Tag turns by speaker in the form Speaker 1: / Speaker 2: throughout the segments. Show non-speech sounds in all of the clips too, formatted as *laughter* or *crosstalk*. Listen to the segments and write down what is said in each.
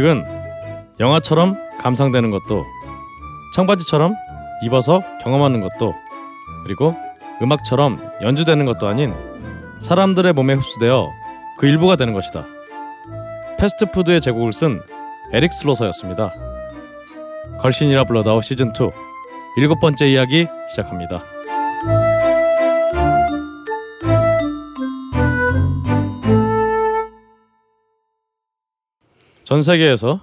Speaker 1: 음식은 영화처럼 감상되는 것도 청바지처럼 입어서 경험하는 것도 그리고 음악처럼 연주되는 것도 아닌 사람들의 몸에 흡수되어 그 일부가 되는 것이다. 패스트푸드의 제국을 쓴 에릭 슬로서였습니다. 걸신이라 불러다오 시즌 2 일곱 번째 이야기 시작합니다. 전 세계에서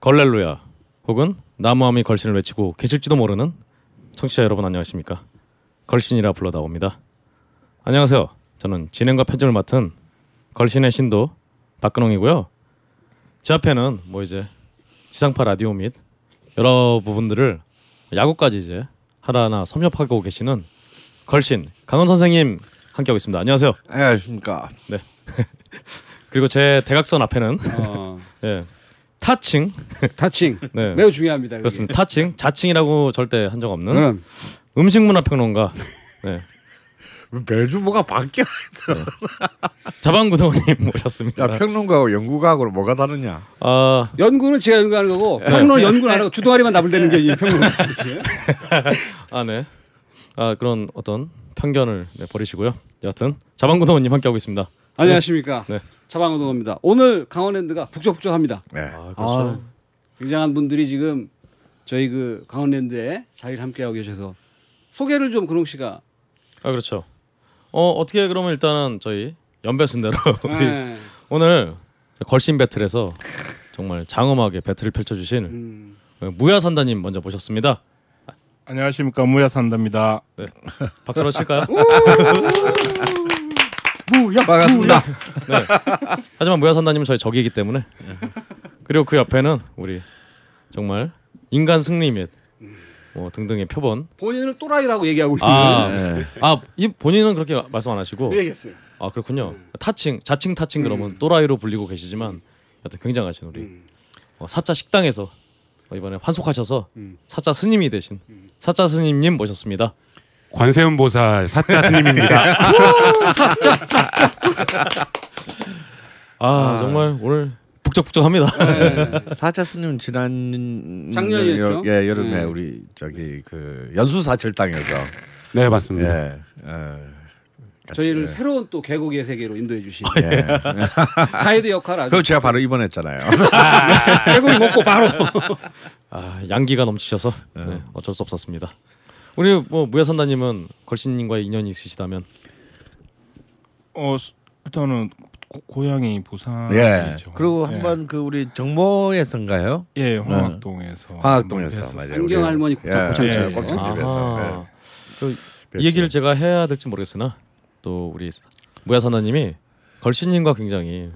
Speaker 1: 걸렐루야 혹은 나무함이 걸신을 외치고 계실지도 모르는 청취자 여러분 안녕하십니까? 걸신이라 불러다옵니다. 안녕하세요. 저는 진행과 편집을 맡은 걸신의 신도 박근홍이고요. 제 앞에는 뭐 이제 지상파 라디오 및 여러 부분들을 야구까지 이제 하나하나 섭렵하고 계시는 걸신 강원 선생님 함께하고 있습니다. 안녕하세요.
Speaker 2: 안녕하십니까. *laughs*
Speaker 1: 그리고 제 대각선 앞에는
Speaker 3: 어, *laughs*
Speaker 1: 예, 타칭
Speaker 3: 타칭 *laughs*
Speaker 1: 네.
Speaker 3: 매우 중요합니다.
Speaker 1: 그렇습니다. 타칭, 자칭이라고 절대 한 적 없는
Speaker 3: 그럼
Speaker 1: 음식 문화 평론가 네.
Speaker 2: 매주 뭐가 바뀌어.
Speaker 1: 자방구동님 *laughs* 모셨습니다.
Speaker 2: 야 평론가하고 연구가하고 뭐가 다르냐?
Speaker 1: 아,
Speaker 3: 연구는 제가 연구하는 거고 평론은 연구 안 하고 주둥아리만 나불대는 게이 평론.
Speaker 1: 아, 네. 아 그런 어떤 편견을 네, 버리시고요. 여하튼 자방구동님 함께하고 있습니다.
Speaker 3: 안녕하십니까.
Speaker 1: 네.
Speaker 3: 차방우동입니다. 오늘 강원랜드가 북적북적합니다.
Speaker 2: 네.
Speaker 1: 아, 그렇죠.
Speaker 3: 아, 굉장한 분들이 지금 저희 그 강원랜드에 자리를 함께하고 계셔서 소개를 좀 근홍 씨가.
Speaker 1: 아, 그렇죠. 어 어떻게 그러면 일단은 저희 연배 순대로 *laughs*
Speaker 3: 네.
Speaker 1: 오늘 걸신 배틀에서 정말 장엄하게 배틀을 펼쳐주신
Speaker 3: 음,
Speaker 1: 무야산다님 먼저 모셨습니다.
Speaker 4: 안녕하십니까 무야산다입니다.
Speaker 1: 네. 박수로 칠까요?
Speaker 3: 무야
Speaker 2: 반갑습니다.
Speaker 1: 네. 하지만 무야산다님은 저희 적이기 때문에 그리고 그 옆에는 우리 정말 인간 승리 및 뭐 등등의 표본.
Speaker 3: 본인을 또라이라고 얘기하고 있는.
Speaker 1: 아,
Speaker 2: 네.
Speaker 1: 아, 이 본인은 그렇게 말씀 안 하시고
Speaker 3: 그 얘기했어요.
Speaker 1: 아 그렇군요. 타칭, 자칭 타칭 그러면 또라이로 불리고 계시지만 여튼 굉장하신 우리
Speaker 3: 음.
Speaker 1: 어, 사자 식당에서 어, 이번에 환속하셔서
Speaker 3: 음.
Speaker 1: 사자 스님이 되신 사자 스님님 모셨습니다.
Speaker 4: 관세음 보살 사자 스님입니다. *laughs*
Speaker 1: 아, 정말 오늘 북적북적합니다.
Speaker 3: 네.
Speaker 2: 사자 스님 지난
Speaker 3: 작년이었죠?
Speaker 2: 여, 예 여름에
Speaker 3: 네.
Speaker 2: 우리 저기 그 연수 사철당에서
Speaker 4: 네 맞습니다.
Speaker 2: 예. 어, 같이,
Speaker 3: 저희를
Speaker 2: 예.
Speaker 3: 새로운 또 계곡의 세계로 인도해 주신
Speaker 2: 예.
Speaker 3: 가이드 역할 아주
Speaker 2: 그거 제가 바로 입원했잖아요.
Speaker 3: 계곡이 먹고 바로
Speaker 1: 아, 양기가 넘치셔서 네, 어쩔 수 없었습니다. 우리 뭐 무야산다님은 걸신님과의 인연이 있으시다면
Speaker 4: 어 수- 일단은 고, 고향이 부산이죠.
Speaker 2: 예. 그리고
Speaker 4: 예.
Speaker 2: 한번 그 우리 정모에서인가요?
Speaker 4: 예 황학동에서
Speaker 2: 화학동에서
Speaker 4: 한번
Speaker 2: 맞아요.
Speaker 3: 안경
Speaker 2: 우리-
Speaker 3: 할머니
Speaker 2: 예,
Speaker 3: 고창집에서.
Speaker 2: 예, 고창집에서.
Speaker 1: 아하.
Speaker 2: 예.
Speaker 1: 이 얘기를 제가 해야 될지 모르겠으나 또 우리 무야산다님이 걸신님과 굉장히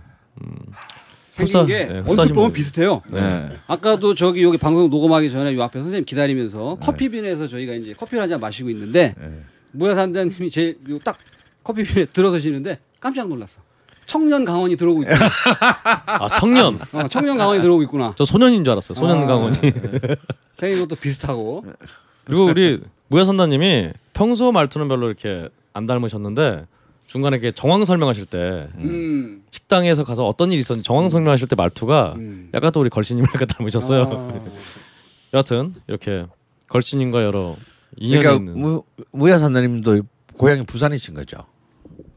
Speaker 3: 생긴
Speaker 1: 흡사-
Speaker 3: 게
Speaker 1: 네,
Speaker 3: 얼핏 보면 비슷해요.
Speaker 1: 네.
Speaker 3: 아까도 저기 여기 방송 녹음하기 전에 요 앞에 선생님 기다리면서 커피빈에서 저희가 이제 커피를 한 잔 마시고 있는데
Speaker 2: 예.
Speaker 3: 무야산다님이 제일 요딱 커피빈에 *laughs* 들어서시는데 깜짝 놀랐어. 청년 강원이 들어오고 있구나. *laughs*
Speaker 1: 아 청년
Speaker 3: 어, 청년 강원이 들어오고 있구나.
Speaker 1: 저 소년인 줄 알았어요 소년
Speaker 3: 아,
Speaker 1: 강원이 *laughs*
Speaker 3: 생긴 것도 비슷하고.
Speaker 1: 그리고 우리 무야산다님이 평소 말투는 별로 이렇게 안 닮으셨는데 중간에 이렇게 정황 설명하실 때
Speaker 3: 음.
Speaker 1: 식당에서 가서 어떤 일이 있었는지 정황 설명하실 때 말투가
Speaker 3: 음.
Speaker 1: 약간 또 우리 걸신님을 약간 닮으셨어요.
Speaker 3: 아. *laughs*
Speaker 1: 여하튼 이렇게 걸신님과 여러 인연이
Speaker 2: 그러니까
Speaker 1: 있는
Speaker 2: 무 무야산다님도 고향이 부산이신 거죠.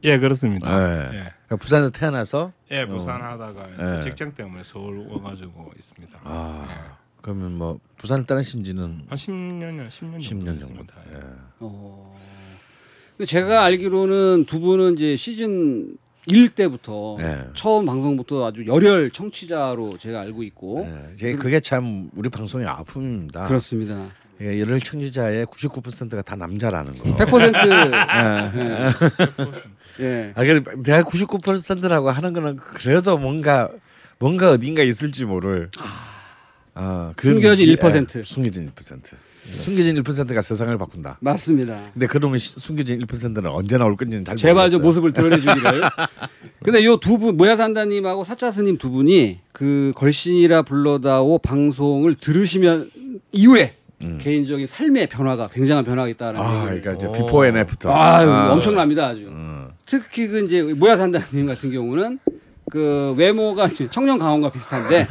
Speaker 4: 예 그렇습니다.
Speaker 2: 예.
Speaker 4: 예.
Speaker 2: 그러니까 부산에서 태어나서
Speaker 4: 예 부산 하다가 이제
Speaker 2: 예.
Speaker 4: 직장 때문에 서울 와가지고 있습니다.
Speaker 2: 아
Speaker 4: 예.
Speaker 2: 그러면 뭐 부산을 떠나신지는
Speaker 4: 한 10년이나 10년
Speaker 2: 10년 정도.
Speaker 4: 예.
Speaker 3: 어. 제가 알기로는 두 분은 이제 시즌 1 때부터
Speaker 2: 예.
Speaker 3: 처음 방송부터 아주 열혈 청취자로 제가 알고 있고
Speaker 2: 예, 이제 그게 참 우리 방송의 아픔입니다.
Speaker 3: 그렇습니다.
Speaker 2: 예, 열혈 청취자의 99%가 다 남자라는 거.
Speaker 3: 100% *laughs* 예. 예.
Speaker 2: 아, 그 내가 99%라고 하는 거는 그래도 뭔가 뭔가 어딘가 있을지 모를 아, 그
Speaker 3: 숨겨진
Speaker 2: 미지-
Speaker 3: 1%.
Speaker 2: 예, 숨겨진 1%. 숨겨진 1%가 세상을 바꾼다.
Speaker 3: 맞습니다.
Speaker 2: 근데 그러면 시- 숨겨진 1%는 언제 나올 건지는 잘
Speaker 3: 제발 좀
Speaker 2: 모르겠어요.
Speaker 3: 모습을 드러내주기를. *laughs* 근데 요 두 분 모야산다님하고 사짜스님 두 분이 그 걸신이라 불러다오 방송을 들으시면 이후에 개인적인 삶의 변화가 굉장한 변화가 있다는
Speaker 2: 음. 아. 그러니까 이제
Speaker 4: 오.
Speaker 2: before and after.
Speaker 3: 아. 엄청납니다 아주.
Speaker 2: 음.
Speaker 3: 특히 그 이제 모야산다님 같은 경우는 그 외모가 청년 강원과 비슷한데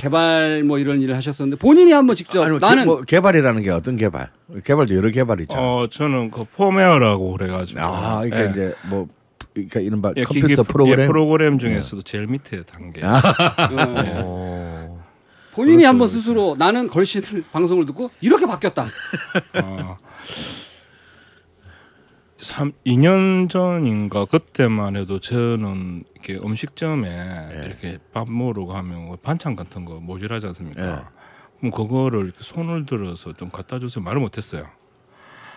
Speaker 3: 개발 뭐 이런 일을 하셨었는데 본인이 한번 직접
Speaker 2: 아니, 뭐
Speaker 3: 나는
Speaker 2: 개, 뭐 개발이라는 게 어떤 개발? 개발도 여러 개발 있잖아.
Speaker 4: 어 저는 그 포메어라고 그래가지고.
Speaker 2: 아, 그러니까
Speaker 4: 예.
Speaker 2: 이제 뭐 그러니까 이른바
Speaker 4: 예,
Speaker 2: 컴퓨터
Speaker 4: 프로-
Speaker 2: 프로그램.
Speaker 4: 예, 프로그램 중에서도 제일 밑에 단계.
Speaker 3: 어,
Speaker 1: 어.
Speaker 3: 본인이
Speaker 2: 그렇죠,
Speaker 3: 한번
Speaker 2: 그렇죠.
Speaker 3: 스스로 나는 걸신 *laughs* 방송을 듣고 이렇게 바뀌었다.
Speaker 4: 어, 3, 2년 전인가 그때만 해도 저는 이렇게 음식점에
Speaker 2: 예.
Speaker 4: 이렇게 밥 먹으러 가면 뭐 반찬 같은 거 모자라지 않습니까?
Speaker 2: 예.
Speaker 4: 그럼 그거를 이렇게 손을 들어서 좀 갖다 주세요 말을 못했어요.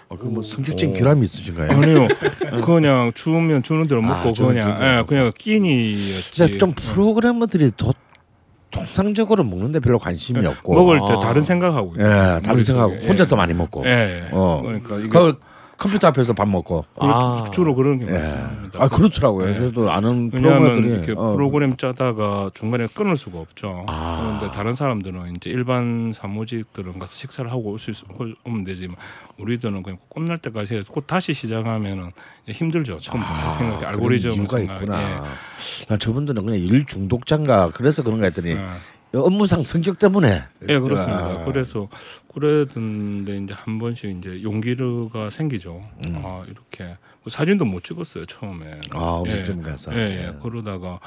Speaker 2: 어, 그뭐 성격적인 결함이 있으신가요?
Speaker 4: 아니요, *laughs* 그냥 주면 주는 대로 먹고
Speaker 2: 아, 주면
Speaker 4: 그냥
Speaker 2: 주는 대로
Speaker 4: 예. 그냥 끼니였지.
Speaker 2: 좀 프로그래머들이 더 통상적으로 먹는데 별로 관심이 없고
Speaker 4: 먹을 때
Speaker 1: 아.
Speaker 4: 다른 생각하고.
Speaker 2: 예. 다른 생각하고. 혼자서 많이 먹고.
Speaker 4: 예. 예.
Speaker 2: 어.
Speaker 4: 그러니까 이게
Speaker 2: 그 컴퓨터 앞에서 밥 먹고.
Speaker 1: 아.
Speaker 4: 주로 그런 게
Speaker 2: 예.
Speaker 4: 많습니다.
Speaker 2: 아 그렇더라고요.
Speaker 4: 예.
Speaker 2: 저도 아는
Speaker 4: 왜냐하면
Speaker 2: 프로그래머들이
Speaker 4: 이렇게
Speaker 2: 어,
Speaker 4: 프로그램 짜다가 중간에 끊을 수가 없죠.
Speaker 2: 아.
Speaker 4: 그런데 다른 사람들은 이제 일반 사무직들은 가서 식사를 하고 올 수 오면 되지만 우리들은 그냥 끝날 때까지 해서 곧 다시 시작하면은 힘들죠. 처음부터 생각해
Speaker 2: 그런
Speaker 4: 알고리즘
Speaker 2: 이유가
Speaker 4: 생각.
Speaker 2: 있구나.
Speaker 4: 예.
Speaker 2: 난 저분들은 그냥 일 중독자인가 그래서 그런가 했더니
Speaker 4: 예.
Speaker 2: 업무상 성격 때문에.
Speaker 4: 예, 그렇습니다.
Speaker 2: 아.
Speaker 4: 그래서 그랬는데 이제 한 번씩 이제 용기가 생기죠.
Speaker 2: 음.
Speaker 4: 아 이렇게 뭐 사진도 못 찍었어요 처음에.
Speaker 2: 아 음식점 가서.
Speaker 4: 예, 예. 그러다가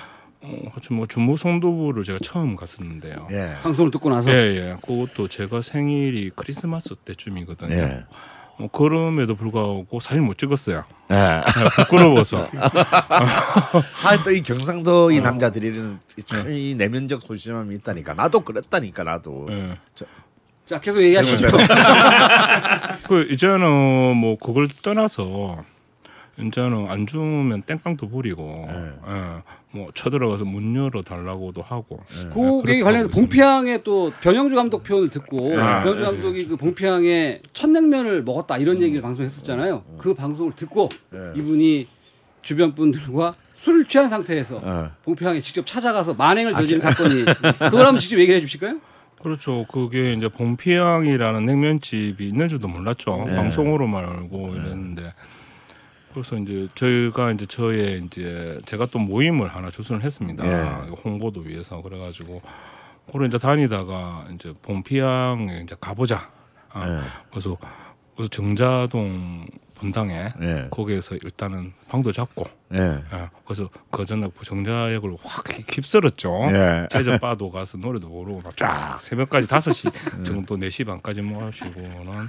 Speaker 4: 어, 하여튼 뭐 중무 송도부를 제가 처음 갔었는데요.
Speaker 2: 예.
Speaker 3: 방송을 듣고 나서
Speaker 4: 예, 예. 그것도 제가 생일이 크리스마스 때쯤이거든요.
Speaker 2: 예.
Speaker 4: 어, 그럼에도 불구하고 사진 못 찍었어요.
Speaker 2: 예. *laughs*
Speaker 4: 아, 부끄러워서.
Speaker 2: 하여튼 이 경상도 이 남자들이는 참이 내면적 소심함이 있다니까. 나도 그랬다니까 나도.
Speaker 4: 예.
Speaker 3: 자 계속 얘기하시죠. *laughs*
Speaker 4: 그 이제는 뭐 그걸 떠나서 이제는 안 주면 땡깡도 부리고,
Speaker 2: 네.
Speaker 4: 예. 뭐 쳐들어가서 문 열어 달라고도 하고. 예,
Speaker 3: 그 얘기 관련해서
Speaker 4: 하고 있습니다.
Speaker 3: 봉피항의 또 변영주 감독 표현을 듣고
Speaker 4: 아,
Speaker 3: 변영주
Speaker 4: 네,
Speaker 3: 감독이 그 봉피항의 첫 냉면을 먹었다 이런 얘기를 방송했었잖아요. 그 방송을 듣고
Speaker 2: 네.
Speaker 3: 이분이 주변 분들과 술을 취한 상태에서
Speaker 2: 어.
Speaker 3: 봉피항에 직접 찾아가서 만행을 저지른 사건이 *laughs* 그걸 한번 직접 얘기를 해주실까요?
Speaker 4: 그렇죠. 그게 이제 봉피항이라는 냉면집이 있는 줄도 몰랐죠.
Speaker 2: 네.
Speaker 4: 방송으로만 알고 이랬는데 그래서 이제 저희가 이제 저의 이제 제가 또 모임을 하나 주선을 했습니다.
Speaker 2: 네.
Speaker 4: 홍보도 위해서 그래가지고 그걸 이제 다니다가 이제 봉피항에 이제 가보자. 아,
Speaker 2: 예.
Speaker 4: 그래서 그래서 정자동 분당에
Speaker 2: 예.
Speaker 4: 거기에서 일단은 방도 잡고
Speaker 2: 예.
Speaker 4: 예, 그래서 그 전에 정자역을 확 휩쓸었죠.
Speaker 2: 예.
Speaker 4: 제접바도 가서 노래도 부르고 막쫙 새벽까지 5시
Speaker 2: 음. *laughs*
Speaker 4: 정도 4시 반까지 모시고는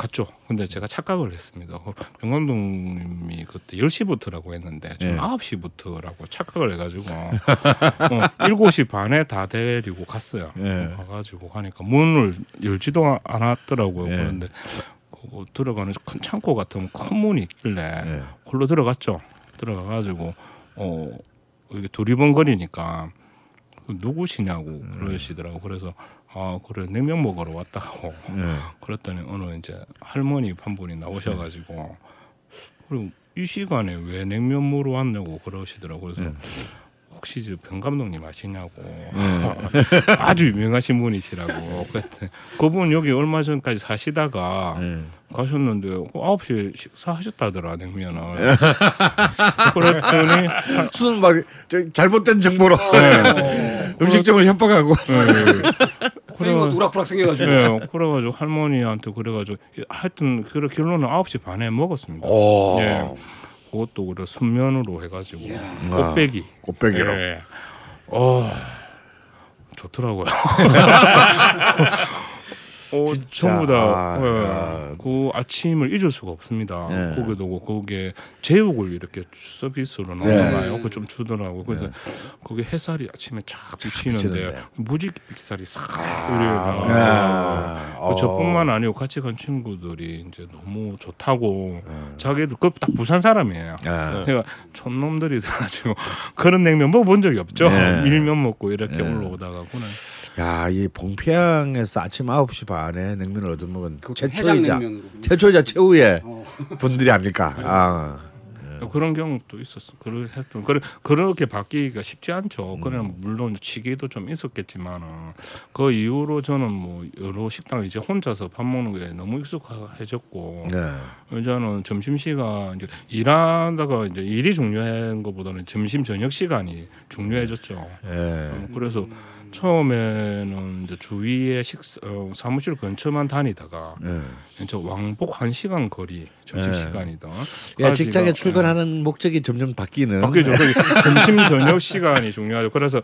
Speaker 4: 갔죠. 근데 제가 착각을 했습니다. 그 병감독님이 그때 10시부터라고 했는데 저는
Speaker 2: 예.
Speaker 4: 9시부터라고 착각을 해가지고 어, 7시 반에 다 데리고 갔어요.
Speaker 2: 예.
Speaker 4: 가가지고 가니까 문을 열지도 않았더라고요.
Speaker 2: 예.
Speaker 4: 그런데 그거 들어가는 큰 창고 같은 큰 문이 있길래
Speaker 2: 예.
Speaker 4: 걸로 들어갔죠. 들어가가지고 어 이게 두리번거리니까 그 누구시냐고 그러시더라고. 그래서 아 그래 냉면 먹으러 왔다고.
Speaker 2: 예.
Speaker 4: 그랬더니 어느 이제 할머니 한 분이 나오셔가지고 그리고 이 시간에 왜 냉면 먹으러 왔냐고 그러시더라고. 그래서
Speaker 2: 예.
Speaker 4: 혹시 저병 감독님 아시냐고 *laughs* 아주 유명하신 분이시라고 그랬더니 그분 여기 얼마 전까지 사시다가
Speaker 2: 예.
Speaker 4: 가셨는데 아홉 시에 식사하셨다더라 냉면을 *laughs* 그랬더니 *laughs*
Speaker 2: 수는 막 저, 잘못된 정보로
Speaker 4: 네.
Speaker 2: 음식점을 협박하고.
Speaker 3: 생긴 것도 우락부락 생겨가지고
Speaker 4: 네, 그래가지고 할머니한테 그래가지고 하여튼 그 결론은 아홉 시 반에 먹었습니다.
Speaker 2: 오.
Speaker 4: 예. 그것도 그래 순면으로 해가지고
Speaker 2: 아,
Speaker 4: 꽃배기.
Speaker 2: 꽃배기로.
Speaker 4: 예. 어 좋더라고요. *laughs* 전부 다
Speaker 2: 아,
Speaker 4: 예,
Speaker 2: 아.
Speaker 4: 그 아침을 잊을 수가 없습니다.
Speaker 2: 예.
Speaker 4: 거기도 거기에 제육을 이렇게 서비스로
Speaker 2: 네.
Speaker 4: 나오나요? 그좀 주더라고. 그래서
Speaker 2: 네.
Speaker 4: 거기 햇살이 아침에 쫙 비치는데. 무지개살이 싹
Speaker 2: 아,
Speaker 4: 이래가.
Speaker 2: 어.
Speaker 4: 저뿐만 아니고 같이 간 친구들이 이제 너무 좋다고
Speaker 2: 음.
Speaker 4: 자기도 그다 부산 사람이에요.
Speaker 2: 아.
Speaker 4: 그러니까 촌놈들이 *laughs* 가지고 그런 냉면 먹어본 적이 없죠.
Speaker 2: 네.
Speaker 4: 밀면 먹고 이렇게
Speaker 2: 네.
Speaker 4: 올라오다가 그는
Speaker 2: 야, 이 봉평에서 아침 9시 반에 냉면을 얻어먹은 최초이자. 최초이자 최후의
Speaker 3: 어. *laughs*
Speaker 2: 분들이 아닐까. 아.
Speaker 4: 그런 경우도 있었어. 그걸 했던 그래 그렇게 바뀌기가 쉽지 않죠.
Speaker 2: 음.
Speaker 4: 그냥 물론 치기도 좀 있었겠지만은 그 이후로 저는 뭐 여러 식당 이제 혼자서 밥 먹는 게 너무 익숙해졌고
Speaker 2: 네.
Speaker 4: 저는 점심 시간 이제 일하다가 이제 일이 중요한 것보다는 점심 저녁 시간이 중요해졌죠.
Speaker 2: 예.
Speaker 4: 어, 그래서 처음에는 이제 주위에 식사 어, 사무실 근처만 다니다가
Speaker 2: 예.
Speaker 4: 저 왕복 한 시간 거리 점심
Speaker 2: 네.
Speaker 4: 시간이다.
Speaker 2: 야, 직장에 출근하는 목적이 점점 바뀌는.
Speaker 4: 바뀌죠. 그 *laughs* 점심 저녁 시간이 중요하죠. 그래서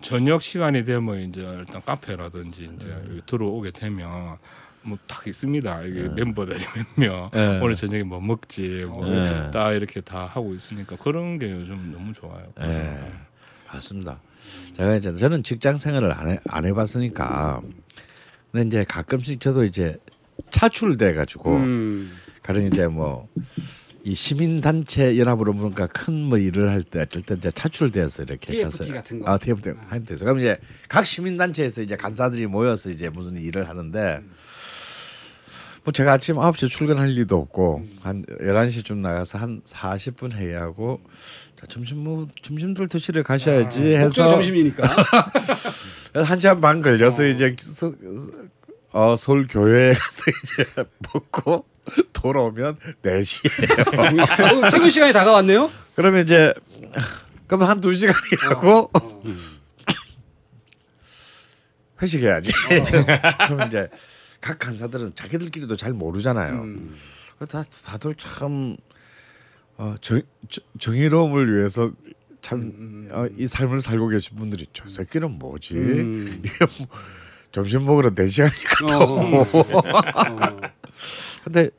Speaker 4: 저녁 시간이 되면 이제 일단 카페라든지 이제 들어오게 되면 뭐딱 있습니다. 이게 멤버들이 *laughs* 몇 명
Speaker 2: 네.
Speaker 4: 오늘 저녁에 뭐 먹지
Speaker 2: 네.
Speaker 4: 뭐딱 이렇게 다 하고 있으니까 그런 게 요즘 너무 좋아요.
Speaker 2: 예. 맞습니다. 제가 이제 저는 직장 생활을 안, 해, 안 해봤으니까. 근데 이제 가끔씩 저도 이제 차출돼 가지고
Speaker 3: 음.
Speaker 2: 가령 이제 뭐 이 시민 단체 연합으로 뭔가 큰 뭐 일을 할 때 어쩔 때 이제 차출돼서 이렇게
Speaker 3: TFT
Speaker 2: 가서
Speaker 3: 같은 거.
Speaker 2: 아 TFT 할 때서 그럼 이제 각 시민 단체에서 이제 간사들이 모여서 이제 무슨 일을 하는데 뭐 제가 아침 9시에 출근할 리도 없고 한 11시쯤 나가서 한 40분 회의하고 자, 점심 뭐 점심들 드시러 가셔야지
Speaker 3: 목적이
Speaker 2: 해서
Speaker 3: 점심이니까. *laughs*
Speaker 2: 한 시간 반 걸려서 이제 서, 어, 서울 교회에 *laughs* 가서 이제 먹고 돌아오면 4시예요.
Speaker 3: 어, 퇴근 시간이 다가왔네요.
Speaker 2: 그러면 이제 그럼 한 두 시간 일하고
Speaker 3: 어. *laughs*
Speaker 2: 회식해야지. 그러면 이제 각 간사들은 자기들끼리도 잘 모르잖아요.
Speaker 3: 음.
Speaker 2: 다 다들 참 어, 정, 정- 정의로움을 위해서 참 어, 이 삶을 살고 계신 분들이 저 새끼는 뭐지?
Speaker 3: 음. *laughs*
Speaker 2: 이게 뭐 점심 먹으러 4 시간이 갔다
Speaker 3: 어,
Speaker 2: 오고.
Speaker 3: 어. *laughs*
Speaker 2: 근데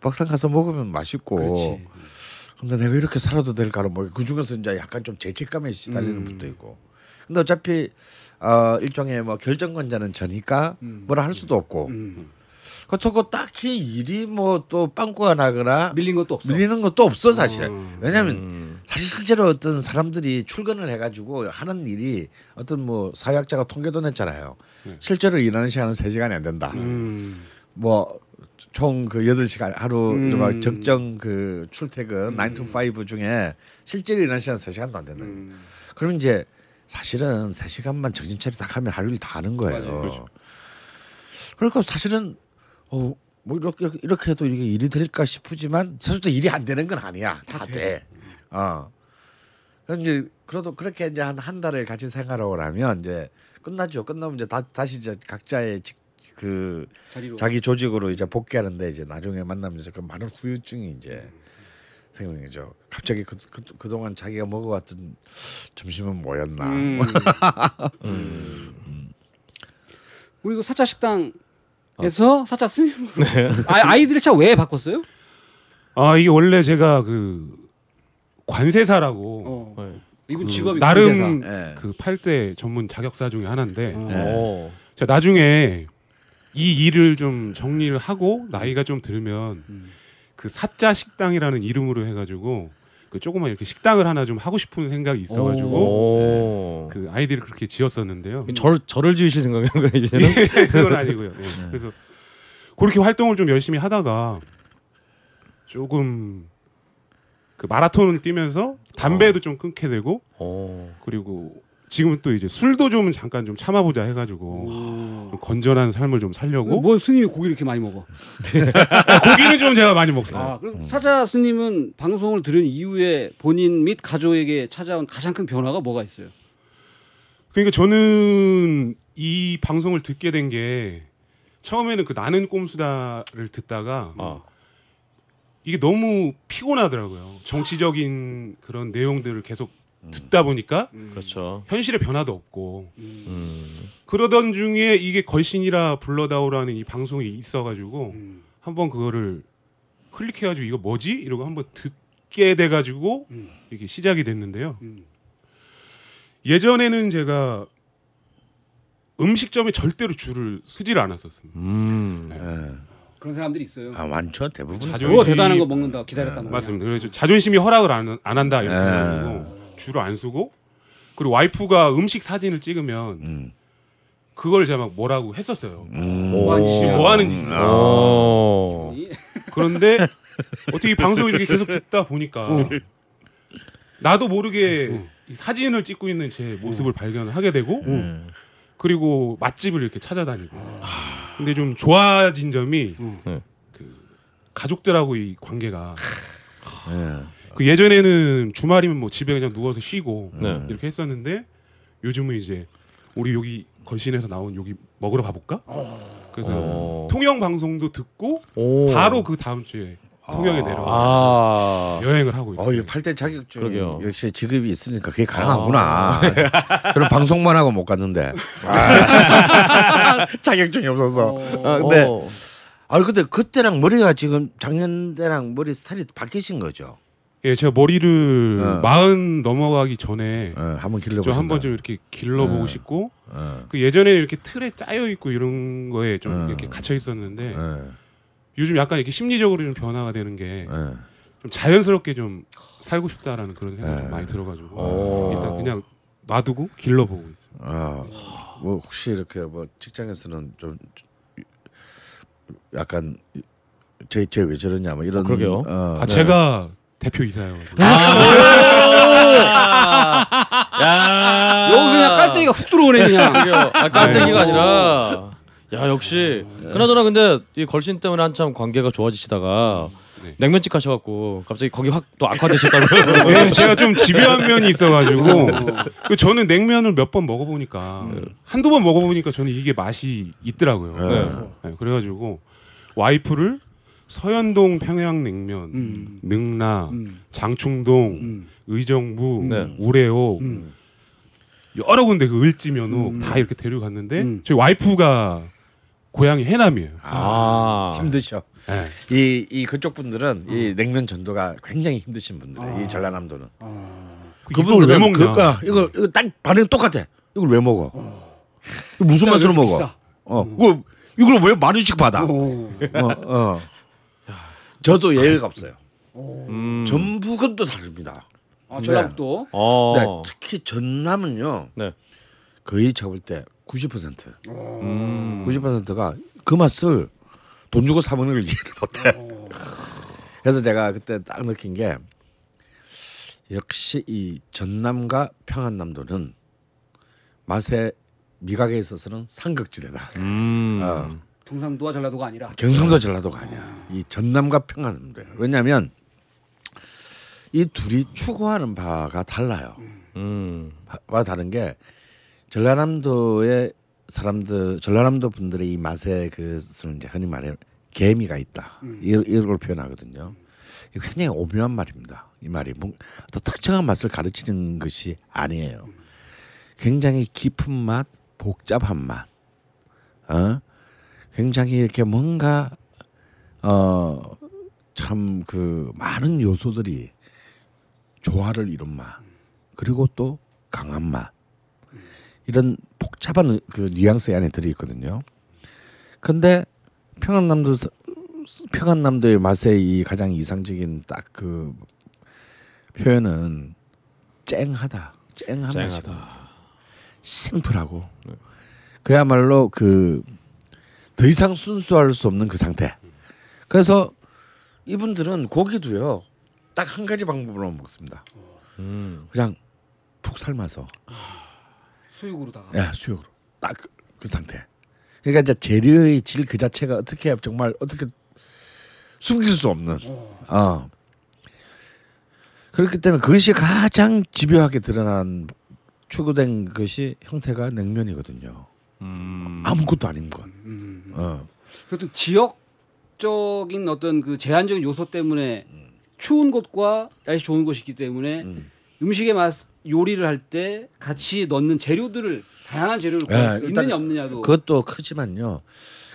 Speaker 2: 막상 가서 먹으면 맛있고.
Speaker 3: 그렇지.
Speaker 2: 근데 내가 이렇게 살아도 될까는 뭐그 중에서 이제 약간 좀 죄책감에 시달리는
Speaker 3: 음.
Speaker 2: 분도 있고. 근데 어차피 어, 일종의 뭐 결정권자는 저니까
Speaker 3: 음.
Speaker 2: 뭐라 할 수도 없고.
Speaker 3: 음.
Speaker 2: 그렇다고 딱히 일이 뭐 또 빵꾸가 나거나
Speaker 3: 밀린 것도 없어.
Speaker 2: 밀리는 것도 없어 사실.
Speaker 3: 어.
Speaker 2: 왜냐하면
Speaker 1: 음.
Speaker 2: 사실 실제로 어떤 사람들이 출근을 해가지고 하는 일이 어떤 뭐 사회학자가 통계도 냈잖아요.
Speaker 3: 네.
Speaker 2: 실제로 일하는 시간은 3 시간이 안 된다.
Speaker 3: 음.
Speaker 2: 뭐총그 여덟 시간 하루
Speaker 3: 음.
Speaker 2: 적정 그 출퇴근 9 to 5 중에 실제로 일하는 시간 3시간도 안 된다.
Speaker 3: 음.
Speaker 2: 그러면 이제 사실은 3시간만 정신 차려 딱 하면 하루 일다 하는 거예요.
Speaker 3: 맞아요.
Speaker 4: 그렇죠.
Speaker 2: 그러니까 사실은 어, 뭐 이렇게 이렇게 해도 이게 일이 될까 싶지만 사실 또 일이 안 되는 건 아니야. 다 돼. 어. 그럼 이제 그래도 그렇게 이제 한 한 달을 같이 생활하고 나면 이제 끝나죠. 끝나면 이제 다, 다시 이제 각자의 직, 그
Speaker 3: 자리로.
Speaker 2: 자기 조직으로 이제 복귀하는데 이제 나중에 만나면 이제 그 많은 후유증이 이제 생기는 거죠. 갑자기 그, 그 그 동안 자기가 먹어왔던 점심은 뭐였나?
Speaker 3: 음. *laughs*
Speaker 1: 음.
Speaker 3: 우리 그 사차 식당 에서 사차 스님.
Speaker 1: 네. *laughs*
Speaker 3: 아, 아이들의 차왜 바꿨어요?
Speaker 5: 아 이게 원래 제가 그 관세사라고
Speaker 3: 어.
Speaker 1: 네.
Speaker 3: 이분
Speaker 5: 그
Speaker 3: 직업이
Speaker 5: 나름
Speaker 3: 관세사.
Speaker 2: 예.
Speaker 5: 그 8대 전문 자격사 중에 하나인데
Speaker 3: 어.
Speaker 2: 네.
Speaker 1: 오.
Speaker 5: 제가 나중에 이 일을 좀 정리를 하고 나이가 좀 들면
Speaker 3: 음.
Speaker 5: 그 사자 식당이라는 이름으로 해가지고 그 조그만 이렇게 식당을 하나 좀 하고 싶은 생각이 있어가지고
Speaker 1: 오.
Speaker 5: 그 아이디를 그렇게 지었었는데요.
Speaker 1: 절 저를 지으실 생각인가요 이제는? *laughs*
Speaker 5: 그건 아니고요. 예. 그래서 그렇게 활동을 좀 열심히 하다가 조금 그 마라톤을 뛰면서 담배도 좀 끊게 되고
Speaker 1: 오.
Speaker 5: 그리고 지금은 또 이제 술도 좀 잠깐 좀 참아보자 해가지고 좀 건전한 삶을 좀 살려고
Speaker 3: 뭔 스님이 고기 이렇게 많이 먹어? *laughs*
Speaker 5: 고기는 좀 제가 많이 먹습니다.
Speaker 3: 아, 그럼 사자 스님은 방송을 들은 이후에 본인 및 가족에게 찾아온 가장 큰 변화가 뭐가 있어요?
Speaker 5: 그러니까 저는 이 방송을 듣게 된 게 처음에는 그 나는 꼼수다를 듣다가
Speaker 1: 아.
Speaker 5: 이게 너무 피곤하더라고요. 정치적인 그런 내용들을 계속 듣다 보니까
Speaker 1: 그렇죠.
Speaker 5: 현실의 변화도 없고
Speaker 1: 음.
Speaker 5: 그러던 중에 이게 걸신이라 불러다오라는 이 방송이 있어가지고
Speaker 3: 음.
Speaker 5: 한번 그거를 클릭해가지고 이거 뭐지 이러고 한번 듣게 돼가지고
Speaker 3: 음.
Speaker 5: 이게 시작이 됐는데요.
Speaker 3: 음.
Speaker 5: 예전에는 제가 음식점에 절대로 줄을 서질 않았었습니다.
Speaker 1: 음.
Speaker 2: 예.
Speaker 3: 그런 사람들이 있어요.
Speaker 2: 아 많죠 대부분.
Speaker 5: 자주-
Speaker 3: 오 대단한 거 먹는다 기다렸단 말이야.
Speaker 5: 맞습니다. 그래서 자존심이 허락을 안, 안 한다 이렇게 줄을 안 서고 그리고 와이프가 음식 사진을 찍으면
Speaker 2: 음.
Speaker 5: 그걸 제가 막 뭐라고 했었어요.
Speaker 2: 음.
Speaker 3: 뭐 하는 짓이야?
Speaker 5: 뭐 하는 짓이냐.
Speaker 1: 오.
Speaker 3: 이-
Speaker 5: 그런데 *laughs* 어떻게 이 방송을 이렇게 계속 듣다 보니까 나도 모르게 이 사진을 찍고 있는 제 모습을 발견하게 되고
Speaker 2: 음.
Speaker 5: 그리고 맛집을 이렇게 찾아다니고 근데 좀 좋아진 점이
Speaker 3: 음.
Speaker 1: 네.
Speaker 5: 그 가족들하고 이 관계가
Speaker 2: 예.
Speaker 5: 그 예전에는 주말이면 뭐 집에 그냥 누워서 쉬고
Speaker 1: 네.
Speaker 5: 이렇게 했었는데 요즘은 이제 우리 여기 걸신에서 나온 여기 먹으러 가볼까? 그래서
Speaker 1: 어.
Speaker 5: 통영 방송도 듣고
Speaker 1: 오.
Speaker 5: 바로 그 다음 주에 통영에
Speaker 2: 아.
Speaker 5: 내려와
Speaker 1: 아.
Speaker 5: 여행을 하고 있어요.
Speaker 2: 어, 이 8대 자격증
Speaker 1: 그러게요.
Speaker 2: 역시 직업이 있으니까 그게 가능하구나. *laughs* 그럼 방송만 하고 못 갔는데. *laughs* 자격증이 없어서. 어, 근데
Speaker 1: 어.
Speaker 2: 아 근데 그때랑 머리가 지금 작년 때랑 머리 스타일이 바뀌신 거죠.
Speaker 5: 예, 제가 머리를
Speaker 2: 어.
Speaker 5: 마흔 넘어가기 전에
Speaker 2: 어, 한번 길러
Speaker 5: 좀. 한번 좀 이렇게 길러보고
Speaker 2: 어.
Speaker 5: 싶고
Speaker 2: 어,
Speaker 5: 그 예전에 이렇게 틀에 짜여 있고 이런 거에 좀
Speaker 2: 어.
Speaker 5: 이렇게 갇혀 있었는데
Speaker 2: 어,
Speaker 5: 요즘 약간 이렇게 심리적으로 좀 변화가 되는 게좀
Speaker 2: 어.
Speaker 5: 자연스럽게 좀 살고 싶다라는 그런 생각이
Speaker 2: 네.
Speaker 5: 좀 많이 들어가지고
Speaker 1: 오.
Speaker 5: 일단 그냥 놔두고 길러보고 있어요.
Speaker 2: 어, 뭐 혹시 이렇게 뭐 직장에서는 좀 약간 쟤쟤 왜 저러냐 뭐 이런
Speaker 1: 어, 그러게요.
Speaker 2: 어,
Speaker 5: 아
Speaker 1: 네.
Speaker 5: 제가 대표 이사예요.
Speaker 1: 야.
Speaker 3: 여기서 그냥 깔때기가 훅 들어오네 그냥.
Speaker 1: 그게요. 아, 깜짝이가
Speaker 5: 네.
Speaker 1: 아니라 야 역시 그나저나 근데 이 걸신 때문에 한참 관계가 좋아지시다가
Speaker 5: 네.
Speaker 1: 냉면집 가셔갖고 갑자기 거기 확 또 악화되셨다고요. *laughs*
Speaker 5: 네, 제가 좀 집요한 면이 있어가지고 그 저는 냉면을 몇 번 먹어보니까 한두 번 먹어보니까 저는 이게 맛이 있더라고요.
Speaker 2: 네.
Speaker 5: 네, 그래가지고 와이프를 서현동 평양냉면,
Speaker 3: 음.
Speaker 5: 능라,
Speaker 3: 음.
Speaker 5: 장충동,
Speaker 3: 음.
Speaker 5: 의정부,
Speaker 1: 네.
Speaker 5: 우레옥
Speaker 3: 음.
Speaker 5: 여러 군데 그 을지 면옥
Speaker 3: 음.
Speaker 5: 다 이렇게 데려갔는데
Speaker 3: 음.
Speaker 5: 저희 와이프가 고향이 해남이에요.
Speaker 1: 아.
Speaker 2: 힘드셔.
Speaker 5: 네.
Speaker 2: 이, 이 그쪽 분들은 이 냉면 전도가 굉장히 힘드신 분들이에요. 이 전라남도는.
Speaker 5: 이걸 왜 먹냐?
Speaker 2: 그, 아, 이거 이거 딱 반응 똑같아. 이걸 왜 먹어? 이거 무슨 맛으로 먹어?
Speaker 3: 비싸?
Speaker 2: 어, 이거 이걸 왜 만 원씩 받아? 어,
Speaker 3: 어.
Speaker 2: 어. 저도 예의가 없어요.
Speaker 1: 음.
Speaker 2: 전북은 또 다릅니다.
Speaker 3: 아, 전라북도.
Speaker 1: 어.
Speaker 2: 네, 특히 전남은요.
Speaker 1: 네.
Speaker 2: 거의 잡을 때 90%,
Speaker 1: 음.
Speaker 2: 90%가 그 맛을 돈 주고 사 먹는 걸 이해를 못해. 그래서 제가 그때 딱 느낀 게 역시 이 전남과 평안남도는 맛의 미각에 있어서는 삼각지대다.
Speaker 1: 음.
Speaker 2: 어.
Speaker 3: 경상도와 전라도가 아니라.
Speaker 2: 경상도 전라도가 아니야. 이 전남과 평안남도야. 왜냐하면 이 둘이 추구하는 바가 달라요.
Speaker 1: 음.
Speaker 2: 바- 바 다른 게 전라남도의 사람들 전라남도 분들의 이 맛에 그것을 이제 흔히 말해 개미가 있다 이- 이런 걸 표현하거든요. 이거 굉장히 오묘한 말입니다. 이 말이 뭐 어떤 특정한 맛을 가르치는 것이 아니에요. 굉장히 깊은 맛, 복잡한 맛, 어? 굉장히 이렇게 뭔가 어 참 그 많은 요소들이 조화를 이룬 맛 그리고 또 강한 맛 이런 복잡한 그 뉘앙스 안에 들어 있거든요. 근데 평안남도 평안남도의 맛의 이 가장 이상적인 딱 그 표현은 쨍하다, 쨍한 맛이고
Speaker 1: 쨍하다.
Speaker 2: 심플하고 그야말로 그 더 이상 순수할 수 없는 그 상태. 그래서 이분들은 고기도요 딱 한 가지 방법으로 먹습니다.
Speaker 1: 음.
Speaker 2: 그냥 푹 삶아서
Speaker 3: 수육으로다가.
Speaker 2: 예, 수육으로 딱 그 상태. 그러니까 이제 재료의 질 그 자체가 어떻게 정말 어떻게 숨길 수 없는. 어. 그렇기 때문에 그것이 가장 집요하게 드러난 추구된 것이 형태가 냉면이거든요.
Speaker 1: 음.
Speaker 2: 아무것도 아닌 것.
Speaker 3: 음.
Speaker 2: 어.
Speaker 3: 그것도 지역적인 어떤 그 제한적인 요소 때문에 추운 곳과 날씨 좋은 곳이기 때문에
Speaker 2: 음.
Speaker 3: 음식의 맛이 요리를 할 때 같이 넣는 재료들을 다양한 재료를
Speaker 2: 일단
Speaker 3: 있느냐 없느냐도
Speaker 2: 그것도 크지만요.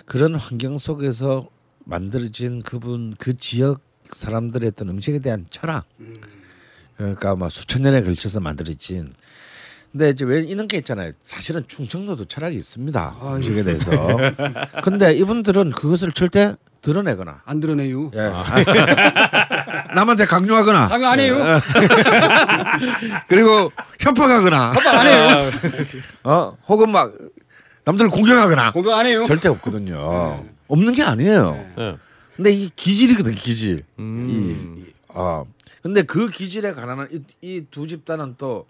Speaker 2: 그런 환경 속에서 만들어진 그분 그 지역 사람들의 어떤 음식에 대한 철학. 그러니까 막 수천 년에 걸쳐서 만들어진. 근데 이제 왜 이런 게 있잖아요. 사실은 충청도도 철학이 있습니다. 음식에 대해서. 근데 이분들은 그것을 절대 드러내거나
Speaker 3: 안 드러내요.
Speaker 2: 예. *laughs* 남한테 강요하거나
Speaker 3: 강요 안 해요. *laughs*
Speaker 2: 그리고 협박하거나
Speaker 3: 협박 안 해요. *laughs*
Speaker 2: 어 혹은 막 남들을 공격하거나
Speaker 3: 공격 안 해요.
Speaker 2: 절대 없거든요. 없는 게 아니에요.
Speaker 3: 네.
Speaker 1: 네.
Speaker 2: 근데 이 기질이거든 기질.
Speaker 1: 음.
Speaker 2: 이, 이, 어. 근데 그 기질에 관한 이두 집단은 또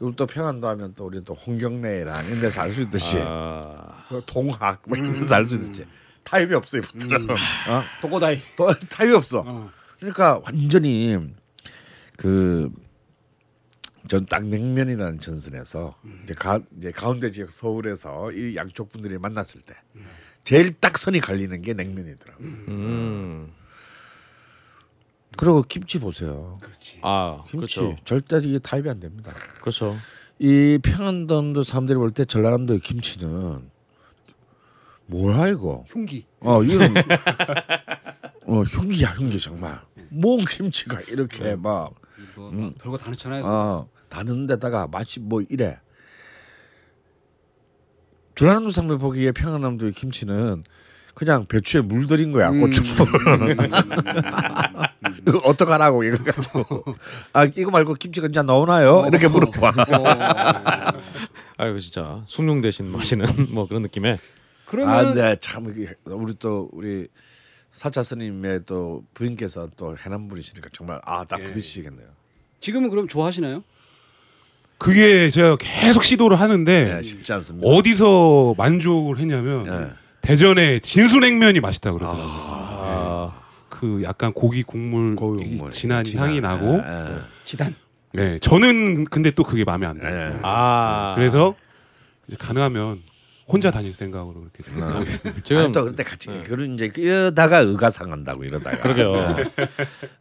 Speaker 2: 이걸 또 평안도 하면 또 우리 또 홍경래랑 이런 데서 알 수 있듯이
Speaker 1: 아,
Speaker 2: 그 동학 뭐 이런 데서 알 수 있듯이 타입이 없어 이분들은 어?
Speaker 3: 독고다이.
Speaker 2: 또 타입이 없어.
Speaker 3: 어.
Speaker 2: 그러니까 완전히 그 전딱 냉면이라는 전선에서 이제 가 이제 가운데 지역 서울에서 이 양쪽 분들이 만났을 때 제일 딱 선이 갈리는 게 냉면이더라고. 요
Speaker 1: 음.
Speaker 2: 그리고 김치 보세요.
Speaker 1: 아,
Speaker 2: 김치
Speaker 1: 그렇죠.
Speaker 2: 절대 이게 타입이 안 됩니다.
Speaker 1: 그렇죠.
Speaker 2: 이 평안도도 사람들이 볼 때 전라남도의 김치는 뭐야 이거?
Speaker 3: 흉기.
Speaker 2: 어 이건 어 흉기야 흉기 정말. 뭔 김치가 이렇게 막
Speaker 3: 이거
Speaker 2: 음.
Speaker 3: 별거 다 넣잖아요.
Speaker 2: 어, 다는 데다가 맛이 뭐 이래. 전라남도 사람들 보기에 평안남도의 김치는 그냥 배추에 물 들인 거야
Speaker 3: 음.
Speaker 2: 고추 이거 *laughs* *laughs* 어떡하라고 이거 가지고 *laughs* 아 이거 말고 김치가 이제 나오나요 이렇게 물어봐
Speaker 3: 어.
Speaker 1: 아, 이거 진짜 숭늉 대신 마시는 *laughs* 뭐 그런.
Speaker 3: 그러면
Speaker 2: 아 근데 참 이게 우리 또 우리 사차 스님의 또 부인께서 또 해남 분이시니까 정말 아딱
Speaker 5: 예.
Speaker 2: 부딪히시겠네요
Speaker 3: 지금은 그럼 좋아하시나요?
Speaker 5: 그게 제가 계속 시도를 하는데
Speaker 2: 네, 쉽지 않습니다
Speaker 5: 어디서 만족을 했냐면
Speaker 2: 네.
Speaker 5: 대전에 진수냉면이 맛있다 그러더라고요.
Speaker 1: 아,
Speaker 5: 그 약간 고기 국물,
Speaker 2: 고기
Speaker 5: 이
Speaker 2: 국물.
Speaker 5: 진한
Speaker 2: 진한.
Speaker 5: 향이 나고.
Speaker 2: 예, 예.
Speaker 3: 지단.
Speaker 5: 네, 저는 근데 또 그게 마음에 안 들어요.
Speaker 2: 예.
Speaker 1: 아.
Speaker 5: 그래서 이제 가능하면 혼자 다닐 생각으로 이렇게 하고 있습니다.
Speaker 1: 지금 *laughs*
Speaker 2: 또 그때 같이 그런 이제 이러다가 의가 상한다고 이러다가
Speaker 1: 그러게요.
Speaker 2: 예.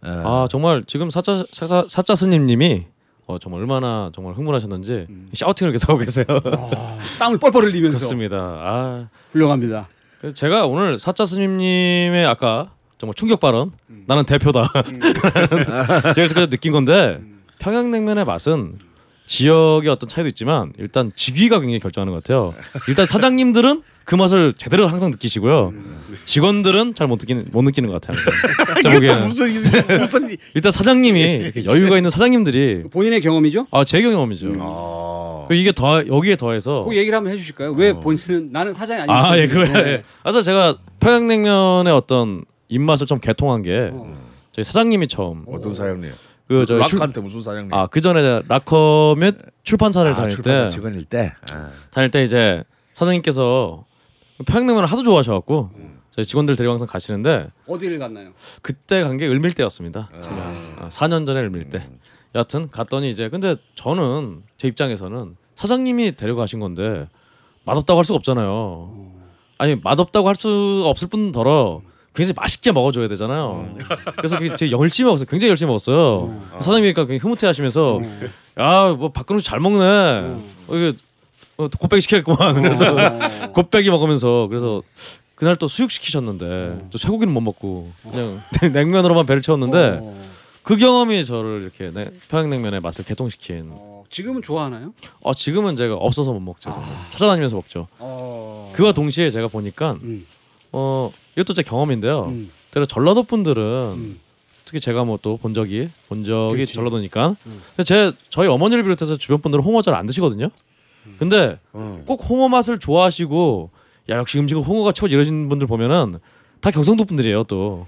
Speaker 1: 아 정말 지금 사자 사자 사자 스님님이 어, 정말 얼마나 정말 흥분하셨는지 샤우팅을 계속 하고 계세요.
Speaker 3: 아, 땀을 뻘뻘 흘리면서
Speaker 1: 그렇습니다. 아
Speaker 3: 훌륭합니다.
Speaker 1: 그래서 제가 오늘 사자 스님님의 아까 정말 충격 발언 나는 대표다. *laughs* 제가 그래서 느낀 건데 평양냉면의 맛은 지역의 어떤 차이도 있지만 일단 직위가 굉장히 결정하는 것 같아요. 일단 사장님들은 그 맛을 제대로 항상 느끼시고요. 직원들은 잘 못 느끼는 못 느끼는 것 같아요. *laughs*
Speaker 2: 무슨 무슨
Speaker 1: 일단 사장님이 이렇게 여유가 있는 사장님들이
Speaker 3: 본인의 경험이죠?
Speaker 1: 아 제 경험이죠.
Speaker 2: 어.
Speaker 1: 그리고 이게 더 여기에 더해서
Speaker 3: 그 얘기를 한번 해주실까요? 왜
Speaker 1: 어.
Speaker 3: 본인은 나는 사장이 아니고
Speaker 1: 아예 그거야. 예. 그래서 제가 평양냉면의 어떤 입맛을 좀 개통한 게
Speaker 3: 어.
Speaker 1: 저희 사장님이 처음
Speaker 2: 어떤 사장님?
Speaker 1: 그 저희 출,
Speaker 2: 락한테 무슨 사장님?
Speaker 1: 아그 전에 락커 및 출판사를
Speaker 2: 아,
Speaker 1: 다닐
Speaker 2: 출판사
Speaker 1: 때
Speaker 2: 직원일 때. 아.
Speaker 1: 다닐 때 이제 사장님께서 평양냉면을 하도 좋아하셔갖고 저희 직원들 데리고 항상 가시는데
Speaker 3: 어디를 갔나요?
Speaker 1: 그때 간 게 을밀 때였습니다. 제가 아, 4년 전에 을밀 때. 여하튼 갔더니 이제 근데 저는 제 입장에서는 사장님이 데려가신 건데 맛없다고 할 수가 없잖아요. 아니 맛없다고 할수 없을 뿐더러 굉장히 맛있게 먹어줘야 되잖아요. 그래서 그게 되게 열심히 먹었어요. 굉장히 열심히 먹었어요. 사장님이니까 굉장히 흐뭇해하시면서 야뭐 박근우 잘 먹네. 어, 이게 어, 곱빼기 시켰구만. 그래서
Speaker 3: 어. *laughs*
Speaker 1: 곱빼기 먹으면서 그래서 그날 또 수육 시키셨는데 또 쇠고기는 못 먹고 그냥 *laughs* 냉면으로만 배를 채웠는데
Speaker 3: 어.
Speaker 1: 그 경험이 저를 이렇게 네, 평양냉면의 맛을 개통시킨.
Speaker 3: 어, 지금은 좋아하나요?
Speaker 1: 어 지금은 제가 없어서 못 먹죠. 찾아다니면서 먹죠.
Speaker 3: 어.
Speaker 1: 그와 동시에 제가 보니까
Speaker 3: 음.
Speaker 1: 어 이것도 제 경험인데요.
Speaker 3: 음.
Speaker 1: 제가 전라도 분들은
Speaker 3: 음.
Speaker 1: 특히 제가 뭐 또 본 적이 본 적이
Speaker 3: 그렇지.
Speaker 1: 전라도니까.
Speaker 3: 음.
Speaker 1: 근데 제 저희 어머니를 비롯해서 주변 분들은 홍어 잘 안 드시거든요. 근데
Speaker 2: 어.
Speaker 1: 꼭 홍어 맛을 좋아하시고 야 역시 음식은 홍어가 최고 이러신 분들 보면은 다 경상도 분들이에요 또.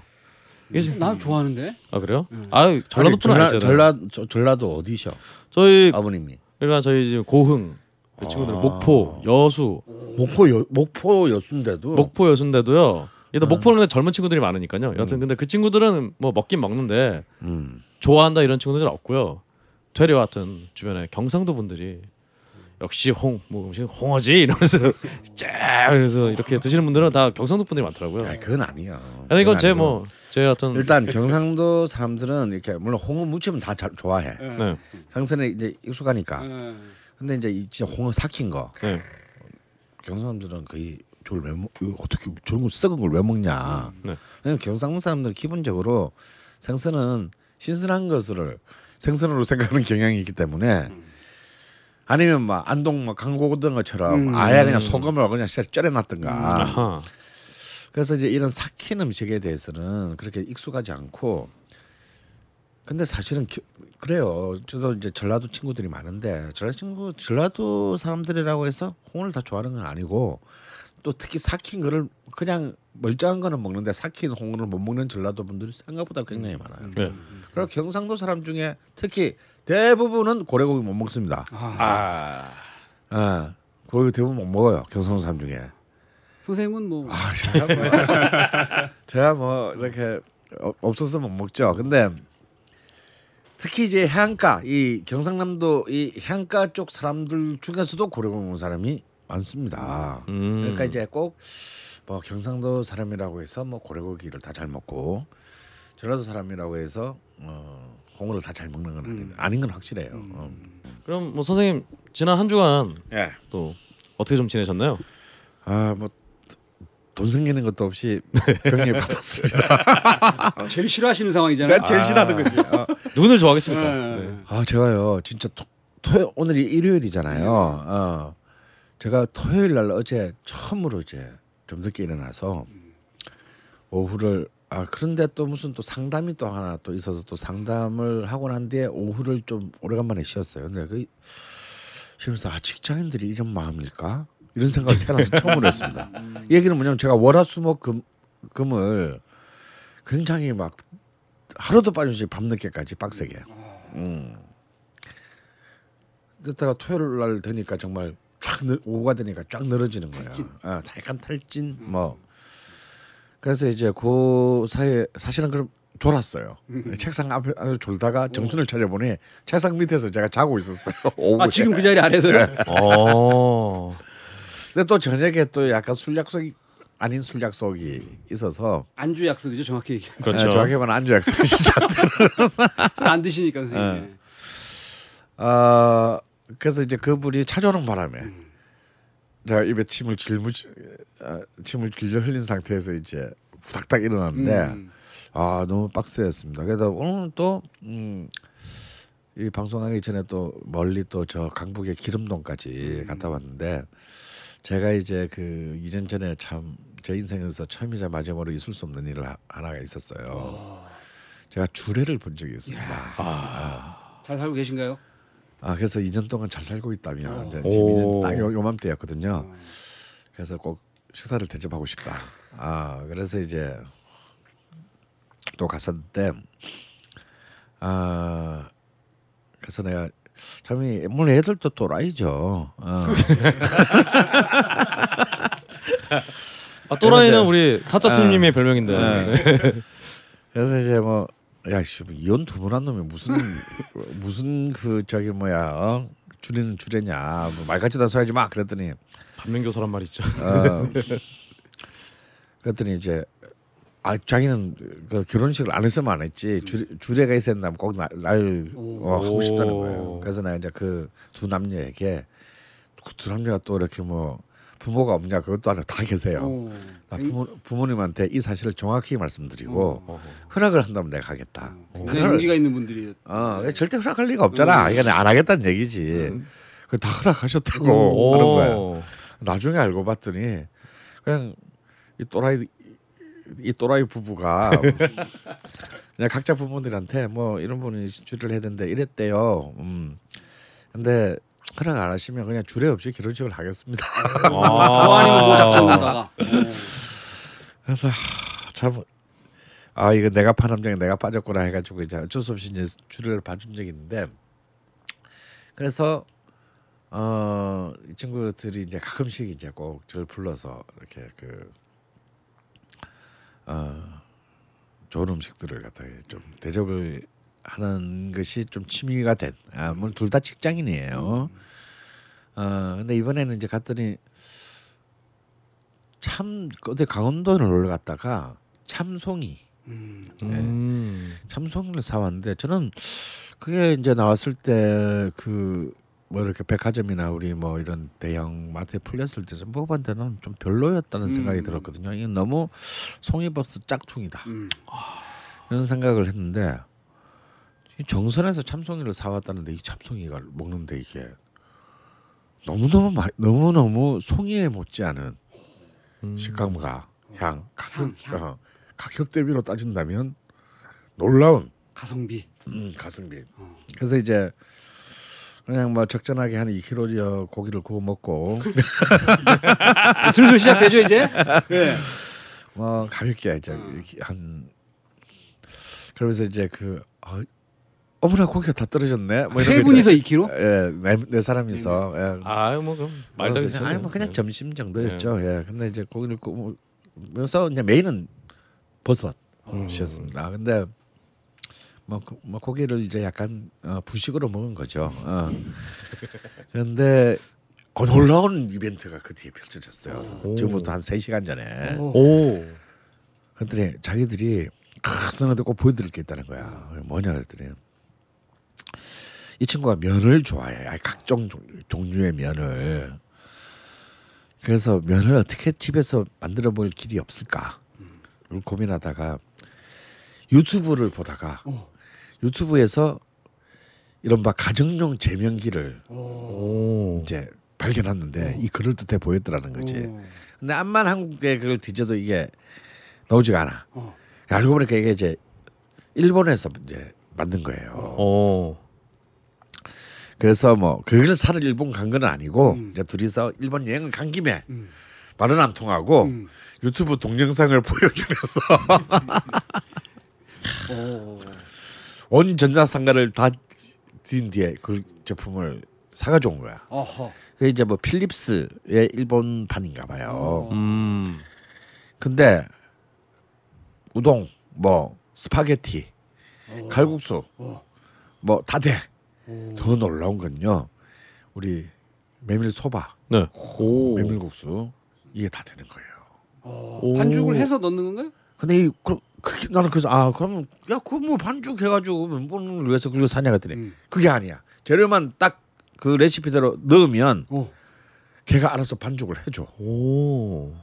Speaker 1: 이게 지금-
Speaker 3: 난 좋아하는데.
Speaker 1: 아 그래요?
Speaker 3: 음.
Speaker 1: 아 전라도 분은 아니세요.
Speaker 2: 전라 저, 전라도 어디셔?
Speaker 1: 저희
Speaker 2: 아버님이
Speaker 1: 그러니까 저희 고흥 그 친구들
Speaker 2: 아.
Speaker 1: 목포 여수
Speaker 2: 목포 여, 목포 여수인데도
Speaker 1: 목포 여수인데도요. 얘도
Speaker 2: 음.
Speaker 1: 목포는 근데 젊은 친구들이 많으니까요. 여튼 근데 그 친구들은 뭐 먹긴 먹는데
Speaker 2: 음.
Speaker 1: 좋아한다 이런 친구들은 없고요. 되려 하여튼 주변에 경상도 분들이 역시 홍 뭐 음식 홍어지 이러면서 *laughs* 쫙 그래서 이렇게 드시는 분들은 다 경상도 분들이 많더라고요.
Speaker 2: 아니, 그건 아니야.
Speaker 1: 아니 이건
Speaker 2: 그건
Speaker 1: 제
Speaker 2: 아니고.
Speaker 1: 뭐제 어떤
Speaker 2: 일단 경상도 사람들은 이렇게 물론 홍어 무치면 다잘 좋아해.
Speaker 1: 네.
Speaker 2: 상선에 이제 익숙하니까.
Speaker 3: 예.
Speaker 2: 근데 이제 이 진짜 홍어 삭힌 거
Speaker 1: 네.
Speaker 2: 경상도들은 거의 저걸 왜 먹? 어떻게 저런 거 썩은 걸 왜 먹냐?
Speaker 1: 네.
Speaker 2: 왜냐면 경상도 사람들은 기본적으로 생선은 신선한 것을 생선으로 생각하는 경향이 있기 때문에 아니면 막 안동 막 강고등어처럼
Speaker 3: 음.
Speaker 2: 아예 그냥 소금을 그냥 진짜 쩔어놨던가
Speaker 1: 아하.
Speaker 2: 그래서 이제 이런 삭힌 음식에 대해서는 그렇게 익숙하지 않고 근데 사실은 기- 그래요. 저도 이제 전라도 친구들이 많은데 전라도 친구 전라도 사람들이라고 해서 홍어를 다 좋아하는 건 아니고 또 특히 삭힌 거를 그냥 멀쩡한 거는 먹는데 삭힌 홍어를 못 먹는 전라도 분들이 생각보다 굉장히 많아요.
Speaker 1: 네.
Speaker 2: 그리고 경상도 사람 중에 특히 대부분은 고래고기 못 먹습니다.
Speaker 3: 아.
Speaker 2: 아, 고래고기 대부분 못 먹어요. 경상도 사람 중에.
Speaker 3: 선생님은 뭐
Speaker 2: 아, 제가 뭐, *laughs* 제가 뭐 이렇게 어- 없어서 못 먹죠. 근데 특히 이제 해안가 이 경상남도 이 해안가 쪽 사람들 중에서도 고래고기 먹는 사람이 많습니다.
Speaker 1: 음.
Speaker 2: 그러니까 이제 꼭 뭐 경상도 사람이라고 해서 뭐 고래고기를 다 잘 먹고 전라도 사람이라고 해서 어, 홍어를 다 잘 먹는 건 아닌, 아닌 건 확실해요. 어.
Speaker 1: 그럼 뭐 선생님 지난 한 주간
Speaker 2: 예.
Speaker 1: 또 어떻게 좀 지내셨나요?
Speaker 2: 아 뭐 돈 생기는 것도 없이 굉장히 바빴습니다.
Speaker 3: 제일 싫어하시는 상황이잖아요.
Speaker 2: 난 제일 싫어하는 거지. 어.
Speaker 1: 누군을 좋아하겠습니까?
Speaker 3: 네.
Speaker 1: 네.
Speaker 2: 아 제가요 진짜 토, 토요 오늘이 일요일이잖아요. 어. 제가 토요일 날 어제 처음으로 이제 좀 늦게 일어나서 오후를 아 그런데 또 무슨 또 상담이 또 하나 또 있어서 또 상담을 하고 난 뒤에 오후를 좀 오래간만에 쉬었어요. 근데 그 쉬면서 아 직장인들이 이런 마음일까 이런 생각을 태어나서 처음으로 했습니다. 이 얘기는 뭐냐면 제가 월화수목 금 금을 굉장히 막 하루도 빠짐없이 밤늦게까지 빡세게. 음. 그러다가 토요일 날 되니까 정말 쫙 늘, 오후가 되니까 쫙 늘어지는 거야. 아, 탈간 탈진 뭐. 그래서 이제 그 사이에 사실은 그럼 졸았어요. 책상 앞에 안에 졸다가 정신을 차려보니 책상 밑에서 제가 자고 있었어요. 오후에.
Speaker 3: 아 지금 그 자리 아래서요.
Speaker 1: 어.
Speaker 2: 근데 또 저녁에 또 약간 술 약속이 아닌 술 약속이 있어서
Speaker 3: 안주 약속이죠 정확히 얘기하면.
Speaker 1: 그렇죠.
Speaker 2: 예, 정확히 말하면 안주 약속이 진짜 *laughs*
Speaker 3: 술안 드시니까 선생님.
Speaker 2: 네. 아 그래서 이제 그분이 찾아오는 바람에 제가 입에 침을 질무 아, 침을 길려 흘린 상태에서 이제 후닥닥 일어났는데
Speaker 3: 음.
Speaker 2: 아 너무 빡세였습니다. 그래서 오늘 또 음, 이 방송하기 전에 또 멀리 또 저 강북의 기름동까지 갔다 왔는데 제가 이제 그 이전 전에 참 제 인생에서 처음이자 마지막으로 있을 수 없는 일을 하- 하나가 있었어요. 제가 주례를 본 적이 있습니다.
Speaker 3: 잘 살고 계신가요?
Speaker 2: 아 그래서 2년 동안 잘 살고 있다면 이제
Speaker 1: 오.
Speaker 2: 지금 이제 딱 요, 요맘때였거든요. 그래서 꼭 식사를 대접하고 싶다. 아 그래서 이제 또 갔었는데 아 그래서 내가 참이 물론 애들도 또라이죠. 어.
Speaker 1: 아 또라이는 우리 사자 스님의 별명인데.
Speaker 2: 네. 그래서 이제 뭐 야, 씨, 뭐 이혼 두 번 한 놈이 무슨 무슨 그 저기 뭐야 어? 주례는 주례냐 뭐 말 같지도 않은 소리 하지 마 그랬더니
Speaker 1: 반면교사란 말 있죠.
Speaker 2: 어, 그랬더니 이제 아 자기는 그 결혼식을 안 했으면 안 했지 주례, 있어야 된다면 꼭날 날 어, 하고 싶다는 거예요. 그래서 내가 이제 그 두 남녀에게 그 두 남녀가 또 이렇게 뭐 부모가 없냐 그것도 아니고 다 계세요.
Speaker 3: 어.
Speaker 2: 나 부모, 부모님한테 이 사실을 정확히 말씀드리고
Speaker 1: 어.
Speaker 2: 허락을 한다면 내가 하겠다.
Speaker 3: 굉장히 용기가 있는 분들이.
Speaker 2: 어, 절대 허락할 리가 없잖아. 이거 내가 안 하겠다는 얘기지. 그다 허락하셨다고
Speaker 1: 오.
Speaker 2: 하는 거야. 나중에 알고 봤더니 그냥 이 또라이 이 또라이 부부가 *laughs* 그냥 각자 부모들한테 뭐 이런 분이 주례를 해야 되는데 이랬대요. 음. 근데 허락 안 하시면 그냥 주례 없이 결혼식을 하겠습니다.
Speaker 3: 뭐 아니면 뭐 작정하다가. *laughs*
Speaker 2: 그래서 하, 참. 아 이거 내가 판 함정에 내가 빠졌구나 해가지고 이제 어쩔 수 없이 이제 주례를 봐준 적이 있는데 그래서 어 이 친구들이 이제 가끔씩 이제 꼭 저를 불러서 이렇게 그 어 좋은 음식들을 갖다가 좀 대접을 하는 것이 좀 취미가 된. 아, 물론 둘다 직장인이에요. 어 근데 이번에는 이제 갔더니 참 어디 강원도를 놀러 갔다가 참송이
Speaker 3: 음.
Speaker 1: 음.
Speaker 2: 참송이를 사왔는데 저는 그게 이제 나왔을 때 그 뭐 이렇게 백화점이나 우리 뭐 이런 대형 마트에 풀렸을 때 데는 좀 별로였다는
Speaker 3: 음.
Speaker 2: 생각이 들었거든요. 이게 너무 송이버섯 짝퉁이다
Speaker 3: 음.
Speaker 2: 이런 생각을 했는데 이 정선에서 참송이를 사왔다는데 이 참송이가 먹는데 이게 너무 너무 너무 너무 송이에 못지않은
Speaker 1: 음.
Speaker 2: 식감과 향, 가격,
Speaker 3: 향.
Speaker 2: 어, 가격 대비로 따진다면 놀라운
Speaker 3: 가성비.
Speaker 2: 음, 가성비.
Speaker 3: 어.
Speaker 2: 그래서 이제 그냥 뭐 적절하게 한 2kg 고기를 구워 먹고 *laughs*
Speaker 3: 슬슬 시작되죠 이제. 네.
Speaker 2: 뭐 가볍게 이제
Speaker 3: 음.
Speaker 2: 이렇게 한 그러면서 이제 그 어, 어머나 고기가 다 떨어졌네. 뭐세거
Speaker 3: 분이서
Speaker 2: 있잖아요.
Speaker 3: 2kg?
Speaker 2: 예, 네, 네 사람이서. 예.
Speaker 1: 아유 뭐 그럼 말도 안
Speaker 2: 어, 그냥, 아니 뭐 그냥 점심 정도였죠. 예. 근데 이제 고기를 구우면서 이제 메인은 버섯이었습니다. 근데 뭐, 그- 뭐 고기를 이제 약간 어, 부식으로 먹은 거죠. 어. *laughs* 그런데 어, 놀라운 이벤트가 그 뒤에 펼쳐졌어요.
Speaker 1: 오.
Speaker 2: 지금부터 한 3 시간 전에.
Speaker 3: 오.
Speaker 1: 오.
Speaker 2: 그랬더니 자기들이 크스는데 꼭 보여드릴 게 있다는 거야. 뭐냐 그랬더니 이 친구가 면을 좋아해. 아니, 각종 종- 종류의 면을. 그래서 면을 어떻게 집에서 만들어 먹을 길이 없을까? 를 고민하다가 유튜브를 보다가
Speaker 3: 오.
Speaker 2: 유튜브에서 이른바 가정용 제면기를
Speaker 1: 오.
Speaker 2: 이제 발견했는데 이 그럴 듯해 보였더라는 거지.
Speaker 3: 오.
Speaker 2: 근데 암만 한국에 그걸 뒤져도 이게 나오지가 않아.
Speaker 3: 어.
Speaker 2: 알고 보니까 이게 이제 일본에서 이제 만든 거예요.
Speaker 1: 오.
Speaker 2: 그래서 뭐 그걸 사러 일본 간 건 아니고
Speaker 3: 음.
Speaker 2: 이제 둘이서 일본 여행을 간 김에
Speaker 3: 음.
Speaker 2: 말은 안 통하고
Speaker 3: 음.
Speaker 2: 유튜브 동영상을 *laughs* 보여주면서 *laughs*
Speaker 3: 오.
Speaker 2: 온 전자상가를 다 뒤진 뒤에 그 제품을 사가져온 거야.
Speaker 3: 어허.
Speaker 2: 그게 이제 뭐 필립스의 일본판인가 봐요.
Speaker 3: 어.
Speaker 1: 음.
Speaker 2: 근데 우동, 뭐 스파게티,
Speaker 3: 어.
Speaker 2: 칼국수,
Speaker 3: 어.
Speaker 2: 뭐다 돼.
Speaker 3: 오.
Speaker 2: 더 놀라운 건요. 우리 메밀 소바,
Speaker 1: 네. 오.
Speaker 2: 메밀국수 이게 다 되는 거예요.
Speaker 3: 어.
Speaker 1: 오.
Speaker 3: 반죽을 해서 넣는 건가요?
Speaker 2: 근데 이 그, 그, 나는 그래서 아 그러면 야 그거 뭐 반죽 해가지고 면본을 위해서 그걸 사냐 그랬더니
Speaker 3: 음.
Speaker 2: 그게 아니야. 재료만 딱 그 레시피대로 넣으면
Speaker 3: 오.
Speaker 2: 걔가 알아서 반죽을 해줘.
Speaker 1: 오.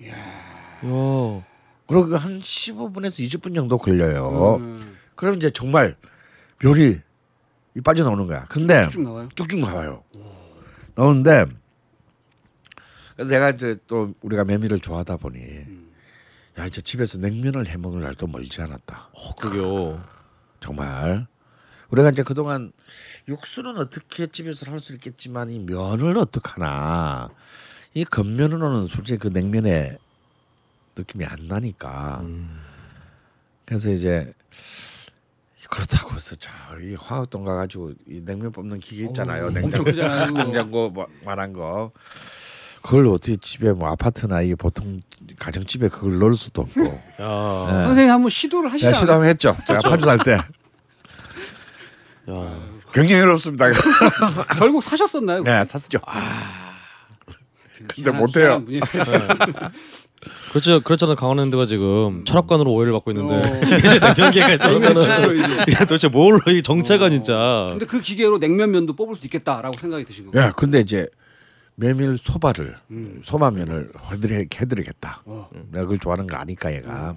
Speaker 3: 이야.
Speaker 1: 야.
Speaker 2: 그리고 한 15분에서 20분 정도 걸려요.
Speaker 3: 음.
Speaker 2: 그럼 이제 정말 면이 이 빠져나오는 거야. 근데
Speaker 3: 쭉쭉 나와요.
Speaker 2: 쭉쭉 나와요. 나오는데 그래서 내가 이제 또 우리가 메밀을 좋아하다 보니
Speaker 3: 음.
Speaker 2: 야 이제 집에서 냉면을 해 먹을 날도 멀지 않았다.
Speaker 1: 어, 그게요.
Speaker 2: 정말 우리가 이제 그동안 육수는 어떻게 집에서 할 수 있겠지만 이 면을 어떡하나 이 겉면으로는 솔직히 그 냉면의 느낌이 안 나니까
Speaker 1: 음.
Speaker 2: 그래서 이제 그렇다고 해서 저이 화학동 가 가지고 이 냉면 뽑는 기계 있잖아요.
Speaker 3: 어우,
Speaker 2: 냉장고. *laughs* 냉장고 뭐- 말한 거. 그걸 어떻게 집에 뭐 아파트나 이게 보통 가정집에 그걸 넣을 수도 없고.
Speaker 1: 야.
Speaker 2: 네.
Speaker 3: 선생님 한번 시도를 않아요?
Speaker 2: 시도 한번 했죠. 제가 파주 살 때
Speaker 1: 야.
Speaker 2: 굉장히 어렵습니다. *laughs*
Speaker 3: 결국 사셨었나요?
Speaker 2: 네, 샀죠. 근데
Speaker 3: 희한한-
Speaker 2: 못해요.
Speaker 3: 분이- *laughs*
Speaker 1: 그렇죠. 그렇잖아. 강원랜드가 지금 철학관으로 오해를 받고 있는데
Speaker 3: 어. *laughs*
Speaker 1: 이제
Speaker 3: 이제.
Speaker 1: 야, 도대체 뭘로 이 정체가
Speaker 3: 어.
Speaker 1: 진짜.
Speaker 3: 근데 그 기계로 냉면면도 뽑을 수 있겠다라고 생각이 드신 거예요.
Speaker 2: 예, 근데 이제 메밀 소바를
Speaker 3: 음.
Speaker 2: 소바면을 해드리, 해드리겠다.
Speaker 3: 어.
Speaker 2: 내가 그걸 좋아하는 걸 아니까 얘가.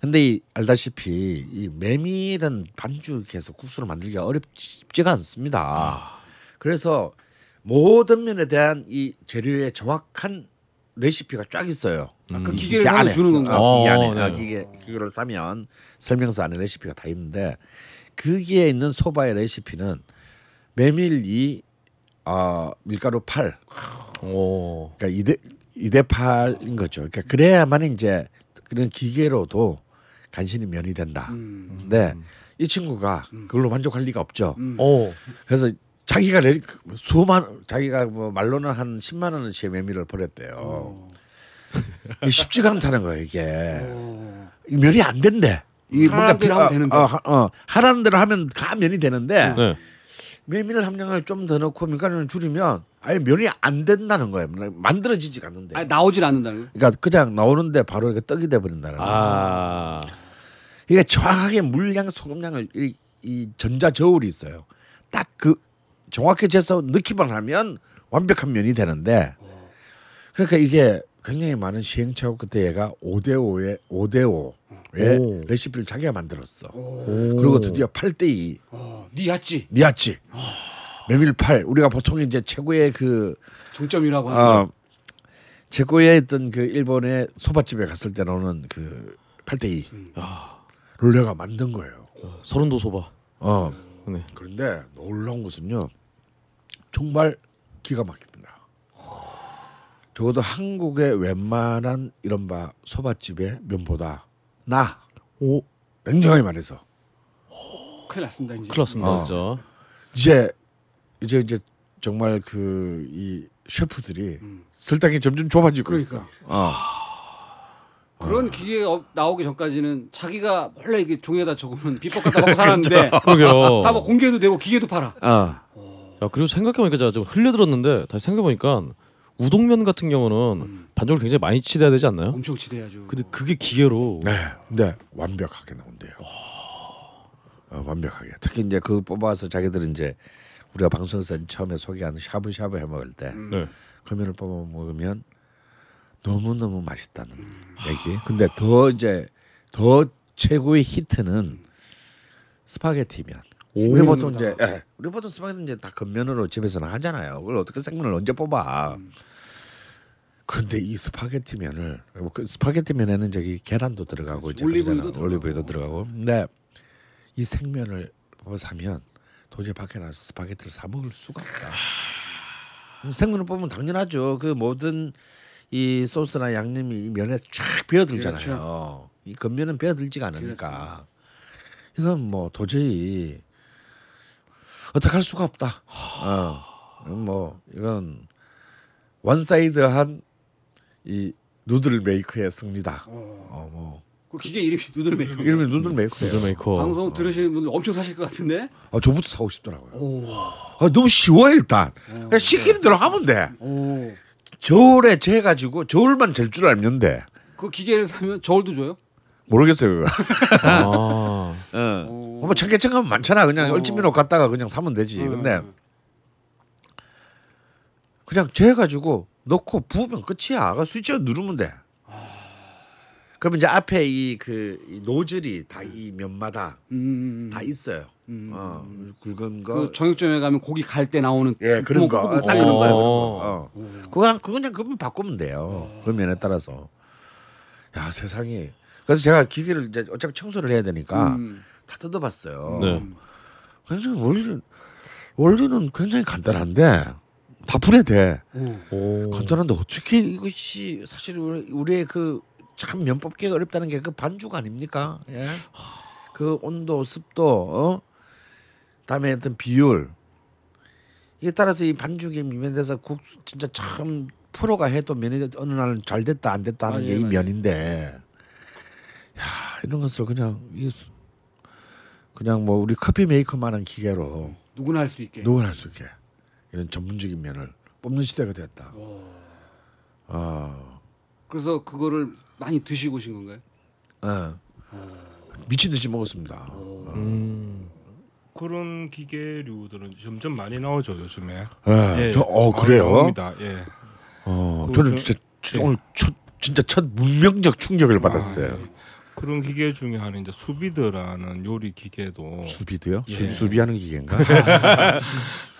Speaker 2: 근데 이, 알다시피 이 메밀은 반죽해서 국수를 만들기가 어렵지가 않습니다. 그래서 모든 면에 대한 이 재료의 정확한 레시피가 쫙 있어요.
Speaker 1: 음.
Speaker 2: 그이
Speaker 3: 기계를
Speaker 2: 기계 안에.
Speaker 3: 주는 건가요?
Speaker 2: 어, 기계
Speaker 1: 어,
Speaker 2: 안에
Speaker 1: 네.
Speaker 2: 어, 기계 그거를 사면 설명서 안에 레시피가 다 있는데 거기에 있는 소바의 레시피는 메밀이 어, 밀가루 8
Speaker 1: 오.
Speaker 2: 그러니까 이대 이대 8인 거죠. 그러니까 그래야만 이제 그런 기계로도 간신히 면이 된다.
Speaker 3: 음.
Speaker 2: 근데 이 친구가 그걸로 만족할 리가 없죠.
Speaker 3: 음.
Speaker 1: 오.
Speaker 2: 그래서 자기가 레, 그 수만 자기가 뭐 말로는 한 10만 원어치의 메밀을 버렸대요.
Speaker 3: 어.
Speaker 2: 쉽지가 않다는 거예요 이게.
Speaker 3: 어.
Speaker 2: 이 면이 안 된대. 이
Speaker 3: 하라는 대로 하면 되는데.
Speaker 2: 어, 하- 어, 하라는 대로 하면 다 면이 되는데
Speaker 1: 네.
Speaker 2: 메밀 함량을 좀 더 넣고 밀가루를 줄이면 아예 면이 안 된다는 거예요. 만들어지지가 않는데.
Speaker 3: 아, 나오질 않는다는 거.
Speaker 2: 그러니까 그냥 나오는데 바로 이렇게 떡이 돼 버린다는 거죠.
Speaker 1: 아.
Speaker 2: 그러니까 정확하게 물량 소금량을 이, 이 전자 저울이 있어요. 딱 그 정확히 재서 넣기만 하면 완벽한 면이 되는데 그러니까 이게 굉장히 많은 시행착오 끝에 얘가 5대 5의 5대 5의
Speaker 1: 오.
Speaker 2: 레시피를 자기가 만들었어.
Speaker 1: 오.
Speaker 2: 그리고 드디어 8대 2
Speaker 3: 어, 니야찌
Speaker 2: 니아치 메밀 8 우리가 보통 이제 최고의 그
Speaker 3: 정점이라고 하는
Speaker 2: 어, 최고의 어떤 그 일본의 소바집에 갔을 때 나오는 그 8대 2를 내가 만든 거예요.
Speaker 1: 서른도 소바.
Speaker 2: 어
Speaker 1: 네.
Speaker 2: 그런데 놀라운 것은요 정말 기가 막힙니다. 적어도 한국의 웬만한 이른바 소바집의 면보다 나
Speaker 1: 오.
Speaker 2: 냉정하게 말해서
Speaker 3: 큰일 났습니다 이제.
Speaker 1: 큰일 났습니다
Speaker 2: 어.
Speaker 1: 진짜.
Speaker 2: 이제 이제 이제 정말 그 이 셰프들이 설탕이 점점 좁아지고
Speaker 3: 그러니까.
Speaker 2: 있어. 어.
Speaker 3: 그런 기계 어, 나오기 전까지는 자기가 원래 이게 종이에다 적으면 비법 갖다 먹고 살았는데 *laughs*
Speaker 1: 그러게요. *laughs*
Speaker 3: 다뭐 공개도 되고 기계도 팔아.
Speaker 2: 어.
Speaker 1: 야 그리고 생각해보니까 제가 좀 흘려들었는데 다시 생각해보니까 우동면 같은 경우는 반죽을 굉장히 많이 치대야 되지 않나요?
Speaker 3: 엄청 치대야죠.
Speaker 1: 근데 그게 기계로
Speaker 2: 네, 근데 완벽하게 나온대요. 어, 완벽하게. 특히 이제 그 뽑아서 자기들은 이제 우리가 방송에서 처음에 소개하는 샤브샤브 해 먹을 때
Speaker 3: 음.
Speaker 1: 네.
Speaker 2: 그 면을 뽑아 먹으면 너무 너무 맛있다는 얘기. 근데 더 이제 더 최고의 히트는 스파게티면. 우리 보통 이제 예, 우리 보통 스파게티 이제 다 건면으로 집에서는 하잖아요. 그걸 어떻게 생면을 언제 뽑아? 근데 이 스파게티 면을 뭐그 스파게티 면에는 저기 계란도 들어가고
Speaker 3: 올리브유도.
Speaker 2: 올리브유도 들어가고. 근데 이 생면을 하면 도저히 밖에 나가서 스파게티를 사 먹을 수가 없다. 생면을 뽑으면 당연하죠. 그 모든 이 소스나 양념이 이 면에 쫙 배어들잖아요.
Speaker 3: 그렇죠.
Speaker 2: 이 건면은 배어들지가 않으니까 이건 뭐 도저히 어떻게 할 수가 없다. 어, 뭐 이건 one side한 이 noodle maker의 승리다. 어, 뭐
Speaker 3: 그 기계 이름이 noodle maker.
Speaker 2: 이름이 noodle maker예요.
Speaker 1: noodle maker.
Speaker 3: 방송 들으시는 분들 엄청 사실 것 같은데.
Speaker 2: 아, 저부터 사고 싶더라고요.
Speaker 3: 오.
Speaker 2: 아, 너무 쉬워 일단. 그냥 시키는 대로 하면 돼.
Speaker 3: 오.
Speaker 2: 저울에 재 가지고 저울만 잴 줄 알면 돼.
Speaker 3: 그 기계를 사면 저울도 줘요?
Speaker 2: 모르겠어요. 그거.
Speaker 1: 아. *laughs*
Speaker 2: 어.
Speaker 3: 어.
Speaker 2: 뭐 청계청하면 많잖아. 그냥
Speaker 3: 어.
Speaker 2: 얼치미로 갔다가 그냥 사면 되지.
Speaker 3: 어.
Speaker 2: 근데 그냥 재 가지고 넣고 부으면 끝이야. 그 스위치 누르면 돼. 그러면 이제 앞에 이그 노즐이 다 이 면마다
Speaker 3: 음.
Speaker 2: 다 있어요.
Speaker 3: 음.
Speaker 2: 어, 굵은 거.
Speaker 3: 그 정육점에 가면 고기 갈 때 나오는
Speaker 2: 예, 그런 거. 딱 그런
Speaker 1: 어.
Speaker 2: 거예요. 거. 어. 그거 그거 그냥 그만 바꾸면 돼요. 그 면에 따라서. 야 세상이. 그래서 제가 기계를 이제 어차피 청소를 해야 되니까
Speaker 3: 음.
Speaker 2: 다 뜯어봤어요.
Speaker 1: 네.
Speaker 2: 굉장히 원리는 원리는 굉장히 간단한데 다 분해돼.
Speaker 3: 오.
Speaker 1: 오.
Speaker 2: 간단한데 어떻게 이것이 사실 우리, 우리 의 그 참 면 뽑기가 어렵다는 게 그 반죽 아닙니까? 예. 그 온도, 습도, 어? 다음에 어떤 비율 이에 따라서 이 반죽이 면에서 국 진짜 참 프로가 해도 면이 어느 날은 잘 됐다 안 됐다 하는 게
Speaker 3: 맞아요,
Speaker 2: 이
Speaker 3: 맞아요.
Speaker 2: 면인데 야 이런 것을 그냥 이 그냥 뭐 우리 커피 메이커만한 기계로
Speaker 3: 누구나 할 수 있게.
Speaker 2: 누구나 할 수 있게 이런 전문적인 면을 뽑는 시대가 됐다. 아,
Speaker 3: 그래서 그거를 많이 드시고 오신 건가요?
Speaker 2: 어. 미친 듯이 먹었습니다.
Speaker 1: 음.
Speaker 4: 그런 기계류들은 점점 많이 나오죠 요즘에.
Speaker 2: 예, 저, 어 그래요?
Speaker 4: 나옵니다. 예.
Speaker 2: 어,
Speaker 4: 그
Speaker 2: 저는
Speaker 4: 저-
Speaker 2: 진짜, 진짜
Speaker 4: 네.
Speaker 2: 오늘 첫, 진짜 첫 문명적 충격을 받았어요.
Speaker 4: 아, 예. 그런 기계 중에 하나 이제 수비드라는 요리 기계도
Speaker 2: 수비도요?
Speaker 4: 예.
Speaker 2: 수, 수비하는 기계인가? *laughs*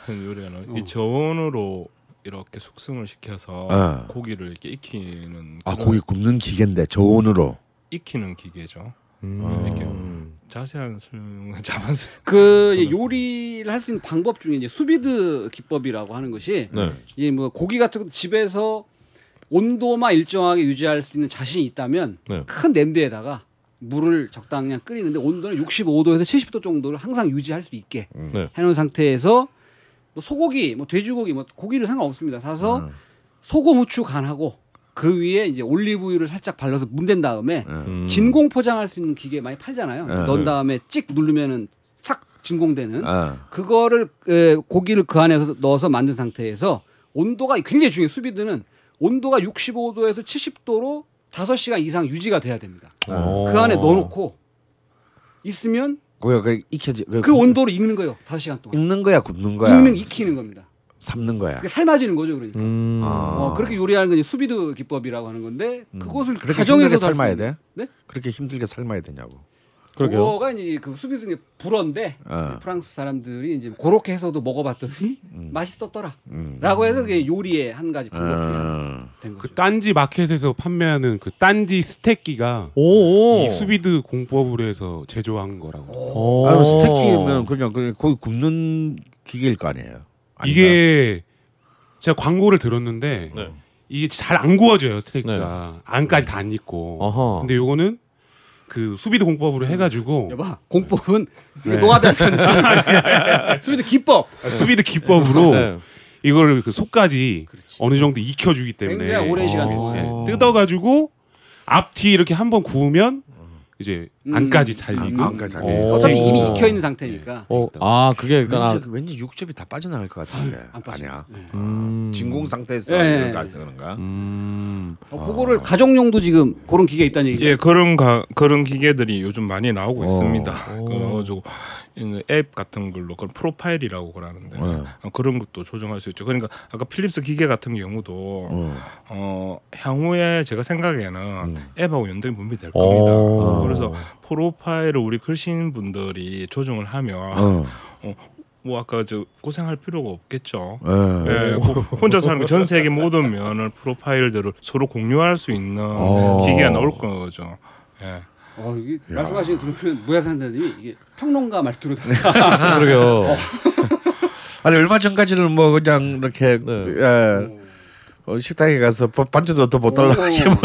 Speaker 4: 그 요리는
Speaker 3: 어.
Speaker 4: 이 저온으로 이렇게 숙성을 시켜서
Speaker 2: 어.
Speaker 4: 고기를 이렇게 익히는
Speaker 2: 아 고기 굽는 기계인데 저온으로.
Speaker 4: 익히는 기계죠.
Speaker 1: 음.
Speaker 4: 이렇게 자세한 설명은 *laughs* 자만스.
Speaker 3: 그 요리를 할 수 있는 방법 중에 이제 수비드 기법이라고 하는 것이
Speaker 1: 네.
Speaker 3: 이제 뭐 고기 같은 거 집에서 온도만 일정하게 유지할 수 있는 자신이 있다면
Speaker 1: 네.
Speaker 3: 큰 냄비에다가 물을 적당히 끓이는데 온도는 65도에서 70도 정도를 항상 유지할 수 있게
Speaker 1: 네.
Speaker 3: 해놓은 상태에서 뭐 소고기, 뭐 돼지고기, 뭐 고기를 상관없습니다. 사서
Speaker 2: 음.
Speaker 3: 소금, 후추 간하고 그 위에 이제 올리브유를 살짝 발라서 문댄 다음에
Speaker 2: 음.
Speaker 1: 음.
Speaker 3: 진공 포장할 수 있는 기계 많이 팔잖아요.
Speaker 2: 네.
Speaker 3: 넣은 다음에 찍 누르면은 싹 진공되는
Speaker 2: 어.
Speaker 3: 그거를 에, 고기를 그 안에서 넣어서 만든 상태에서 온도가 굉장히 중요해요. 수비드는 온도가 65도에서 70도로 5시간 이상 유지가 돼야 됩니다.
Speaker 1: 어.
Speaker 3: 그 안에 넣어놓고 있으면
Speaker 2: 그거 그 익혀지 그,
Speaker 3: 그 온도로 익는 거예요. 5시간 동안.
Speaker 2: 익는 거야 굽는 거야
Speaker 3: 익는 익히는 겁니다.
Speaker 2: 삶는 거야.
Speaker 3: 그게 삶아지는 거죠, 그러니까.
Speaker 1: 음.
Speaker 2: 아.
Speaker 3: 어, 그렇게 요리하는 건 수비드 기법이라고 하는 건데 그것을
Speaker 2: 그렇게
Speaker 3: 가정에서
Speaker 2: 삶아야 돼?
Speaker 3: 네?
Speaker 2: 그렇게 힘들게 삶아야 되냐고.
Speaker 1: 그러게요.
Speaker 3: 그거가 이제 그 수비드 불어인데
Speaker 2: 어.
Speaker 3: 프랑스 사람들이 이제 그렇게 해서도 먹어봤더니 맛있었더라.
Speaker 2: 음.
Speaker 3: 라고 해서 그게 요리의 한 가지 방법 중에 하나
Speaker 2: 어.
Speaker 3: 된 거죠.
Speaker 5: 그 딴지 마켓에서 판매하는 그 딴지 스테이키가
Speaker 1: 오.
Speaker 5: 이 수비드 공법으로 해서 제조한 거라고.
Speaker 1: 오.
Speaker 2: 아, 스테이크면 그냥 그냥 거기 굽는 기계일 거 아니에요. 아닌가?
Speaker 5: 이게 제가 광고를 들었는데
Speaker 1: 네.
Speaker 5: 이게 잘 안 구워져요 스테이크가 안까지 다 안 익고. 근데 요거는 그 수비드 공법으로 해가지고
Speaker 3: 여봐 공법은
Speaker 2: 네.
Speaker 3: 노하다 선수 수비드 기법
Speaker 5: 수비드 기법으로
Speaker 1: 네.
Speaker 5: 이거를 그 속까지 어느 정도 익혀주기 때문에
Speaker 3: 굉장히 오랜 시간
Speaker 1: 어.
Speaker 3: 어.
Speaker 5: 예, 뜯어가지고 앞뒤 이렇게 한번 구우면 이제
Speaker 3: 음.
Speaker 5: 안까지 잘
Speaker 3: 음.
Speaker 5: 익고
Speaker 2: 안까지 잘
Speaker 1: 어.
Speaker 3: 어차피 이미
Speaker 1: 오.
Speaker 3: 익혀 있는 상태니까
Speaker 1: 어, 아 그게 그러니까
Speaker 2: 왠지, 왠지 육즙이 다 빠져나갈 것 같은데
Speaker 3: 안 빠져.
Speaker 2: 아니야.
Speaker 3: 네.
Speaker 1: 음.
Speaker 2: 진공 상태에서
Speaker 3: 예,
Speaker 2: 이런
Speaker 3: 예,
Speaker 2: 거
Speaker 3: 예.
Speaker 2: 해서 그런가?
Speaker 1: 음.
Speaker 3: 어, 그거를 가정용도 지금 그런 기계 있다는 얘기.
Speaker 4: 예, 그런 가, 그런 기계들이 요즘 많이 나오고
Speaker 2: 어.
Speaker 4: 있습니다.
Speaker 1: 오.
Speaker 4: 그래가지고 이앱 같은 걸로 그런 프로파일이라고 그러는데
Speaker 2: 어.
Speaker 4: 어, 그런 것도 조정할 수 있죠. 그러니까 아까 필립스 기계 같은 경우도
Speaker 2: 어.
Speaker 4: 어, 향후에 제가 생각에는
Speaker 2: 음.
Speaker 4: 앱하고 연동이 분비될
Speaker 1: 오.
Speaker 4: 겁니다.
Speaker 1: 어.
Speaker 4: 그래서 프로파일을 우리 글씨인 분들이 조정을 하면
Speaker 2: 어.
Speaker 4: 뭐 아까 저 고생할 필요가 없겠죠.
Speaker 2: 어.
Speaker 4: 예, 고- 혼자 사는 전 세계 모든 면을 프로파일들을 서로 공유할 수 있는
Speaker 2: 어.
Speaker 4: 기계가 나올 거죠. 예.
Speaker 3: 어, 이게 말씀하시는 들으면 무야산다님이 이게 평론가 말투로 다 *laughs*
Speaker 1: 그러게요.
Speaker 2: 아니 얼마 전까지는 뭐 그냥 이렇게
Speaker 1: 네.
Speaker 2: 예, 어, 식당에 가서 밥- 반찬도 더못 달라고
Speaker 3: 오.
Speaker 2: 하시면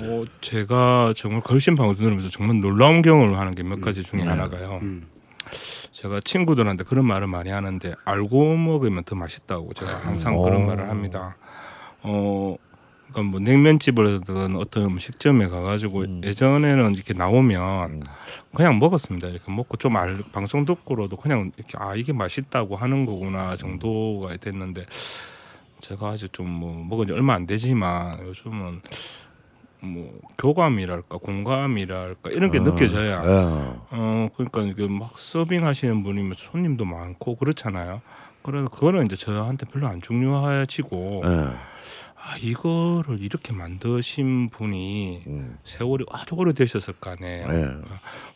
Speaker 4: 어, 제가 정말 걸신 방송 들으면서 정말 놀라운 경험을 하는 게 몇 가지 중에
Speaker 2: 네.
Speaker 4: 하나가요.
Speaker 3: 음.
Speaker 4: 제가 친구들한테 그런 말을 많이 하는데 알고 먹으면 더 맛있다고 제가 항상 그런
Speaker 1: 오.
Speaker 4: 말을 합니다. 어, 그러니까 뭐 냉면집이라든 어떤 음식점에 가가지고
Speaker 2: 음.
Speaker 4: 예전에는 이렇게 나오면
Speaker 2: 음.
Speaker 4: 그냥 먹었습니다. 이렇게 먹고 좀 알, 방송 듣고로도 그냥 이렇게 아 이게 맛있다고 하는 거구나 정도가 됐는데 제가 아직 좀 뭐 먹은 지 얼마 안 되지만 요즘은 뭐 교감이랄까 공감이랄까 이런 게
Speaker 2: 어.
Speaker 4: 느껴져야
Speaker 2: 어.
Speaker 4: 어 그러니까 이게 막 서빙하시는 분이면 손님도 많고 그렇잖아요. 그래서 그거는 이제 저한테 별로 안 중요해지고
Speaker 2: 예.
Speaker 4: 아 이거를 이렇게 만드신 분이
Speaker 2: 음.
Speaker 4: 세월이 아주 오래되셨을 거 아니에요.
Speaker 2: 예.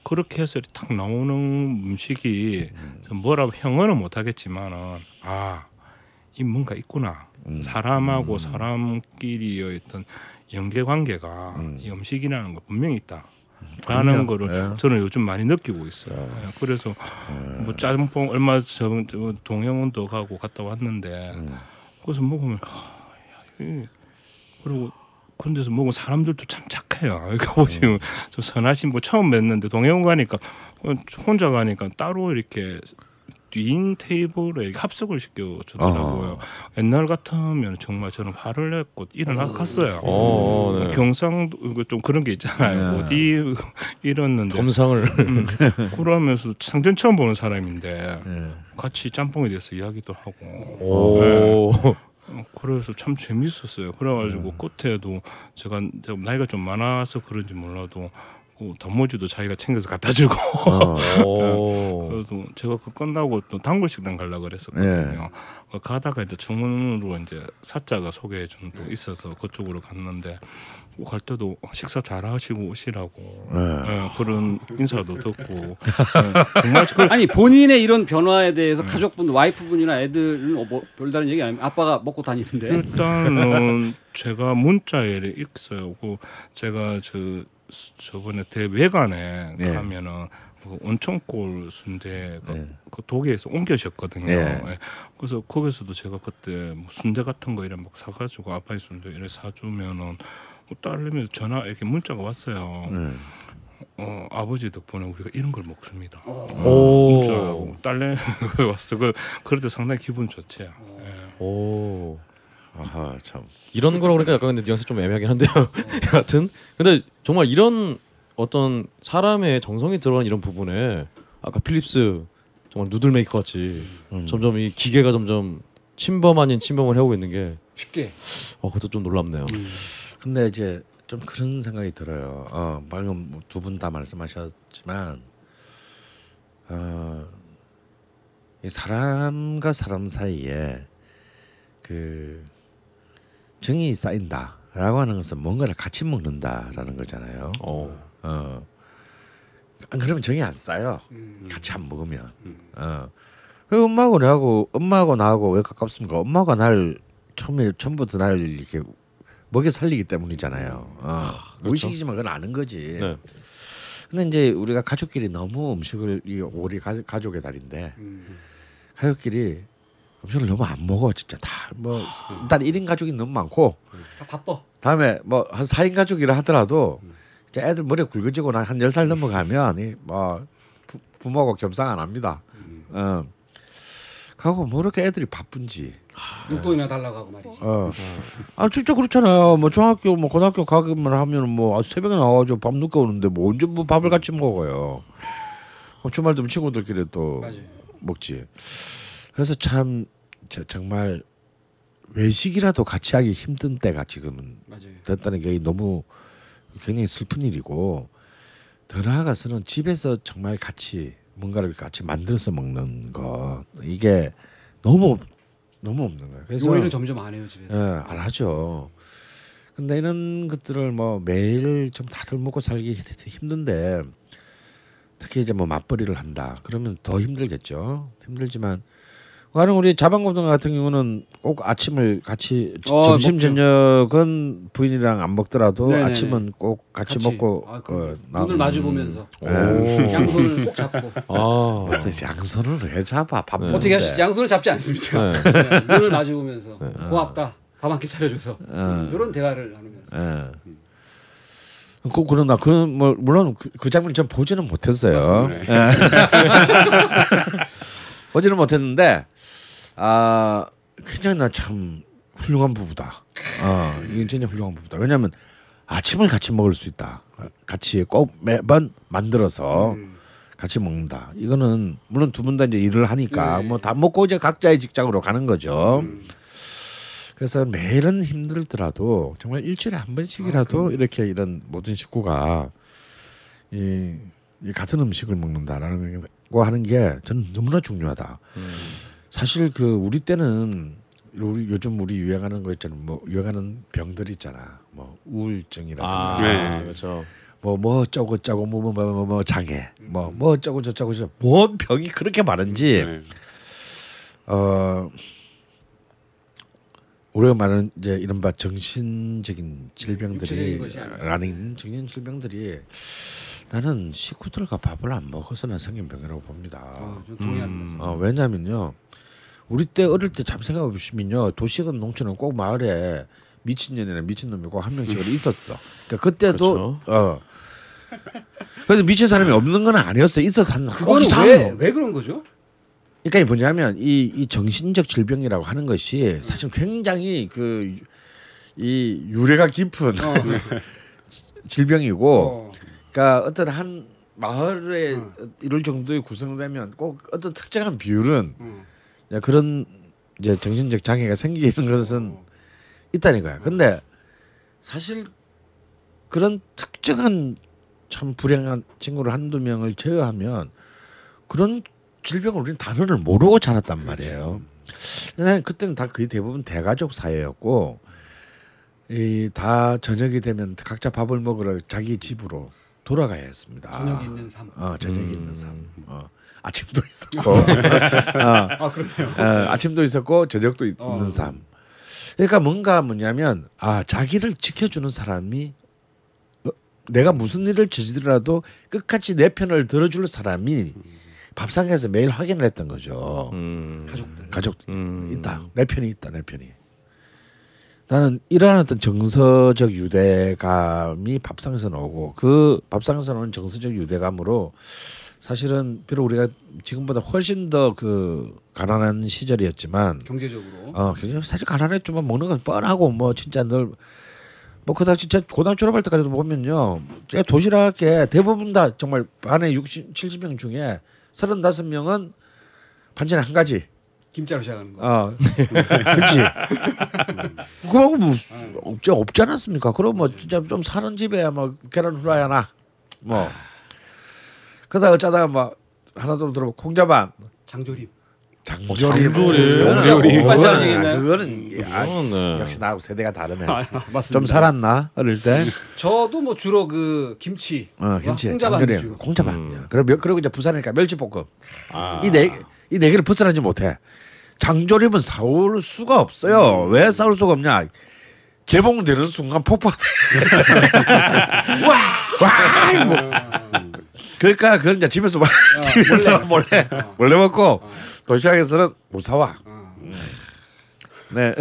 Speaker 4: 그렇게 해서 탁 나오는 음식이 좀 뭐라고 형언은 못하겠지만은 아이 뭔가 있구나.
Speaker 2: 음.
Speaker 4: 사람하고 사람끼리의 어떤 연계 관계가
Speaker 2: 음.
Speaker 4: 이 음식이라는 거 분명히 있다. 라는
Speaker 2: 그럼요.
Speaker 4: 거를
Speaker 2: 예.
Speaker 4: 저는 요즘 많이 느끼고 있어요. 예, 그래서 뭐 짬뽕 얼마 전 동해원도 가고 갔다 왔는데
Speaker 2: 음.
Speaker 4: 거기서 먹으면 하, 야, 이- 그리고 그런 데서 먹은 사람들도 참 착해요. *laughs* 그러니까 보시면 좀 선하신 분 처음 뵀는데 동해원 가니까 어, 혼자 가니까 따로 이렇게 뒤인 테이블에 합석을 시켜 주더라고요. 옛날 같으면 정말 저는 화를 냈고 일어나갔어요.
Speaker 1: 어, 네.
Speaker 4: 경상도 이거 좀 그런 게 있잖아요.
Speaker 2: 네.
Speaker 4: 어디 *laughs* 이랬는데
Speaker 1: 겸상을
Speaker 4: 음, 그러면서 상전 처음 보는 사람인데
Speaker 2: 예.
Speaker 4: 같이 짬뽕에 대해서 이야기도 하고
Speaker 1: 오. *laughs*
Speaker 4: 어, 그래서 참 재밌었어요. 그래가지고 끝에도 제가 제가 나이가 좀 많아서 그런지 몰라도 그 단무지도 자기가 챙겨서 갖다 주고
Speaker 2: 어. *laughs*
Speaker 1: 오.
Speaker 4: 그래도 제가 그 끝나고 또 단골 식당 가려고 그랬었거든요. 그 가다가 이제 중원으로 이제 사자가 소개해 준 또 있어서 그쪽으로 갔는데 뭐갈 때도 식사 잘 하시고 오시라고
Speaker 2: 네.
Speaker 4: 예, 그런 인사도 듣고 *laughs* 예, 정말 그
Speaker 3: 아니 본인의 이런 변화에 대해서 가족분, 와이프분이나 애들은 어, 뭐 별다른 얘기 아니면 아빠가 먹고 다니는데
Speaker 4: 일단은 제가 문자에 있어요. 그 제가 저 저번에 대외관에
Speaker 2: 예.
Speaker 4: 가면은 그 온천골 순대 그,
Speaker 2: 예.
Speaker 4: 그 독일에서 옮겨셨거든요.
Speaker 2: 예.
Speaker 4: 예. 그래서 거기서도 제가 그때 뭐 순대 같은 거 이런 막 사가지고 아빠의 순대 이래 사주면은 뭐 딸내미 전화 이렇게 문자가 왔어요.
Speaker 2: 음.
Speaker 4: 어, 아버지 덕분에 우리가 이런 걸 먹습니다.
Speaker 1: 오.
Speaker 4: 문자 딸내미 *laughs* 왔어. 그 그럴 때 상당히 기분 좋죠. 예.
Speaker 1: 오.
Speaker 2: 아하 참.
Speaker 1: 이런 거라고 그러니까 약간 근데 뉘앙스 좀 애매하긴 한데요. *laughs* 여하튼 근데 정말 이런 어떤 사람의 정성이 들어간 이런 부분에 아까 필립스 정말 noodle maker 같이
Speaker 2: 음.
Speaker 1: 점점 이 기계가 점점 침범 아닌 침범을 해오고 있는 게
Speaker 3: 쉽게.
Speaker 1: 어, 그것도 좀 놀랍네요.
Speaker 3: 음.
Speaker 2: 근데 이제 좀 그런 생각이 들어요. 어, 방금 두 분 다 말씀하셨지만 어, 이 사람과 사람 사이에 그 정이 쌓인다라고 하는 것은 뭔가를 같이 먹는다라는 거잖아요.
Speaker 1: 어.
Speaker 2: 어. 안 그러면 정이 안 쌓여.
Speaker 3: 음.
Speaker 2: 같이 안 먹으면. 어. 왜 엄마하고 나하고 엄마하고 나하고 왜 가깝습니까? 엄마가 날 처음에 처음부터 날 이렇게 먹여 살리기 때문이잖아요. 어. 무의식이지만 그건 아는 거지.
Speaker 1: 네.
Speaker 2: 근데 이제 우리가 가족끼리 너무 음식을 이 우리 가, 가족의 달인데
Speaker 3: 음.
Speaker 2: 가족끼리 음식을 너무 안 먹어 진짜 다 뭐 일단 1인 가족이 너무 많고
Speaker 3: 다 바빠.
Speaker 2: 다음에 뭐 한 4인 가족이라 하더라도 이제 애들 머리 굵어지고 한 10살 넘어가면 이뭐 부모하고 겸상 안 합니다. 어. 가고 뭐 이렇게 애들이 바쁜지.
Speaker 3: 용돈이나 달라고 하고 말이지.
Speaker 2: 어. 아 진짜 그렇잖아요. 뭐 중학교 뭐 고등학교 가기만 하면 뭐 새벽에 나와가지고 밥 늦게 오는데 뭐 언제 뭐 밥을 같이 먹어요. 뭐 주말 되면 친구들끼리 또
Speaker 3: 맞아요.
Speaker 2: 먹지. 그래서 참 저, 정말 외식이라도 같이 하기 힘든 때가 지금은
Speaker 3: 맞아요.
Speaker 2: 됐다는 게 너무 굉장히 슬픈 일이고 더 나아가서는 집에서 정말 같이 뭔가를 같이 만들어서 먹는 거 이게 너무 없- 너무 없는 거예요. 그래서
Speaker 3: 요리를 점점 안 해요 집에서.
Speaker 2: 예, 안 하죠. 근데 이런 것들을 뭐 매일 좀 다들 먹고 살기 힘든데 특히 이제 뭐 맞벌이를 한다. 그러면 더 힘들겠죠. 힘들지만 가령 우리 자방고등 같은 경우는 꼭 아침을 같이
Speaker 3: 어,
Speaker 2: 점심
Speaker 3: 먹죠.
Speaker 2: 저녁은 부인이랑 안 먹더라도
Speaker 3: 네네네.
Speaker 2: 아침은 꼭 같이, 먹고
Speaker 3: 아,
Speaker 2: 어,
Speaker 3: 그
Speaker 2: 나-
Speaker 3: 눈을 마주 보면서
Speaker 1: 오.
Speaker 3: 양손을 꼭 *laughs* 잡고
Speaker 1: 아.
Speaker 2: 어떻게 양손을 왜 잡아 밥
Speaker 1: 네.
Speaker 2: 먹는데.
Speaker 3: 어떻게 하시지? 양손을 잡지 않습니다.
Speaker 1: 네. *laughs*
Speaker 3: 네, 눈을 마주 보면서
Speaker 1: 네.
Speaker 3: 고맙다. 밥 한 끼 차려줘서
Speaker 2: 어.
Speaker 3: 이런 대화를 나누면서
Speaker 2: 예. 그 그러나 그뭐 물론 그, 그 장면 전 보지는 못했어요. *laughs* 보지는 못했는데 아 굉장히 나 참 훌륭한 부부다. 어 이건 진짜 훌륭한 부부다. 왜냐하면 아침을 같이 먹을 수 있다. 같이 꼭 매번 만들어서
Speaker 3: 음.
Speaker 2: 같이 먹는다. 이거는 물론 두 분 다 이제 일을 하니까
Speaker 3: 네.
Speaker 2: 뭐다 먹고 이제 각자의 직장으로 가는 거죠.
Speaker 3: 음.
Speaker 2: 그래서 매일은 힘들더라도 정말 일주일에 한 번씩이라도 이렇게 이런 모든 식구가 이, 이 같은 음식을 먹는다라는 거 하는 게 저는 너무나 중요하다. 사실 그 우리 때는 우리 요즘 우리 유행하는 거 있잖아요. 뭐 유행하는 병들 있잖아. 뭐 우울증이라든가
Speaker 1: 아,
Speaker 5: 네.
Speaker 1: 그렇죠.
Speaker 2: 뭐뭐 어쩌고 저쩌고 뭐뭐뭐뭐 장애 뭐뭐 어쩌고 저쩌고 저뭔 병이 그렇게 많은지
Speaker 5: 네.
Speaker 2: 어 우리가 말하는 이제 이른바 정신적인 질병들이. 라는 정신 질병들이 나는 식구들과 밥을 안 먹어서는 생긴 병이라고 봅니다.
Speaker 3: 어, 좀 동의합니다.
Speaker 2: 어, 왜냐면요 우리 때 어릴 때참 생각해 보시면요 도시건 농촌은 꼭 마을에 미친년이나 미친놈이 꼭 한 명씩 *laughs* 있었어. 그러니까 그때도 어. 그래서 미친 사람이 없는 건 아니었어. 있어서 한
Speaker 3: 그거는
Speaker 2: 꼭
Speaker 3: 왜,
Speaker 2: 사람.
Speaker 3: 왜 그런 거죠?
Speaker 2: 그러니까 뭐냐면 이, 이 정신적 질병이라고 하는 것이 사실 굉장히 그 이 유래가 깊은 *laughs* 질병이고
Speaker 3: 어.
Speaker 2: 그러니까 어떤 한 마을에
Speaker 3: 어.
Speaker 2: 이럴 정도의 구성되면 꼭 어떤 특정한 비율은
Speaker 3: 어.
Speaker 2: 이제 그런 이제 정신적 장애가 생기는 것은 있다니까요. 근데 사실 그런 특정한 참 불행한 친구를 한두 명을 제외하면 그런 질병을 우리는 단어를 모르고 자랐단 말이에요. 난 그때는 다 거의 대부분 대가족 사회였고 이 다 저녁이 되면 각자 밥을 먹으러 자기 집으로 돌아가야 했습니다.
Speaker 3: 저녁이 있는 삶.
Speaker 2: 어, 저녁이
Speaker 1: 음.
Speaker 2: 있는 삶. 어, 아침도 있었고, *laughs* 어,
Speaker 3: 아 그렇네요.
Speaker 2: 어, 아침도 있었고 저녁도 있-
Speaker 3: 어.
Speaker 2: 있는 삶. 그러니까 뭔가 뭐냐면 아 자기를 지켜주는 사람이 어, 내가 무슨 일을 저지르더라도 끝까지 내 편을 들어줄 사람이 밥상에서 매일 확인을 했던 거죠.
Speaker 1: 음.
Speaker 3: 가족들.
Speaker 2: 가족
Speaker 1: 음.
Speaker 2: 있다. 내 편이 있다. 내 편이. 나는 이러한 어떤 정서적 유대감이 밥상에서 나오고 그 밥상에서 나오는 정서적 유대감으로 사실은 비록 우리가 지금보다 훨씬 더 그 가난한 시절이었지만
Speaker 3: 경제적으로.
Speaker 2: 어 굉장히 사실 가난했지만 먹는 건 뻔하고 뭐 진짜 늘 뭐 그다 진짜 고등학교 졸업할 때까지도 보면요 제 도시락에 대부분 다 정말 반에 60, 70명 중에 서른다섯 명은 반찬에 한 가지.
Speaker 3: 김자로 시작하는 거.
Speaker 2: 어 *laughs* 김치. 그거 뭐 없지 없지 않았습니까? 그럼 뭐 진짜 좀 사는 집에 뭐 계란 후라이 하나 뭐 그러다 어쩌다가 뭐 하나 좀 들어보 콩자반
Speaker 3: 장조림.
Speaker 2: 장조림
Speaker 1: 장조림.
Speaker 3: 장조림. 얘기했나요?
Speaker 2: 그거는 아,
Speaker 1: 그건, 네.
Speaker 2: 역시 나하고 세대가 다르네.
Speaker 3: 맞습니다.
Speaker 2: 좀 살았나 어릴 때?
Speaker 3: 저도 뭐 주로 그 김치.
Speaker 2: 어 김치
Speaker 3: 홍자반
Speaker 2: 장조림
Speaker 3: 위주.
Speaker 2: 콩자반.
Speaker 1: 음.
Speaker 2: 며- 그리고 이제 부산이니까 멸치볶음.
Speaker 1: 아.
Speaker 2: 이네 이 네 개를 벗어나지 못해. 장조림은 사올 수가 없어요. 왜 사올 수가 없냐? 개봉되는 순간 폭발. *laughs* 와, 와, 뭐. 그러니까 그건 이제 집에서 막- *laughs* 집에서 몰래 몰래 먹고 도시락에서는 못 사와. 네.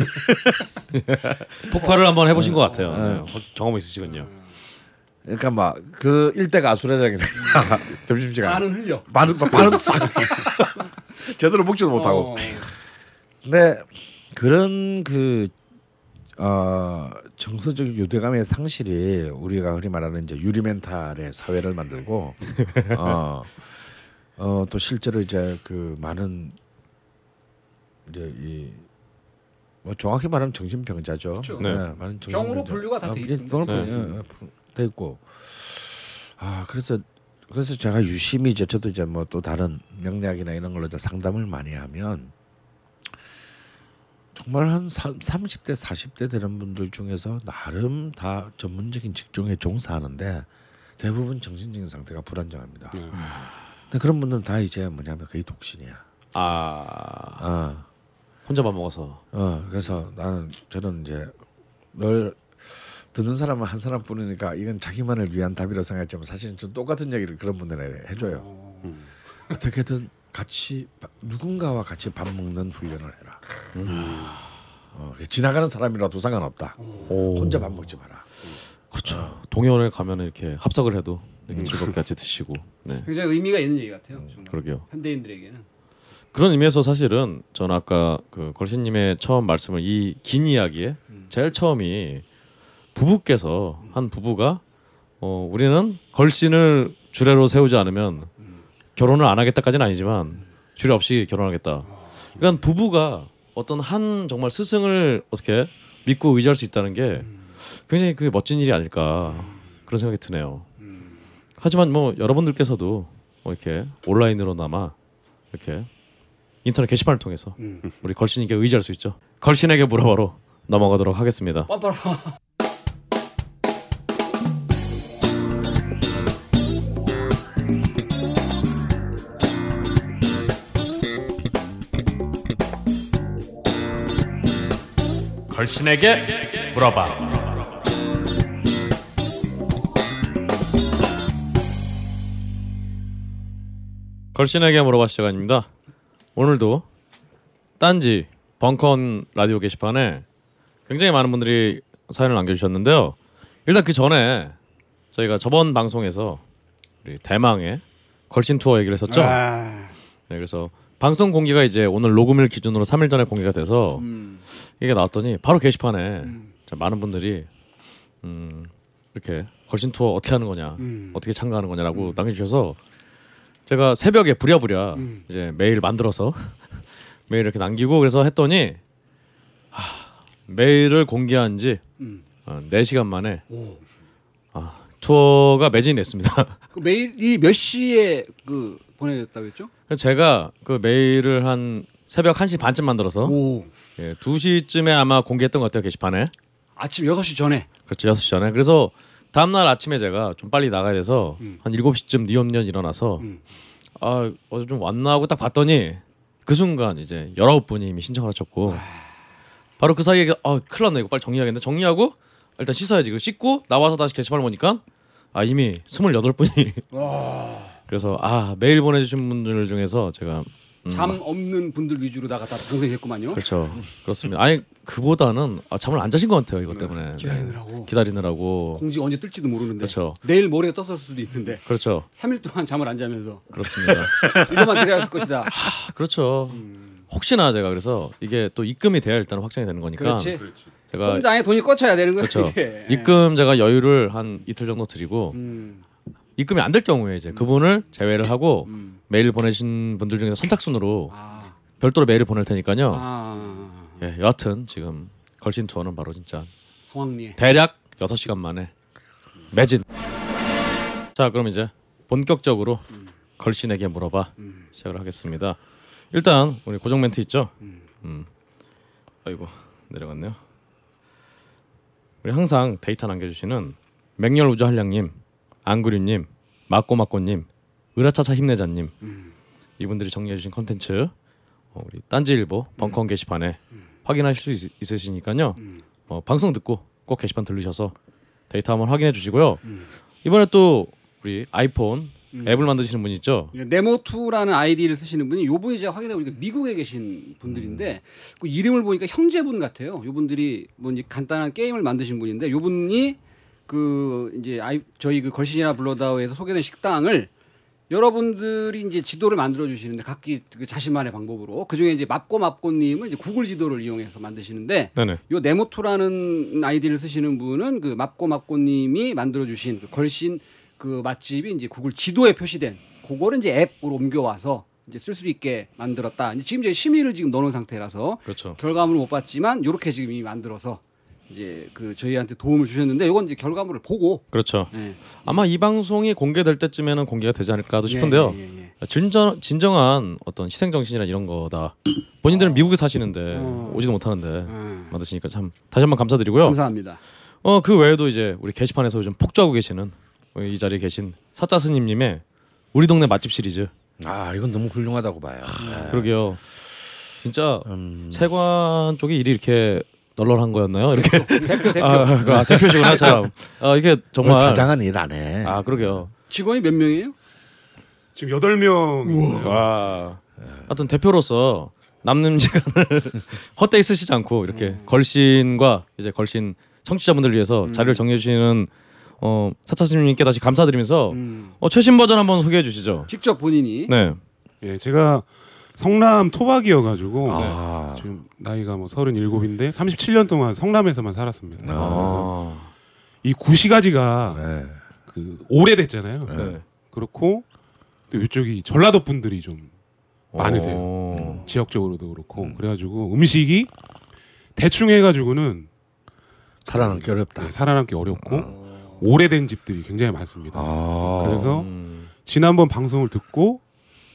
Speaker 2: *laughs*
Speaker 1: 폭발을 한번 해보신 것 같아요. 네. 경험 있으시군요.
Speaker 2: 그러니까 막 그 일대가 아수라장이다. *laughs* 점심시간.
Speaker 3: 반은 흘려.
Speaker 2: 반은 반은 싹 제대로 먹지도 못하고.
Speaker 3: 어.
Speaker 2: 근데 그런 그 어, 정서적 유대감의 상실이 우리가 흔히 말하는 이제 유리 멘탈의 사회를 만들고 *laughs* 어, 어, 또 실제로 이제 그 많은 이제 이 뭐 정확히 말하면 정신병자죠.
Speaker 3: 그렇죠.
Speaker 1: 네.
Speaker 2: 많은 정신병자.
Speaker 3: 병으로 분류가 다돼
Speaker 2: 아,
Speaker 3: 있습니다.
Speaker 2: 병으로
Speaker 1: 네.
Speaker 2: 분류, 예, 예, 돼 있고. 아 그래서 그래서 제가 유심히 이제 저도 이제 뭐 또 다른 명리학이나 이런 걸로 이제 상담을 많이 하면 정말 한 사, 30대 40대 되는 분들 중에서 나름 다 전문적인 직종에 종사하는데 대부분 정신적인 상태가 불안정합니다.
Speaker 3: 네.
Speaker 2: 근데 그런 분들은 다 이제 뭐냐면 거의 독신이야.
Speaker 1: 아
Speaker 2: 어,
Speaker 1: 혼자 밥 먹어서
Speaker 2: 어 그래서 나는 저는 이제 널 듣는 사람은 한 사람뿐이니까 이건 자기만을 위한 답이라고 생각했지만 사실은 전 똑같은 얘기를 그런 분들에게 해줘요. 어떻게든 같이 바- 누군가와 같이 밥 먹는 훈련을 해라. 어, 지나가는 사람이라도 상관없다.
Speaker 1: 오.
Speaker 2: 혼자 밥 먹지 마라.
Speaker 1: 그렇죠. 동해원에 가면 이렇게 합석을 해도 되게 즐겁게 같이 드시고. 네,
Speaker 3: 굉장히 의미가 있는 얘기 같아요. 정말.
Speaker 1: 그러게요.
Speaker 3: 현대인들에게는.
Speaker 1: 그런 의미에서 사실은 저는 아까 그 걸신님의 처음 말씀을 이 긴 이야기에 제일 처음이 부부께서 한 부부가 어 우리는 걸신을 주례로 세우지 않으면 결혼을 안 하겠다까지는 아니지만 주례 없이 결혼하겠다. 그러니까 부부가 어떤 한 정말 스승을 어떻게 믿고 의지할 수 있다는 게 굉장히 그 멋진 일이 아닐까 그런 생각이 드네요. 하지만 뭐 여러분들께서도 뭐 이렇게 온라인으로나마 이렇게 인터넷 게시판을 통해서
Speaker 3: 음.
Speaker 1: 우리 걸신에게 의지할 수 있죠. 걸신에게 물어보러 넘어가도록 하겠습니다.
Speaker 3: 뻔뻔.
Speaker 1: 걸신에게 물어봐. 걸신에게 물어봐 시간입니다. 오늘도 딴지 벙컨 라디오 게시판에 굉장히 많은 분들이 사연을 남겨주셨는데요. 일단 그 전에 저희가 저번 방송에서 우리 대망의 걸신 투어 얘기를 했었죠.
Speaker 3: 아,
Speaker 1: 네, 그래서 방송 공개가 이제 오늘 녹음일 기준으로 3일 전에 공개가 돼서
Speaker 3: 음.
Speaker 1: 이게 나왔더니 바로 게시판에
Speaker 3: 음.
Speaker 1: 자, 많은 분들이 음, 이렇게 걸신 투어 어떻게 하는 거냐,
Speaker 3: 음.
Speaker 1: 어떻게 참가하는 거냐라고 남겨주셔서 제가 새벽에 부랴부랴
Speaker 3: 음.
Speaker 1: 이제 메일 만들어서 *laughs* 메일 이렇게 남기고 그래서 했더니 하, 메일을 공개한 지
Speaker 3: 음.
Speaker 1: 어, 4시간 만에
Speaker 3: 오.
Speaker 1: 아, 투어가 매진이 됐습니다. *laughs*
Speaker 3: 그 메일이 몇 시에 그 보내졌다고 했죠?
Speaker 1: 제가 그 메일을 한 새벽 1시 반쯤 만들어서
Speaker 3: 오.
Speaker 1: 예, 2시쯤에 아마 공개했던 것 같아요 게시판에
Speaker 3: 아침 6시 전에.
Speaker 1: 그렇죠 6시 전에 그래서 다음날 아침에 제가 좀 빨리 나가야 돼서
Speaker 3: 음.
Speaker 1: 한 7시쯤 니엄니엄 일어나서
Speaker 3: 음.
Speaker 1: 아 어제 좀 왔나 하고 딱 봤더니 그 순간 이제 19분이 이미 신청을 하셨고 바로 그 사이에 아 큰일 났네 이거 빨리 정리해야겠는데 정리하고 일단 씻어야지 그 씻고 나와서 다시 게시판을 보니까 아 이미 28분이 그래서 아 메일 보내주신 분들 중에서 제가 음,
Speaker 3: 잠 없는 분들 위주로 나갔다 방송했구만요.
Speaker 1: 그렇죠 그렇습니다 아니 그보다는 아, 잠을 안 자신 것 같아요 이것 때문에
Speaker 3: 네. 기다리느라고.
Speaker 1: 기다리느라고
Speaker 3: 공지 언제 뜰지도 모르는데.
Speaker 1: 그렇죠.
Speaker 3: 내일 모레 떴을 수도 있는데.
Speaker 1: 그렇죠
Speaker 3: 3일 동안 잠을 안 자면서
Speaker 1: 그렇습니다 *laughs*
Speaker 3: 이것만 기다렸을 것이다.
Speaker 1: 아, 그렇죠
Speaker 3: 음.
Speaker 1: 혹시나 제가 그래서 이게 또 입금이 돼야 일단 확정이 되는 거니까
Speaker 3: 그렇지.
Speaker 1: 제가
Speaker 3: 통장에 돈이 꽂혀야 되는 거야.
Speaker 1: 그렇죠
Speaker 3: 이게.
Speaker 1: 입금 제가 여유를 한 이틀 정도 드리고
Speaker 3: 음.
Speaker 1: 입금이 안 될 경우에 이제 그분을 제외를 하고
Speaker 3: 음.
Speaker 1: 메일 보내신 분들 중에서 선착순으로
Speaker 3: 아.
Speaker 1: 별도로 메일을 보낼 테니까요.
Speaker 3: 아.
Speaker 1: 예, 여하튼 지금 걸신 투어는 바로 진짜
Speaker 3: 성황리에.
Speaker 1: 대략 6시간 만에 매진. 자, 그럼 이제 본격적으로 걸신에게 물어봐
Speaker 3: 음.
Speaker 1: 시작을 하겠습니다. 일단 우리 고정 멘트 있죠?
Speaker 3: 음.
Speaker 1: 음. 아이고 내려갔네요. 우리 항상 데이터 남겨주시는 맹렬 우주 한량님, 안구류님, 마꼬마꼬님, 으라차차 힘내자님
Speaker 3: 음.
Speaker 1: 이분들이 정리해주신 컨텐츠 어, 우리 딴지일보 벙커원 게시판에 확인하실 수 있, 있으시니까요.
Speaker 3: 음.
Speaker 1: 어, 방송 듣고 꼭 게시판 들르셔서 데이터 한번 확인해 주시고요.
Speaker 3: 음.
Speaker 1: 이번에 또 우리 아이폰
Speaker 3: 음.
Speaker 1: 앱을 만드시는 분 있죠?
Speaker 3: 네모투라는 아이디를 쓰시는 분이 요 분이 제가 확인해 보니까 미국에 계신 분들인데 그 이름을 보니까 형제분 같아요. 요 분들이 뭐 이제 간단한 게임을 만드신 분인데 요 분이 그 이제 아이 저희 그 걸신이나 블러다우에서 소개된 식당을 여러분들이 이제 지도를 만들어 주시는데 각기 그 자신만의 방법으로 그 중에 이제 맙고 맙고님은 이제 구글 지도를 이용해서 만드시는데
Speaker 1: 네네.
Speaker 3: 요 네모투라는 아이디를 쓰시는 분은 그 맙고 맙고님이 만들어 주신 그 걸신 그 맛집이 이제 구글 지도에 표시된 그거를 이제 앱으로 옮겨와서 이제 쓸 수 있게 만들었다. 이제 지금 이제 심의를 지금 넣어놓은 상태라서
Speaker 1: 그렇죠.
Speaker 3: 결과물을 못 봤지만 요렇게 지금 이미 만들어서 이제 그 저희한테 도움을 주셨는데 요건 이제 결과물을 보고
Speaker 1: 그렇죠.
Speaker 3: 예.
Speaker 1: 아마 이 방송이 공개될 때쯤에는 공개가 되지 않을까도 싶은데요.
Speaker 3: 예, 예, 예, 예.
Speaker 1: 진정 진정한 어떤 희생 정신이나 이런 거다. 본인들은 미국에 사시는데
Speaker 3: 어.
Speaker 1: 오지도 못하는데
Speaker 3: 음.
Speaker 1: 만드시니까 참 다시 한번 감사드리고요.
Speaker 3: 감사합니다.
Speaker 1: 어 그 외에도 이제 우리 게시판에서 요즘 폭주하고 계시는 이 자리에 계신 사자 스님님의 우리 동네 맛집 시리즈.
Speaker 2: 아 이건 너무 훌륭하다고 봐요.
Speaker 1: 네. 그러게요. 진짜
Speaker 2: 음,
Speaker 1: 세관 쪽이 일이 이렇게 널널한 거였나요? 이렇게
Speaker 3: 대표 대표
Speaker 1: 아, 그, 아, 대표시구나 참. 아 이게
Speaker 2: 정말 사장은 일 안 해.
Speaker 1: 아 그러게요.
Speaker 3: 직원이 몇 명이에요?
Speaker 5: 지금 여덟 명
Speaker 1: 와. 하여튼 대표로서 남는 시간을 *laughs* 헛되이 쓰시지 않고 이렇게
Speaker 3: 음.
Speaker 1: 걸신과 이제 걸신 청취자분들 위해서 자료를 정리해 주시는 어 사차스님께 다시 감사드리면서
Speaker 3: 음.
Speaker 1: 어 최신 버전 한번 소개해 주시죠.
Speaker 3: 직접 본인이
Speaker 1: 네.
Speaker 5: 예, 제가 성남 토박이어가지고
Speaker 2: 아,
Speaker 5: 지금 나이가 뭐 서른일곱인데 37년 동안 성남에서만 살았습니다. 그래서
Speaker 1: 아.
Speaker 5: 이 구시가지가
Speaker 2: 네.
Speaker 5: 그 오래됐잖아요.
Speaker 1: 네.
Speaker 5: 그렇고 또 이쪽이 전라도 분들이 좀 많으세요.
Speaker 1: 오.
Speaker 5: 지역적으로도 그렇고
Speaker 2: 음.
Speaker 5: 그래가지고 음식이 대충 해가지고는
Speaker 2: 살아남기 어렵다.
Speaker 5: 네, 살아남기 어렵고 오래된 집들이 굉장히 많습니다.
Speaker 2: 아,
Speaker 5: 그래서
Speaker 1: 음.
Speaker 5: 지난번 방송을 듣고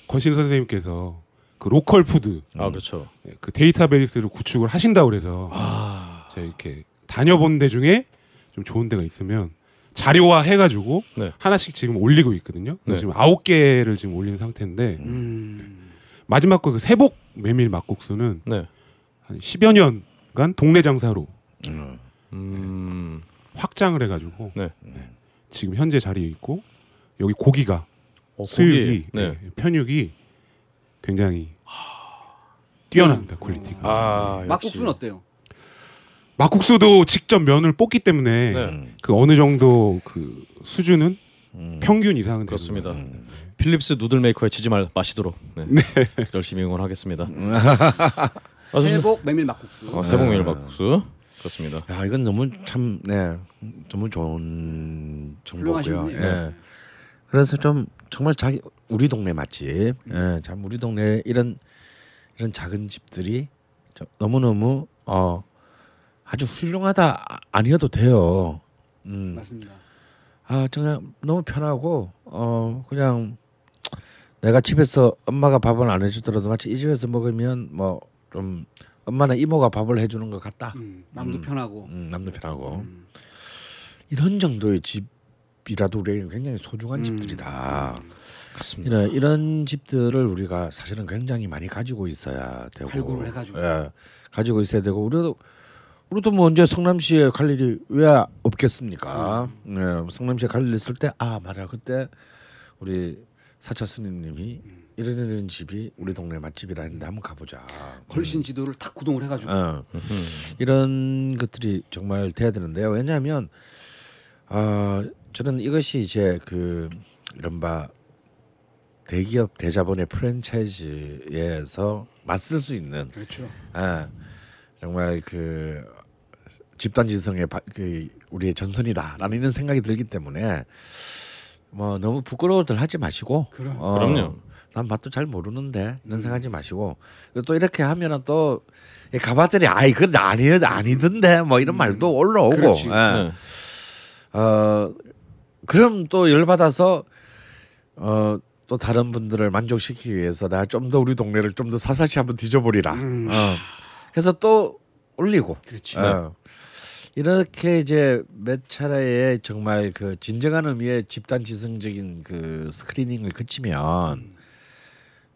Speaker 5: 걸신 선생님께서 그 로컬 푸드
Speaker 1: 아 그렇죠.
Speaker 5: 네, 그 데이터베이스를 구축을 하신다고 그래서
Speaker 1: 아.
Speaker 5: 제가 이렇게 다녀본 데 중에 좀 좋은 데가 있으면 자료화 해가지고
Speaker 1: 네.
Speaker 5: 하나씩 지금 올리고 있거든요.
Speaker 1: 네.
Speaker 5: 지금 아홉 개를 지금 올린 상태인데
Speaker 3: 음.
Speaker 5: 마지막 거 그 세복 메밀 막국수는
Speaker 1: 네.
Speaker 5: 한 10여 년간 동네 장사로
Speaker 2: 음.
Speaker 1: 음.
Speaker 5: 확장을 해가지고
Speaker 1: 네.
Speaker 5: 지금 현재 자리에 있고 여기 고기가
Speaker 1: 어,
Speaker 5: 수육이
Speaker 1: 고기. 네.
Speaker 5: 네, 편육이 굉장히 뛰어납니다 quality가.
Speaker 1: 아 역시.
Speaker 3: 막국수는 어때요?
Speaker 5: 막국수도 직접 면을 뽑기 때문에
Speaker 1: 네.
Speaker 5: 그 어느 정도 그 수준은
Speaker 2: 음.
Speaker 5: 평균 이상은 되는
Speaker 1: 그렇습니다.
Speaker 5: 것 같습니다.
Speaker 1: 필립스 누들 메이커의 지지 말 마시도록 네. 열심히 응원하겠습니다. 아, 좋습니다.
Speaker 3: 세복 메밀 막국수.
Speaker 1: 어, 세봉밀
Speaker 2: 네.
Speaker 1: 막국수 그렇습니다.
Speaker 2: 야 이건 너무 참 네, 너무 좋은 정보고요. 예. 그래서 좀 정말 자기 우리 동네 맛집, 예, 참 우리 동네 이런 이런 작은 집들이 너무 너무 어 아주 훌륭하다 아- 아니어도 돼요. 음,
Speaker 3: 맞습니다.
Speaker 2: 아 그냥 너무 편하고 어 그냥 내가 집에서 엄마가 밥을 안 해주더라도 마치 이 집에서 먹으면 뭐 좀 엄마나 이모가 밥을 해주는 것 같다.
Speaker 3: 음, 남도
Speaker 2: 음.
Speaker 3: 편하고.
Speaker 2: 음, 남도 편하고
Speaker 3: 음.
Speaker 2: 이런 정도의 집 이라도 우리에게 굉장히 소중한
Speaker 3: 음.
Speaker 2: 집들이다.
Speaker 1: 그렇습니다.
Speaker 2: 이런 이런 집들을 우리가 사실은 굉장히 많이 가지고 있어야 되고
Speaker 3: 발굴을 해가지고.
Speaker 2: 예, 가지고 있어야 되고 우리도 우리도 뭐 언제 성남시에 갈 일이 왜 없겠습니까?
Speaker 3: 음.
Speaker 2: 예, 성남시에 갈 일 있을 때 아 맞아 그때 우리 사차 스님님이
Speaker 3: 음.
Speaker 2: 이런 이런 집이 우리 동네 맛집이라 했는데 한번 가보자.
Speaker 3: 걸신 지도를 탁 구동을 해가지고.
Speaker 2: 어.
Speaker 1: 음.
Speaker 2: 이런 것들이 정말 돼야 되는데요. 왜냐하면 어, 저는 이것이 이제 그 이른바 대기업 대자본의 프랜차이즈에서 맞설 수 있는
Speaker 3: 그렇죠.
Speaker 2: 아, 정말 그 집단 지성의 바, 그 우리의 전선이다라는 이런 생각이 들기 때문에 뭐 너무 부끄러워들 하지 마시고
Speaker 3: 그럼.
Speaker 2: 어,
Speaker 1: 그럼요.
Speaker 2: 난 맛도 잘 모르는데 이런 생각하지 마시고 또 이렇게 하면은 또이 가봤더니 아이 그건 아니 아니던데 뭐 이런 말도 올라오고
Speaker 3: 그렇지.
Speaker 2: 예.
Speaker 1: 네.
Speaker 2: 어 그럼 또 열받아서 어 또 다른 분들을 만족시키기 위해서 내가 좀더 우리 동네를 좀 더 사사시 한번 뒤져보리라.
Speaker 3: 음.
Speaker 2: 어. 그래서 또 올리고.
Speaker 3: 그렇지.
Speaker 2: 어. 이렇게 이제 몇 차례의 정말 그 진정한 의미의 집단 지성적인 그 스크리닝을 거치면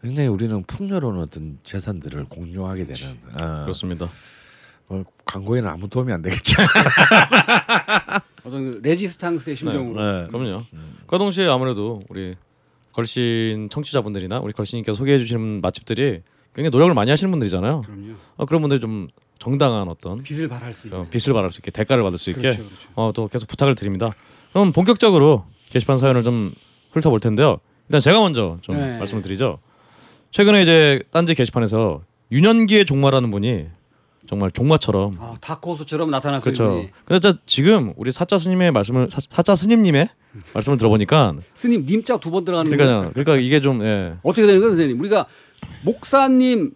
Speaker 2: 굉장히 우리는 풍요로운 어떤 재산들을 공유하게 되는. 어.
Speaker 1: 그렇습니다.
Speaker 2: 뭐 광고에는 아무 도움이 안 되겠죠. *laughs*
Speaker 3: 어떤 그 레지스탕스의 심정으로.
Speaker 2: 네.
Speaker 1: 그럼요. 그 동시에 아무래도 우리 걸신 청취자분들이나 우리 걸신님께서 소개해 주시는 맛집들이 굉장히 노력을 많이 하시는 분들이잖아요.
Speaker 3: 그럼요.
Speaker 1: 어, 그런 분들이 좀 정당한 어떤
Speaker 3: 빚을 발할 수 있는.
Speaker 1: 어, 빚을 받을 수 있게 대가를 받을 수 있게
Speaker 3: 그렇죠, 그렇죠.
Speaker 1: 어, 또 계속 부탁을 드립니다. 그럼 본격적으로 게시판 사연을 좀 훑어볼 텐데요. 일단 제가 먼저 좀
Speaker 3: 네.
Speaker 1: 말씀을 드리죠. 최근에 이제 딴지 게시판에서 윤현기의 종마라는 분이 정말 종마처럼
Speaker 3: 아, 다코스처럼 나타났어요.
Speaker 1: 그렇죠.
Speaker 3: 이분이.
Speaker 1: 근데 진짜 지금 우리 사자 스님의 말씀을 사, 사자 스님님의 말씀을 들어보니까
Speaker 3: 스님 님자 두 번 들어가는 거예요.
Speaker 1: 그러니까 그러니까 이게 좀 예.
Speaker 3: 어떻게 되는 거예요, 선생님? 우리가 목사님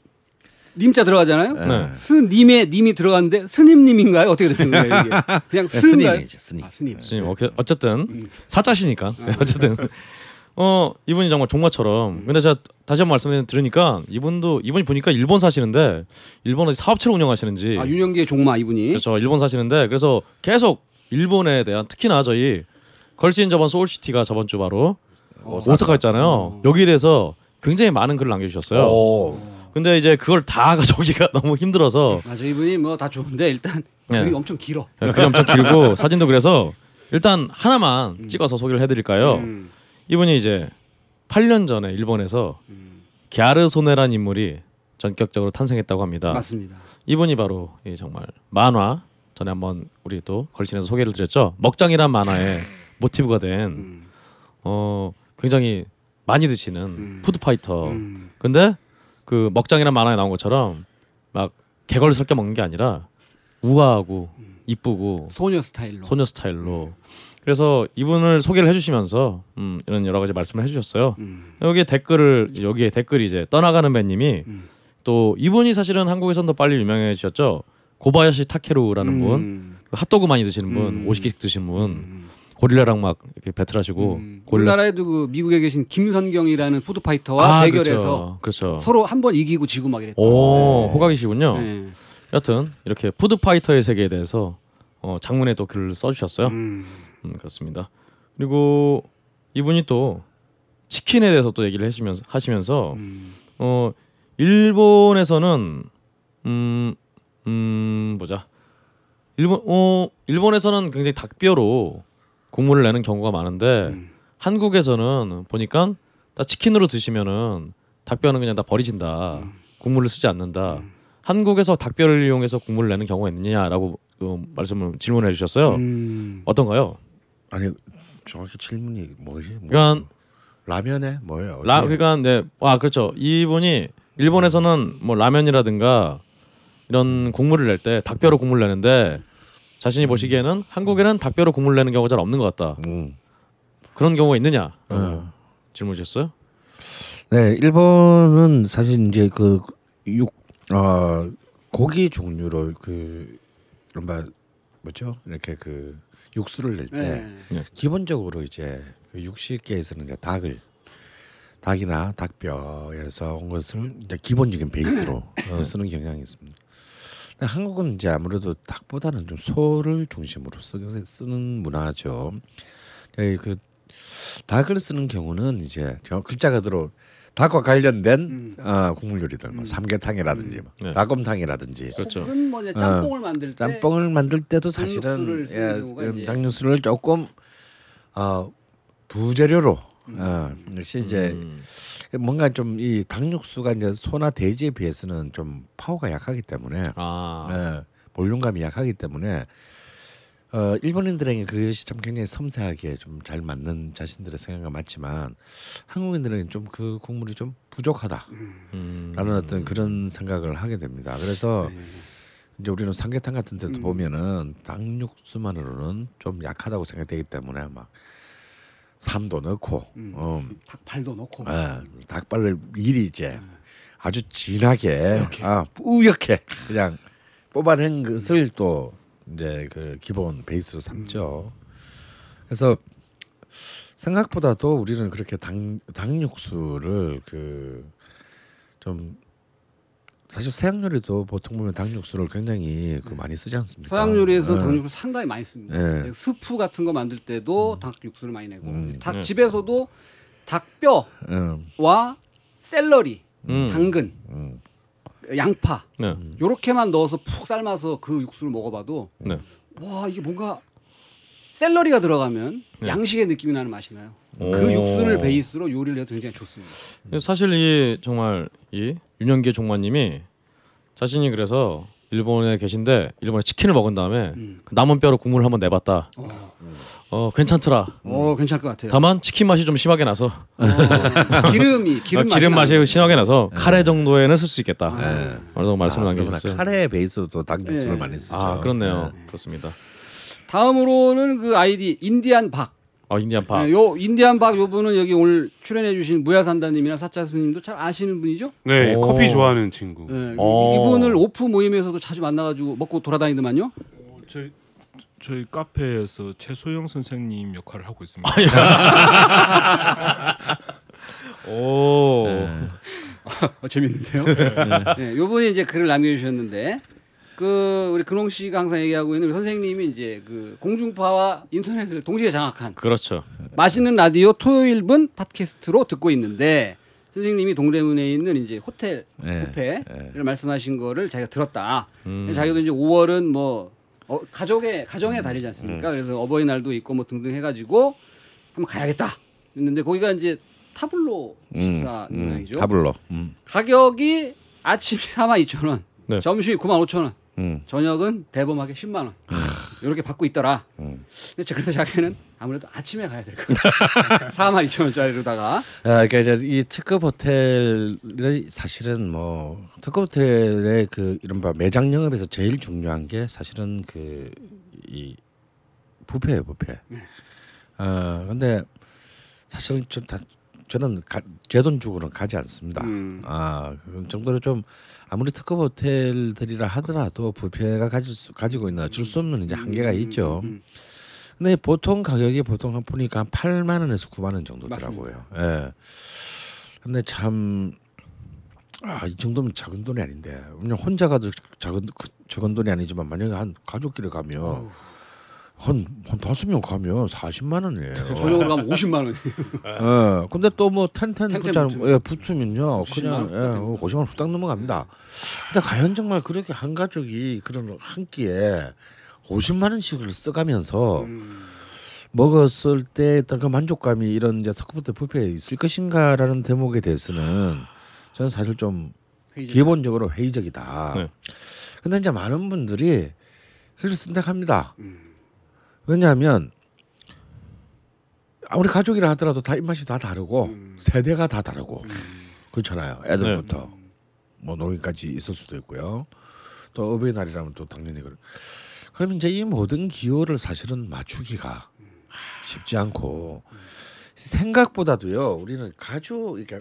Speaker 3: 님자 들어가잖아요.
Speaker 1: 네.
Speaker 3: 스님의 님이 들어갔는데 스님님인가요? 어떻게 되는 거예요 이게? 그냥
Speaker 2: 네? 스님이죠, 스님.
Speaker 3: 아, 스님.
Speaker 1: 스님 어쨌든
Speaker 3: 음.
Speaker 1: 사자시니까 네, *laughs* 어쨌든 어 이분이 정말 종마처럼 근데 제가 다시 한 번 말씀을 드리니까 이분도 이분이 보니까 일본 사시는데 일본에서 사업체를 운영하시는지
Speaker 3: 아 윤영기의 종마 이분이.
Speaker 1: 그렇죠 일본 사시는데 그래서 계속 일본에 대한 특히나 저희 걸신 저번 소울시티가 저번 주 바로
Speaker 3: 어,
Speaker 1: 오사카였잖아요
Speaker 3: 어.
Speaker 1: 여기에 대해서 굉장히 많은 글을 남겨주셨어요
Speaker 2: 오.
Speaker 1: 근데 이제 그걸 다 *laughs* 가져오기가 너무 힘들어서
Speaker 3: 맞아 이분이 뭐 다 좋은데 일단
Speaker 1: 네.
Speaker 3: 글이 엄청 길어.
Speaker 1: 글이 엄청 길고 사진도 그래서 일단 하나만 찍어서 소개를 해드릴까요
Speaker 3: 음.
Speaker 1: 이분이 이제 8년 전에 일본에서
Speaker 3: 음.
Speaker 1: 갸르소네란 인물이 전격적으로 탄생했다고 합니다.
Speaker 3: 맞습니다.
Speaker 1: 이분이 바로 이 정말 만화 전에 한번 우리 또 걸신에서 소개를 드렸죠. 먹장이란 만화의 *laughs* 모티브가 된
Speaker 3: 음.
Speaker 1: 어, 굉장히 많이 드시는
Speaker 3: 음.
Speaker 1: 푸드파이터.
Speaker 3: 음.
Speaker 1: 근데 그 먹장이란 만화에 나온 것처럼 막 개걸 섞여 먹는 게 아니라 우아하고 이쁘고
Speaker 3: 소녀 스타일로.
Speaker 1: 소녀 스타일로. 그래서 이분을 소개를 해주시면서 음, 이런 여러 가지 말씀을 해주셨어요.
Speaker 3: 음.
Speaker 1: 여기에 댓글을 여기에 댓글이 이제 떠나가는 배님이
Speaker 3: 음.
Speaker 1: 또 이분이 사실은 한국에서는 더 빨리 유명해지셨죠. 고바야시 타케루라는 분,
Speaker 3: 음.
Speaker 1: 핫도그 많이 드시는 분,
Speaker 3: 음.
Speaker 1: 50개씩 드시는 분,
Speaker 3: 음.
Speaker 1: 고릴라랑 막 이렇게 battle하시고
Speaker 3: 음.
Speaker 1: 고릴라
Speaker 3: 우리나라에도 그 미국에 계신 김선경이라는 food fighter와 대결해서
Speaker 1: 그렇죠. 그렇죠.
Speaker 3: 서로 한 번 이기고 지고 막 이랬다.
Speaker 1: 오
Speaker 3: 네.
Speaker 1: 호각이시군요.
Speaker 3: 네.
Speaker 1: 여튼 이렇게 food fighter의 세계에 대해서 어, 장문에 또 글을 써주셨어요.
Speaker 3: 음.
Speaker 1: 음, 그렇습니다. 그리고 이분이 또 치킨에 대해서 또 얘기를 하시면서 하시면서
Speaker 3: 음.
Speaker 1: 어 일본에서는 음, 음 보자. 일본 어 일본에서는 굉장히 닭뼈로 국물을 내는 경우가 많은데
Speaker 3: 음.
Speaker 1: 한국에서는 보니까 다 치킨으로 드시면은 닭뼈는 그냥 다 버리진다.
Speaker 3: 음.
Speaker 1: 국물을 쓰지 않는다. 한국에서 닭뼈를 이용해서 국물을 내는 경우가 있느냐라고 그 말씀을 질문해 주셨어요.
Speaker 3: 음.
Speaker 1: 어떤가요?
Speaker 2: 아니 정확히 질문이 뭐지? 뭐,
Speaker 1: 그러니까
Speaker 2: 라면에 뭐예요?
Speaker 1: 라? 그러니까 네 아 그렇죠. 이분이 일본에서는 뭐 라면이라든가 이런 국물을 낼 때 닭뼈로 국물 내는데 자신이 보시기에는 한국에는 닭뼈로 국물 내는 경우가 잘 없는 것 같다.
Speaker 2: 음.
Speaker 1: 그런 경우가 있느냐?
Speaker 2: 어.
Speaker 1: 질문 주셨어요?
Speaker 2: 네, 일본은 사실 이제 그 육 어, 고기 종류로 그 뭐죠? 이렇게 그 육수를 낼때
Speaker 3: 네.
Speaker 2: 기본적으로 이제 그 육식계에서는 이제 닭을 닭이나 닭뼈에서 온 것을 이제 기본적인 베이스로 어, 쓰는 경향이 있습니다. 근데 한국은 이제 아무래도 닭보다는 좀 소를 중심으로 쓰, 쓰는 문화죠. 네, 그 닭을 쓰는 경우는 이제 저 글자 그대로 닭과 관련된
Speaker 3: 음.
Speaker 2: 어, 국물 요리들, 뭐
Speaker 3: 음.
Speaker 2: 삼계탕이라든지 뭐
Speaker 1: 네.
Speaker 2: 닭곰탕이라든지
Speaker 1: 그렇죠.
Speaker 3: 혹은 뭐 이제 짬뽕을 만들 때
Speaker 2: 짬뽕을 만들 때도 사실은
Speaker 3: 닭육수를 쓰는
Speaker 2: 예, 음, 닭육수를 조금 어, 부재료로
Speaker 3: 음.
Speaker 2: 어, 역시 이제
Speaker 1: 음.
Speaker 2: 뭔가 좀이 닭육수가 이제 소나 돼지에 비해서는 좀 파워가 약하기 때문에
Speaker 1: 아
Speaker 2: 예, 볼륨감이 약하기 때문에 어, 일본인들에게 그것이 참 굉장히 섬세하게 좀 잘 맞는 자신들의 생각이 많지만 한국인들은 좀 그 국물이 좀 부족하다라는
Speaker 1: 음.
Speaker 2: 어떤 그런 생각을 하게 됩니다. 그래서
Speaker 3: 네.
Speaker 2: 이제 우리는 삼계탕 같은 데도
Speaker 3: 음.
Speaker 2: 보면은 닭육수만으로는 좀 약하다고 생각되기 때문에 막 삼도 넣고
Speaker 3: 음.
Speaker 2: 어,
Speaker 3: 닭발도 넣고.
Speaker 2: 예, 닭발을 미리 이제 아주 진하게 아 뿌옇게 그냥 뽑아낸 것을 또 이제 그 기본 베이스로 삼죠. 그래서 생각보다도 우리는 그렇게 닭 닭육수를 그 좀 사실 서양 요리도 보통 보면 닭육수를 굉장히 그 많이 쓰지 않습니까?
Speaker 3: 서양 요리에서
Speaker 2: 예.
Speaker 3: 닭육수 상당히 많이 씁니다.
Speaker 2: 네.
Speaker 3: 스프 같은 거 만들 때도 닭육수를 많이 내고
Speaker 2: 음.
Speaker 3: 닭
Speaker 1: 네.
Speaker 3: 집에서도 닭뼈와
Speaker 2: 음,
Speaker 3: 샐러리,
Speaker 1: 음.
Speaker 3: 당근,
Speaker 2: 음.
Speaker 3: 양파
Speaker 1: 네.
Speaker 3: 요렇게만 넣어서 푹 삶아서 그 육수를 먹어봐도
Speaker 1: 네.
Speaker 3: 와 이게 뭔가 샐러리가 들어가면
Speaker 1: 네.
Speaker 3: 양식의 느낌이 나는 맛이 나요.
Speaker 1: 오.
Speaker 3: 그 육수를 베이스로 요리를 해도 굉장히 좋습니다.
Speaker 1: 사실 이 정말 이 윤영기 종마님이 자신이 그래서 일본에 계신데 일본에 치킨을 먹은 다음에
Speaker 3: 음.
Speaker 1: 그 남은 뼈로 국물을 한번 내봤다.
Speaker 3: 어,
Speaker 1: 어 괜찮더라.
Speaker 3: 어 괜찮을 것 같아요.
Speaker 1: 다만 치킨 맛이 좀 심하게 나서
Speaker 3: 어, *laughs* 기름이 기름,
Speaker 1: 어, 기름 맛이. 심하게 나서 카레 정도에는 쓸 수 있겠다.
Speaker 3: 아.
Speaker 2: 예.
Speaker 1: 그래서 말씀을
Speaker 2: 아,
Speaker 1: 남겨주셨어요.
Speaker 2: 카레 베이스도 닭 육수를
Speaker 3: 예.
Speaker 2: 많이 쓰죠.
Speaker 1: 아 그렇네요.
Speaker 2: 예.
Speaker 1: 그렇습니다.
Speaker 3: 다음으로는 그 아이디 인디안 박.
Speaker 1: 아 인디안 파.
Speaker 3: 네, 요 인디안 박 요분은 여기 오늘 출연해주신 무야산다님이나 사짜스님도 잘 아시는 분이죠?
Speaker 5: 네,
Speaker 1: 오.
Speaker 5: 커피 좋아하는 친구.
Speaker 3: 네,
Speaker 1: 어.
Speaker 3: 이분을 오프 모임에서도 자주 만나가지고 먹고 돌아다니더만요.
Speaker 4: 어, 저희 저희 카페에서 최소영 선생님 역할을 하고 있습니다. *laughs*
Speaker 1: 오.
Speaker 2: 예.
Speaker 3: 어, 재밌는데요. 네, 요분이 이제 글을 남겨주셨는데 그 우리 근홍 씨가 항상 얘기하고 있는 우리 선생님이 이제 그 공중파와 인터넷을 동시에 장악한
Speaker 1: 그렇죠.
Speaker 3: 맛있는 라디오 토요일분 팟캐스트로 듣고 있는데 선생님이 동대문에 있는 이제 호텔
Speaker 2: 예.
Speaker 3: 뷔페를 말씀하신 거를 자기가 들었다.
Speaker 1: 음.
Speaker 3: 자기도 이제 5월은 뭐 어, 가족의 가정의 달이지 않습니까? 그래서 어버이날도 있고 뭐 등등 해가지고 한번 가야겠다. 했는데 거기가 이제 타블로 식사
Speaker 2: 음,
Speaker 3: 모양이죠.
Speaker 2: 타블로. 음.
Speaker 3: 가격이 아침 4만 2천 원,
Speaker 1: 네.
Speaker 3: 점심이 9만 5천 원,
Speaker 2: 음.
Speaker 3: 저녁은 대범하게 10만 원 이렇게 받고 있더라.
Speaker 2: 음.
Speaker 3: 근데 저- 그래서 자기는 아무래도 아침에 가야 될것 같아. 4만 2천 원짜리로다가
Speaker 2: 아, 그러니까 이제 이 특급 호텔이 사실은 뭐 특급 호텔의 그 이른바 매장 영업에서 제일 중요한 게 사실은 그 이 부페예요, 부페. 아, 근데 사실 좀 다, 저는 제 돈 주고는 가지 않습니다.
Speaker 3: 음.
Speaker 2: 아, 그 정도로 좀 아무리 특급 호텔들이라 하더라도 부페가 가질 수, 가지고 있는 어쩔 수 없는 이제 한계가 있죠.
Speaker 3: 음,
Speaker 2: 근데 보통 가격이 보통 한 보니까 한 8만 원에서 9만 원 정도더라고요. 예. 근데 참 아, 이 정도면 작은 돈이 아닌데. 그냥 혼자 가도 작은 그- 작은 돈이 아니지만 만약에 한 가족끼리 가면 한, 한 다섯 명 가면 40만 원이에요. *laughs*
Speaker 3: 저녁으로 가면 50만 원.
Speaker 2: 예. 근데 또 뭐 텐텐 붙자, 예, 붙으면요.
Speaker 3: 50만
Speaker 2: 그냥
Speaker 3: 원
Speaker 2: 예, 50만 원 후딱 넘어갑니다. 근데 과연 정말 그렇게 한 가족이 그런 한 끼에 50만 원씩을 써가면서
Speaker 3: 음.
Speaker 2: 먹었을 때 어떤 그 만족감이 이런 이제 특급부터 뷔페에 있을 것인가라는 대목에 대해서는 저는 사실 좀
Speaker 3: 회의적.
Speaker 2: 기본적으로 회의적이다.
Speaker 1: 네.
Speaker 2: 근데 이제 많은 분들이 그걸 선택합니다.
Speaker 3: 음.
Speaker 2: 왜냐하면 아무리 가족이라 하더라도 다 입맛이 다 다르고
Speaker 3: 음.
Speaker 2: 세대가 다 다르고 그렇잖아요. 애들부터
Speaker 3: 음.
Speaker 2: 뭐 노인까지 있을 수도 있고요. 또 어버이날이라면 또 당연히 그래. 그러면 이제 이 모든 기호를 사실은 맞추기가 쉽지 않고 생각보다도요. 우리는 가족 그러니까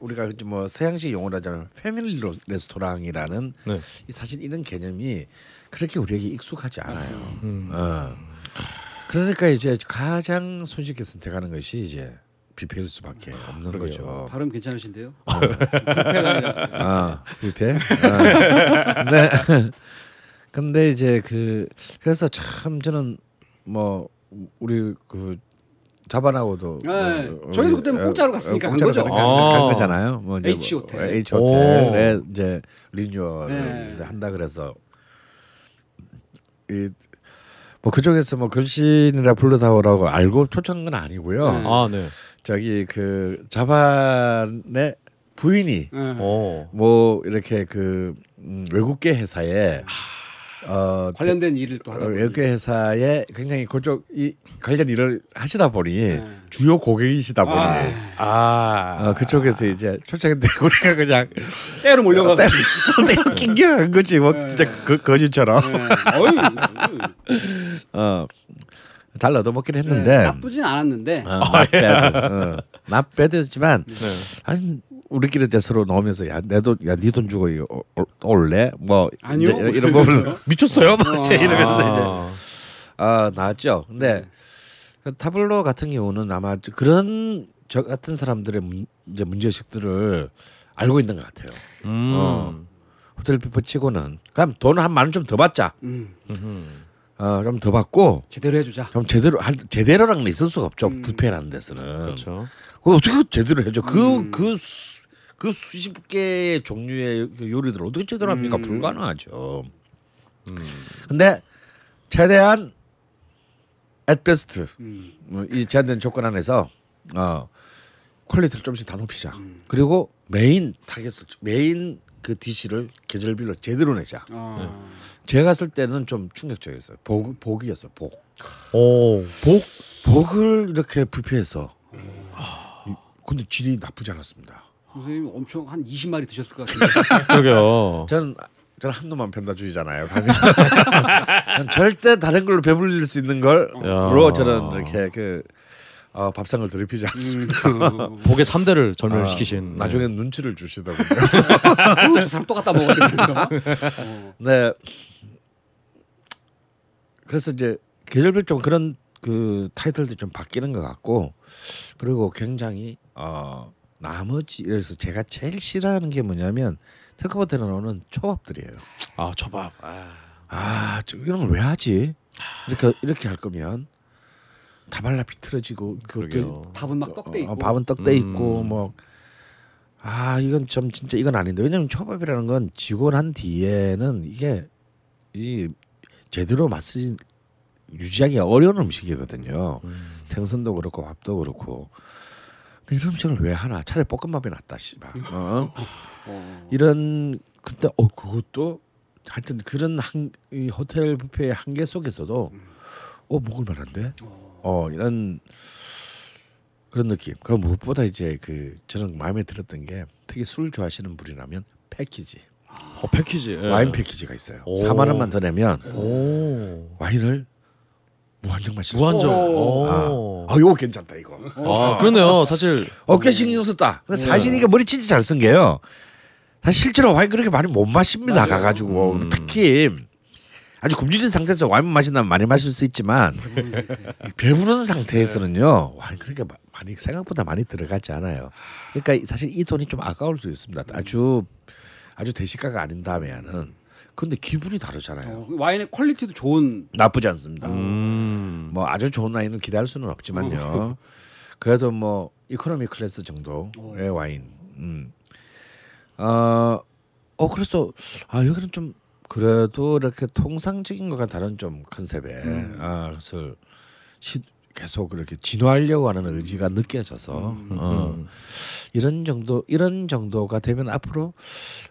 Speaker 2: 우리가 뭐 서양식 용어로 하자면 패밀리 로- 레스토랑이라는
Speaker 1: 네.
Speaker 2: 이 사실 이런 개념이 그렇게 우리에게 익숙하지 않아요.
Speaker 1: 음.
Speaker 2: 어. 그러니까 이제 가장 손쉽게 선택하는 것이 이제 뷔페일 수밖에 없는
Speaker 1: 그러게요.
Speaker 2: 거죠.
Speaker 3: 발음 괜찮으신데요? 뷔페가 아니라
Speaker 2: 아 뷔페. 아. 네. *laughs* 근데 이제 그 그래서 참 저는 뭐 우리 그 자반하고도
Speaker 3: 네.
Speaker 2: 뭐
Speaker 3: 저희도
Speaker 2: 어,
Speaker 3: 공짜로 갔으니까
Speaker 2: 어,
Speaker 3: 간
Speaker 2: 공짜로
Speaker 3: 거죠.
Speaker 2: 간,
Speaker 1: 아.
Speaker 2: 간 거잖아요. 뭐 이제
Speaker 3: H
Speaker 2: 뭐,
Speaker 3: 호텔.
Speaker 2: H 호텔에
Speaker 1: 오.
Speaker 2: 이제 리뉴얼을
Speaker 3: 네.
Speaker 2: 한다 그래서 이 뭐 그쪽에서 뭐 글씨이라 불러다오라고 알고 초청한 건 아니고요.
Speaker 3: 네.
Speaker 1: 아 네.
Speaker 2: 저기 그 자반의 부인이
Speaker 3: 네.
Speaker 1: 오.
Speaker 2: 뭐 이렇게 그 음, 외국계 회사에 어
Speaker 3: 관련된 일을 또
Speaker 2: 어,
Speaker 3: 하다 보니.
Speaker 2: 외국계 회사에 굉장히 그쪽 이 관련 일을 하시다 보니
Speaker 3: 네.
Speaker 2: 주요 고객이시다 보니
Speaker 3: 아,
Speaker 1: 아.
Speaker 2: 어, 그쪽에서 이제 초청했는데 *laughs* 우리가 그냥
Speaker 3: 때로 몰려가고.
Speaker 2: 내가 *laughs* 낑겨간 거지 뭐
Speaker 3: 네.
Speaker 2: 진짜 그, 거짓처럼
Speaker 3: 네. 어
Speaker 2: 잘 얻어먹긴
Speaker 3: 네,
Speaker 2: 했는데
Speaker 3: 나쁘진 않았는데
Speaker 2: 어, bad. 어,
Speaker 1: 네.
Speaker 2: 우리끼리 이제 서로 나오면서 야 내 돈 야 네 돈 주고 이거 올- 올- 올래 뭐
Speaker 3: 아니요.
Speaker 2: 이제 이런 부분 *laughs* 미쳤어요 막
Speaker 3: 어. *laughs*
Speaker 2: 이제 이러면서 이제
Speaker 1: 아,
Speaker 2: 아 나왔죠. 근데 그 타블로 같은 경우는 아마 그런 저 같은 사람들의 문, 이제 문제식들을 알고 있는 것 같아요.
Speaker 1: 음.
Speaker 2: 어. 호텔 뷔페 치고는 그럼 돈 한 만 원 좀 더 받자.
Speaker 3: 음,
Speaker 1: 음흠.
Speaker 2: 어좀 더 받고
Speaker 3: 제대로 해주자.
Speaker 2: 좀 제대로 할 제대로라는 게 있을 수가 없죠.
Speaker 3: 음.
Speaker 2: 뷔페라는 데서는.
Speaker 1: 그렇죠.
Speaker 2: 그걸 어떻게 제대로 해줘?
Speaker 3: 음.
Speaker 2: 그그 그 수십 개의 종류의 그 요리들 어떻게 제대로 합니까?
Speaker 3: 음.
Speaker 2: 불가능하죠.
Speaker 1: 음.
Speaker 2: 근데 최대한 at best
Speaker 3: 음,
Speaker 2: 뭐이 제한된 조건 안에서 어 quality를 좀씩 다 높이자.
Speaker 3: 음.
Speaker 2: 그리고 main target을 main 그 dish를 계절별로 제대로 내자.
Speaker 3: 어.
Speaker 2: 제가 쓸 때는 좀 충격적이었어요. 복 복이었어. 복.
Speaker 1: 오, 복.
Speaker 2: 복을 이렇게 뷔페에서. 이- 근데 질이 나쁘지 않았습니다.
Speaker 3: 선생님 엄청 한 20마리 드셨을 것 같은데. *laughs*
Speaker 1: 그러게요.
Speaker 2: 저는 저는 한 놈만 팬다주의잖아요. *laughs* 저는 절대 다른 걸로 배불릴 수 있는 걸로
Speaker 1: 야.
Speaker 2: 저는 이렇게 그 어, 밥상을 드리피지 않습니다.
Speaker 3: 음. *laughs*
Speaker 1: 복의 3대를
Speaker 2: 아,
Speaker 1: 절멸시키신. 네.
Speaker 2: 눈치를 주시더군요.
Speaker 3: 어, 저 사람 똑같다 먹었는데요. 어.
Speaker 2: 네. 그래서 이제 계절별 좀 그런 그 타이틀도 좀 바뀌는 것 같고 그리고 굉장히 어 나머지 그래서 제가 제일 싫어하는 게 뭐냐면 특허버튼에 나오는 초밥들이에요.
Speaker 1: 아 초밥. 아.
Speaker 2: 아, 저 이런 걸 왜 하지? 이렇게 이렇게 할 거면 다발라 비틀어지고
Speaker 1: 그러게요.
Speaker 2: 그것도
Speaker 3: 밥은 막 떡돼 있고.
Speaker 2: 어, 밥은 떡돼 있고
Speaker 1: 음.
Speaker 2: 뭐. 아 이건 좀 진짜 이건 아닌데 왜냐면 초밥이라는 건 지고 난 뒤에는 이게 이 제대로 맛을 유지하기가 어려운 음식이거든요.
Speaker 1: 음.
Speaker 2: 생선도 그렇고 밥도 그렇고. 이런 음식을 왜 하나? 차라리 볶음밥이 낫다 씨발. 어?
Speaker 3: 어.
Speaker 2: 이런 근데 어 그것도 하여튼 그런 한, 이 호텔 뷔페의 한계 속에서도 어 먹을 만한데 어 이런 그런 느낌 그럼 무엇보다 이제 그 저는 마음에 들었던 게 특히 술 좋아하시는 분이라면 패키지
Speaker 1: 어, 패키지. 예.
Speaker 2: 와인 패키지가 있어요
Speaker 1: 오.
Speaker 2: 4만 원만 더 내면
Speaker 1: 오.
Speaker 2: 와인을 무한정 마실 수
Speaker 1: 무한정.
Speaker 3: 오.
Speaker 1: 오.
Speaker 2: 아 이거 괜찮다 이거
Speaker 1: 아, 그러네요. 사실
Speaker 2: 어깨 신경 썼다 근데 사실 이게 머리 진짜 잘 쓴 게요 사실 실제로 와인 그렇게 많이 못 마십니다
Speaker 3: 맞아요.
Speaker 2: 가가지고
Speaker 1: 음.
Speaker 2: 특히 아주 굶주린 상태에서 와인 마신다면 많이 마실 수 있지만 배부른 상태에서는요 와인 그렇게 마- 많이 생각보다 많이 들어가지 않아요 그러니까 이- 사실 이 돈이 좀 아까울 수 있습니다 아주 아주 대식가가 아닌다면은 근데 기분이 다르잖아요
Speaker 3: 어, 와인의 quality도 좋은.
Speaker 2: 나쁘지 않습니다
Speaker 1: 음.
Speaker 2: 뭐 아주 좋은 와인은 기대할 수는 없지만요. *laughs* 그래도 뭐 이코노미 클래스 정도의 와인. 음. 어, 어 그래서 아 여기는 좀 그래도 이렇게 통상적인 것과 다른 좀 컨셉의
Speaker 3: 음.
Speaker 2: 아 것을 시, 계속 그렇게 진화하려고 하는 의지가 느껴져서
Speaker 3: 음.
Speaker 2: 어,
Speaker 1: 음.
Speaker 2: 이런 정도 이런 정도가 되면 앞으로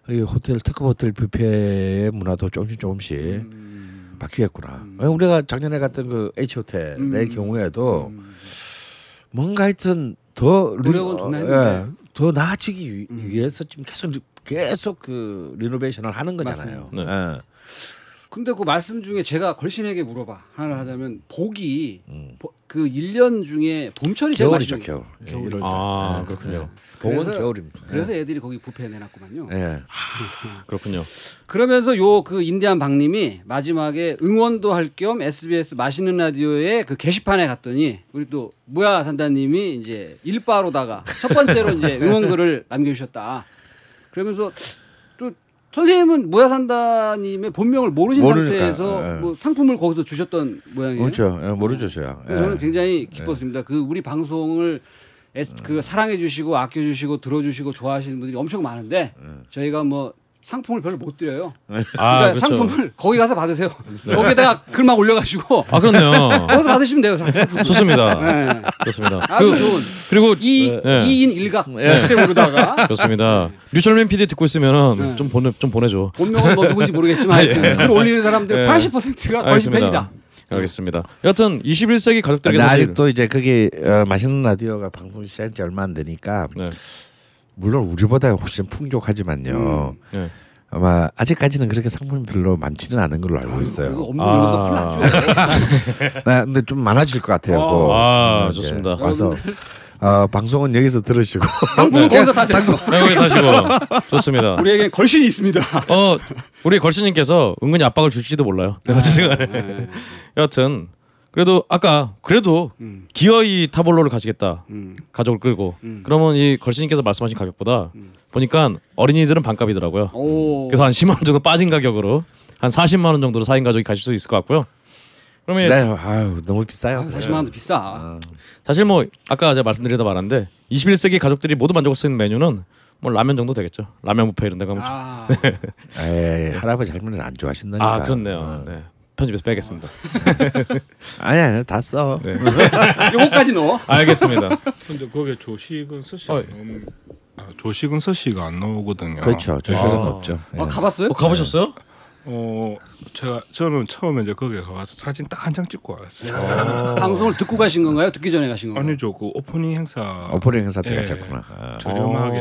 Speaker 2: 이 호텔 특급 호텔 뷔페의 문화도 조금씩 조금씩
Speaker 3: 음.
Speaker 2: 바뀌겠구나.
Speaker 3: 음.
Speaker 2: 우리가 작년에 갔던 그 H 호텔의
Speaker 3: 음.
Speaker 2: 경우에도
Speaker 3: 음.
Speaker 2: 뭔가 하여튼 더 리-
Speaker 3: 노력은 존나
Speaker 2: 어,
Speaker 3: 했는데.
Speaker 2: 더 나아지기 위-
Speaker 3: 음.
Speaker 2: 위해서 지금 계속 리- 계속 그 리노베이션을 하는 거잖아요.
Speaker 1: 맞습니다.
Speaker 2: 예.
Speaker 3: 근데 그 말씀 중에 제가 걸신에게 물어봐 하나를 하자면 복이
Speaker 2: 음.
Speaker 3: 보- 그 1년 중에 봄철이 제일
Speaker 2: 겨울이죠 겨울. 예,
Speaker 3: 겨울.
Speaker 1: 아,
Speaker 2: 예,
Speaker 1: 그렇군요.
Speaker 2: 복은
Speaker 3: 그래서-
Speaker 2: 겨울입니다.
Speaker 3: 그래서 애들이 거기 뷔페에 내놨구만요.
Speaker 2: 예. 예.
Speaker 1: 그렇군요.
Speaker 3: 그러면서 요 그 인디안 박님이 마지막에 응원도 할 겸 SBS 맛있는 라디오의 그 게시판에 갔더니 우리 또 무야 산다님이 이제 일빠로다가 첫 번째로 이제 *laughs* 응원글을 남겨주셨다. 그러면서 또 선생님은 무야 산다님의 본명을 모르신
Speaker 2: 모르니까,
Speaker 3: 상태에서
Speaker 2: 예.
Speaker 3: 뭐 상품을 거기서 주셨던 모양이에요.
Speaker 2: 그렇죠. 예, 모르죠.
Speaker 3: 그래서
Speaker 2: 예.
Speaker 3: 저는 굉장히 기뻤습니다. 그 우리 방송을 애- 그 사랑해 주시고 아껴 주시고 들어 주시고 좋아하시는 분들이 엄청 많은데 저희가 뭐 상품을 별로 못 드려요.
Speaker 1: 아,
Speaker 3: 그러니까
Speaker 1: 그렇죠.
Speaker 3: 상품을 거기 가서 받으세요. 거기에다가 글막 올려가지고
Speaker 1: 아, 그렇네요. *laughs*
Speaker 3: 거기서 받으시면 돼요. 상품.
Speaker 1: 좋습니다.
Speaker 3: 네.
Speaker 1: 좋습니다.
Speaker 3: 아주
Speaker 1: 그리고,
Speaker 3: 좋은
Speaker 1: 그리고
Speaker 3: 이
Speaker 1: 네.
Speaker 3: 이인 일각 시스템으로다가
Speaker 1: 좋습니다. 류철민 PD 듣고 있으면은
Speaker 3: 네.
Speaker 1: 좀 보내 좀 보내줘.
Speaker 3: 본명은 뭐 누군지 모르겠지만 하여튼 글 올리는 사람들
Speaker 1: 예.
Speaker 3: 80%가 걸신. 팬이다.
Speaker 1: 알겠습니다. 여튼 21세기 가족들에게 사실
Speaker 2: 아직도 이제 거기 어, 맛있는 라디오가 방송 시작한 지 얼마 안 되니까
Speaker 1: 네.
Speaker 2: 물론 우리보다 훨씬 풍족하지만요.
Speaker 1: 네.
Speaker 2: 아마 아직까지는 그렇게 상품이 별로 많지는 않은 걸로 알고
Speaker 3: 그거
Speaker 2: 있어요.
Speaker 3: 없는
Speaker 1: 아.
Speaker 3: 큰일 났죠.
Speaker 2: 네, 근데 좀 많아질 것 같아요.
Speaker 3: 어.
Speaker 2: 그거.
Speaker 1: 아,
Speaker 2: 이제
Speaker 1: 좋습니다.
Speaker 2: 와서 어, 방송은 여기서 들으시고
Speaker 3: 상품은 거기서 타세요.
Speaker 1: 네, 여기 사시고 좋습니다.
Speaker 3: 우리에겐 걸신이 있습니다.
Speaker 1: 어 우리 걸신님께서 은근히 압박을 줄지도 몰라요. 내가 생각에.
Speaker 3: 네.
Speaker 1: 여하튼 그래도 아까 그래도
Speaker 3: 음.
Speaker 1: 기어이 타볼로를 가시겠다
Speaker 3: 음.
Speaker 1: 가족을 끌고
Speaker 3: 음.
Speaker 1: 그러면 이 걸신님께서 말씀하신 가격보다
Speaker 3: 음.
Speaker 1: 보니까 어린이들은 반값이더라고요.
Speaker 3: 오.
Speaker 1: 그래서 한 10만 원 정도 빠진 가격으로 한 40만 원 정도로 4인 가족이 가실 수 있을 것 같고요. 그러면
Speaker 2: 네, 아유 너무 비싸요.
Speaker 3: 아유, 40만 원도 비싸.
Speaker 2: 어.
Speaker 1: 사실 뭐 아까 제가 말씀드리다 말았는데 21세기 가족들이 모두 만족할 수 있는 메뉴는 뭐 라면 정도 되겠죠. 라면 뷔페 이런 데 가 면
Speaker 3: 아.
Speaker 2: 에이, *laughs* 할아버지 할머니는 안 좋아하신다니까.
Speaker 1: 아 그렇네요.
Speaker 2: 어.
Speaker 1: 네. 편집에서 빼겠습니다. *laughs*
Speaker 2: 아니 아니 다 써.
Speaker 1: 네. *laughs*
Speaker 3: 요거까지 넣어.
Speaker 1: 알겠습니다.
Speaker 4: 근데 거기에 조식은 스시
Speaker 1: 어.
Speaker 4: 안 나오는 아, 조식은 스시가 안 나오거든요.
Speaker 2: 그렇죠. 조식은
Speaker 1: 아.
Speaker 2: 없죠. 예.
Speaker 3: 아, 가봤어요?
Speaker 1: 어, 가보셨어요?
Speaker 4: 어 제가 저는 처음에 이제 거기에 가서 사진 딱 한 장 찍고 왔어요. *laughs*
Speaker 3: 방송을 듣고 가신 건가요? 듣기 전에 가신 건가요?
Speaker 4: 아니죠 그 오프닝 행사
Speaker 2: 오프닝 행사 때
Speaker 4: 예.
Speaker 2: 가셨구나. 아.
Speaker 4: 저렴하게.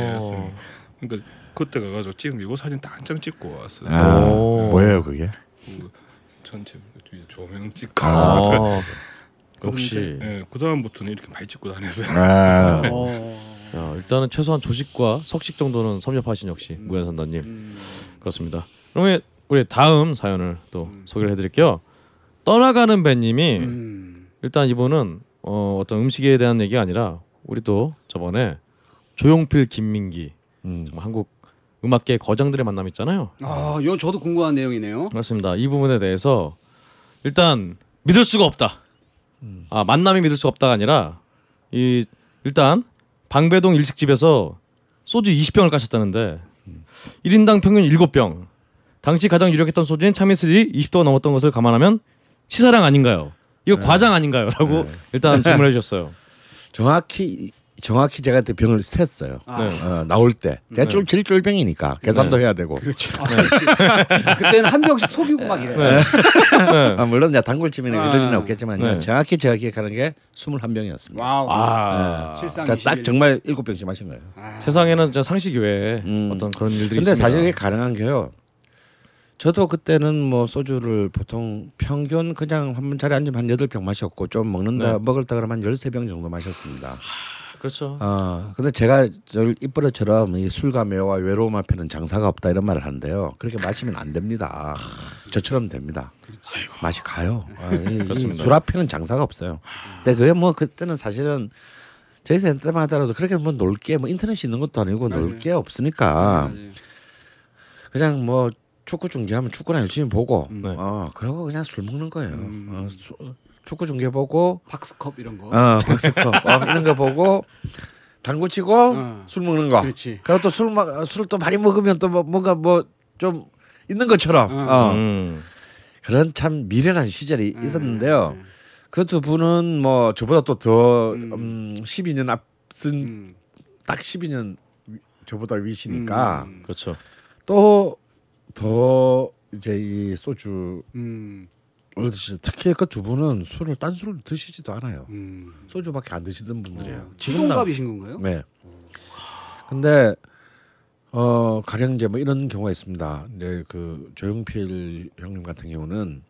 Speaker 4: 그러니까 그때 가가지고 찍은 게 이거 사진 딱 한 장 찍고 왔어요.
Speaker 2: 아,
Speaker 1: 오.
Speaker 2: 뭐예요 그게?
Speaker 4: 그 전체 뒤에 조명 찍고
Speaker 1: 아,
Speaker 4: 그런데,
Speaker 1: 역시.
Speaker 4: 예, 그 다음부터는 이렇게 많이 찍고 다녔어요.
Speaker 2: 아, *laughs*
Speaker 3: 어.
Speaker 1: 야, 일단은 최소한 조식과 석식 정도는 섭렵하신 역시 무연선다님
Speaker 3: 음.
Speaker 1: 그렇습니다. 그러면 우리 다음 사연을 또
Speaker 3: 음.
Speaker 1: 소개를 해드릴게요. 떠나가는 배님이
Speaker 3: 음.
Speaker 1: 일단 이분은 어, 어떤 음식에 대한 얘기가 아니라 우리 또 저번에 조용필, 김민기
Speaker 2: 음.
Speaker 1: 한국 음악계 거장들의 만남 있잖아요.
Speaker 3: 아, 이거 저도 궁금한 내용이네요.
Speaker 1: 그렇습니다. 이 부분에 대해서 일단 믿을 수가 없다. 아 만남이 믿을 수가 없다가 아니라 이 일단 방배동 일식집에서 소주 20병을 까셨다는데 1인당 평균 7병. 당시 가장 유력했던 소주인 참이슬이 20도가 넘었던 것을 감안하면 치사량 아닌가요? 이거 과장 아닌가요?라고
Speaker 2: 네.
Speaker 1: 일단 *laughs* 질문해 주셨어요.
Speaker 2: 정확히 정확히 제가 그때 병을 셌어요.
Speaker 3: 아,
Speaker 1: 네.
Speaker 2: 어, 나올 때.
Speaker 1: 네.
Speaker 2: 제가 쫄 제일 쫄병이니까 계산도
Speaker 1: 네.
Speaker 2: 해야 되고.
Speaker 3: 그렇죠. 아, 그렇지. 그때는 한 병씩 속이고 막 이래.
Speaker 1: 네. 네.
Speaker 2: 아, 물론 이제 단골집이나
Speaker 3: 아.
Speaker 2: 이러지는 없겠지만
Speaker 1: 네.
Speaker 2: 정확히 제가 기억하는 게 21병이었습니다.
Speaker 3: 와우.
Speaker 1: 아
Speaker 3: 실상
Speaker 2: 그러니까 딱
Speaker 3: 21.
Speaker 2: 정말 7병씩 마신 거예요.
Speaker 3: 아.
Speaker 1: 세상에는 진짜 상식 외에
Speaker 2: 음.
Speaker 1: 어떤 그런 일들이
Speaker 2: 근데
Speaker 1: 있습니다.
Speaker 2: 사실 이게 가능한 게요. 저도 그때는 뭐 소주를 보통 평균 그냥 한 번 자리에 앉으면 한 여덟 병 마셨고 좀 먹는다
Speaker 1: 네.
Speaker 2: 먹을다 그러면 한 열세 병 정도 마셨습니다.
Speaker 1: 그렇죠.
Speaker 2: 어, 근데 제가 저 입버릇처럼 이 술과 매와 외로움 앞에는 장사가 없다 이런 말을 하는데요. 그렇게 마시면 안 됩니다. 저처럼 됩니다. 맛이 가요. 아, 이-
Speaker 1: 그렇습니다.
Speaker 2: 술 앞에는 장사가 없어요. 근데 그게 뭐 그때는 사실은 저희 세대 때만 하더라도 그렇게 뭐 놀게 뭐 인터넷이 있는 것도 아니고
Speaker 3: 맞아요.
Speaker 2: 놀게 없으니까
Speaker 3: 맞아요.
Speaker 2: 그냥 뭐 축구 중계하면 축구나 열심히 보고
Speaker 3: 음.
Speaker 1: 네.
Speaker 2: 어 그러고 그냥 술 먹는 거예요.
Speaker 3: 음.
Speaker 2: 어, 수- 축구 중계 보고
Speaker 3: 박스컵 이런 거.
Speaker 2: 어 박스컵 어, 이런 거 보고 당구 치고
Speaker 3: 어.
Speaker 2: 술 먹는 거.
Speaker 3: 그렇지.
Speaker 2: 그리고 또술술또 많이 먹으면 또 뭐, 뭔가 뭐 좀 있는 것처럼
Speaker 3: 어.
Speaker 2: 어.
Speaker 1: 음.
Speaker 2: 그런 참 미련한 시절이
Speaker 3: 음.
Speaker 2: 있었는데요. 그 두 분은 뭐 저보다 또더
Speaker 3: 음.
Speaker 2: 음, 12년 앞선
Speaker 3: 음.
Speaker 2: 딱 12년 위- 저보다 위시니까
Speaker 3: 음.
Speaker 1: 그렇죠.
Speaker 2: 또 더 이제 이 소주
Speaker 3: 음.
Speaker 2: 특히 그 두 분은 술을 딴 술을 드시지도 않아요.
Speaker 3: 음.
Speaker 2: 소주밖에 안 드시던 분들이에요.
Speaker 3: 어, 지동갑이신 건가요?
Speaker 2: 네. 근데 어 가령 이제 뭐 이런 경우가 있습니다. 이제 그 조용필 형님 같은 경우는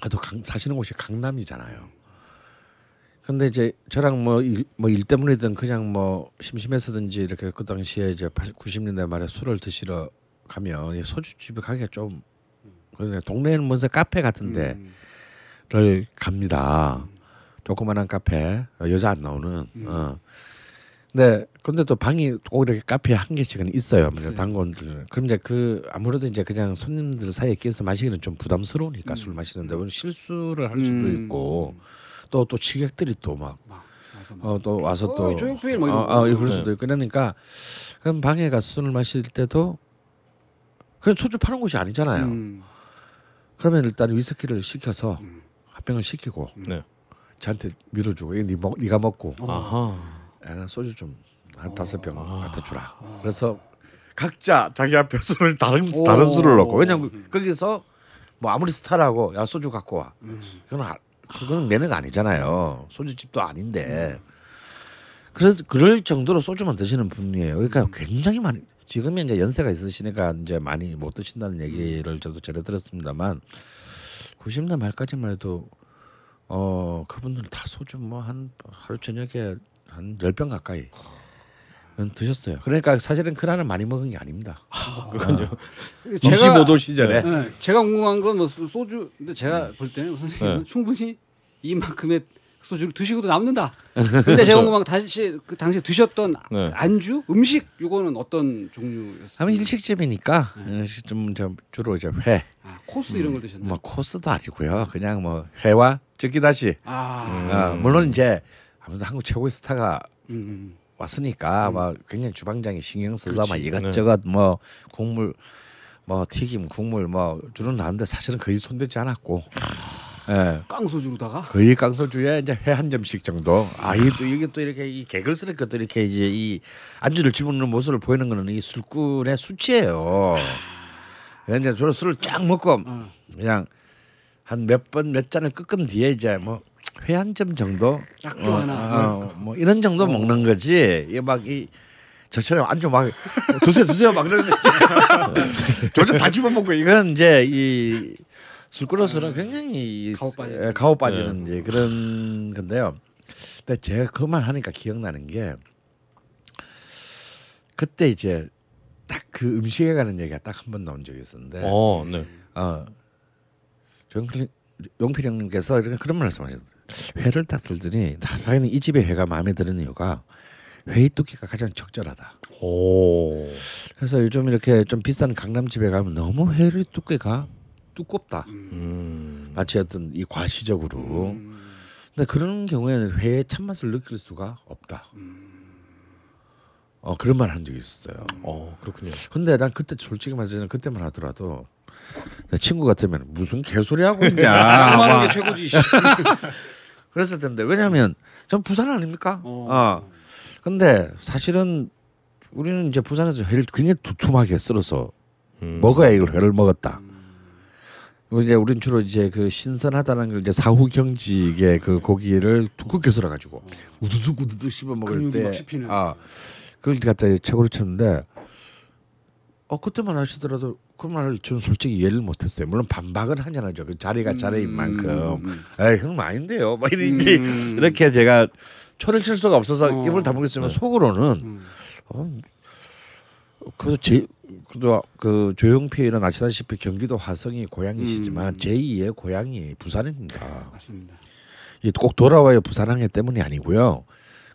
Speaker 2: 그래도 강, 사시는 곳이 강남이잖아요. 근데 이제 저랑 뭐일 뭐일 때문이든 그냥 뭐 심심해서든지 이렇게 그 당시에 이제 80, 90년대 말에 술을 드시러 가면 이 소주집에 가기가 좀 동네에는 무슨 카페 같은데
Speaker 3: 음.
Speaker 2: 를 갑니다. 조그만한 카페 어, 여자 안 나오는.
Speaker 3: 음.
Speaker 2: 어. 근데 근데 또 방이 꼭 이렇게 카페에 한 개씩은 있어요.
Speaker 3: 있어요.
Speaker 2: 단골들. 그럼 이제 그 아무래도 이제 그냥 손님들 사이에 끼어서 마시기는 좀 부담스러우니까
Speaker 3: 음.
Speaker 2: 술 마시는데 오늘 실수를 할 수도
Speaker 3: 음.
Speaker 2: 있고 또또 취객들이
Speaker 3: 또막막 와서 막.
Speaker 2: 어 또 와서 또
Speaker 3: 조용필 뭐
Speaker 2: 어,
Speaker 3: 이런 거.
Speaker 2: 어, 그럴
Speaker 1: 네.
Speaker 2: 수도 있고 그러니까 그럼 방에 가서 술을 마실 때도 그냥 소주 파는 곳이 아니잖아요.
Speaker 3: 음.
Speaker 2: 그러면 일단 위스키를 시켜서
Speaker 3: 음.
Speaker 2: 한 병을 시키고
Speaker 1: 네.
Speaker 2: 저한테 밀어주고 이거 네 먹, 네가 먹고
Speaker 1: 아하.
Speaker 2: 야, 난 소주 좀 한 다섯 병
Speaker 1: 아.
Speaker 2: 갖다 주라. 그래서 각자 자기 앞에 *laughs* 술을 다른
Speaker 3: 오.
Speaker 2: 다른 술을 넣고 왜냐면 거기서 뭐 아무리 스타라고 야 소주 갖고 와.
Speaker 3: 음.
Speaker 2: 그건 아, 그거는 매너가 아니잖아요. 소주집도 아닌데. 그래서 그럴 정도로 소주만 드시는 분이에요. 그러니까 굉장히 많이 지금이 이제 연세가 있으시니까 이제 많이 못 드신다는 얘기를 저도 전해 들었습니다만 90년 말까지만 해도 어 그분들 다 소주 뭐 한 하루 저녁에 한 열 병 가까이 드셨어요. 그러니까 사실은 그날은 많이 먹은 게 아닙니다.
Speaker 1: 그렇군요.
Speaker 2: 25도 시절에
Speaker 3: 네, 제가 궁금한 건 뭐 소주 근데 제가 볼 때는 선생님은
Speaker 1: 네.
Speaker 3: 충분히 이만큼의 소주를 드시고도 남는다. 근데 제가 궁금한 건 다시 그 당시에 드셨던
Speaker 1: 네.
Speaker 3: 안주 음식 요거는 어떤 종류였어요?
Speaker 2: 하면 일식집이니까 좀저 주로 이제 회,
Speaker 3: 아, 코스 이런 걸 드셨나요?
Speaker 2: 뭐 코스도 아니고요. 그냥 뭐 회와 찌기다시.
Speaker 3: 아,
Speaker 2: 어, 물론 이제 아무래도 한국 최고의 스타가
Speaker 3: 음, 음.
Speaker 2: 왔으니까 막 굉장히 주방장이 신경 써서 막
Speaker 3: 그렇지.
Speaker 2: 이것저것 뭐 국물 뭐 튀김 국물 뭐 주는 나는데 사실은 거의 손대지 않았고 예.
Speaker 3: 깡 소주로다가?
Speaker 2: 거의 깡소주에 이제 회 한 점씩 정도. 아 이게 또 이게 또 이렇게 이 개걸스럽게 또 이렇게 이제 이 안주를 집어넣는 모습을 보이는 거는 이 술꾼의 수치예요. 이제 저는 술을 쫙 먹고
Speaker 3: 어.
Speaker 2: 그냥 한 몇 번 몇 잔을 끄끈 뒤에 이제 뭐 회 한 점 정도?
Speaker 3: 약주 하나.
Speaker 2: 어, 뭐 이런 정도 먹는 거지. 이게 막이 저처럼 안주 막 드세요 드세요 막 이러는 조절 *laughs* 다 집어 먹고 이거는 이제 이 술꾼으로서는 굉장히
Speaker 3: 가오 빠지는.
Speaker 2: 예, 가오 빠지는 이제 그런 건데요. 근데 제가 그 말 하니까 기억나는 게 그때 이제 딱 그 음식에 관한 얘기가 딱 한 번 나온 적이 있었는데
Speaker 1: 어, 네.
Speaker 2: 어, 용필 용필 형님께서 이렇게 그런 말씀하셨어요. 회를 딱 들더니 자기는 이 집의 회가 마음에 드는 이유가 회의 두께가 가장 적절하다.
Speaker 1: 오.
Speaker 2: 그래서 요즘 이렇게 좀 비싼 강남 집에 가면 너무 회의 두께가 두껍다.
Speaker 1: 음.
Speaker 2: 마치 어떤 이 과시적으로.
Speaker 3: 음.
Speaker 2: 근데 그런 경우에는 회의 참맛을 느낄 수가 없다. 어 그런 말 한 적이 있었어요.
Speaker 1: 어, 그렇군요.
Speaker 2: 근데 난 그때 솔직히 말해서 그때만 하더라도 내 친구 같으면 무슨 개소리 하고 있냐. *laughs*
Speaker 3: 막게 최고지. 씨. *laughs*
Speaker 2: 그랬을 텐데 왜냐하면 전 부산 아닙니까?
Speaker 3: 어.
Speaker 2: 어. 근데 사실은 우리는 이제 부산에서 회를 굉장히 두툼하게 썰어서
Speaker 1: 음.
Speaker 2: 먹어야 이걸 회를 먹었다. 이제 우린 주로 이제 그 신선하다는 걸 이제 사후 경직의 그 고기를 두껍게 썰어 가지고 우두둑 우두둑 씹어 먹을
Speaker 3: 근육이
Speaker 2: 때,
Speaker 3: 막 씹히는.
Speaker 2: 아 그걸 갖다 최고로 쳤는데, 어 그때만 하시더라도 그 말을 저는 솔직히 이해를 못했어요. 물론 반박은 하잖아요. 그 자리가 자리인 만큼,
Speaker 3: 음.
Speaker 2: 에이 그럼 아닌데요. 막 이렇게
Speaker 3: 음.
Speaker 2: 이렇게 제가 초를 칠 수가 없어서
Speaker 3: 어.
Speaker 2: 입을 있으면
Speaker 1: 네.
Speaker 2: 속으로는
Speaker 3: 음.
Speaker 2: 어, 그래도 제 그래도 그 조용필은 아시다시피 경기도 화성이 고향이시지만
Speaker 3: 음.
Speaker 2: 제2의 고향이 부산입니다.
Speaker 3: 맞습니다.
Speaker 2: 이꼭 돌아와요 부산항해 때문이 아니고요.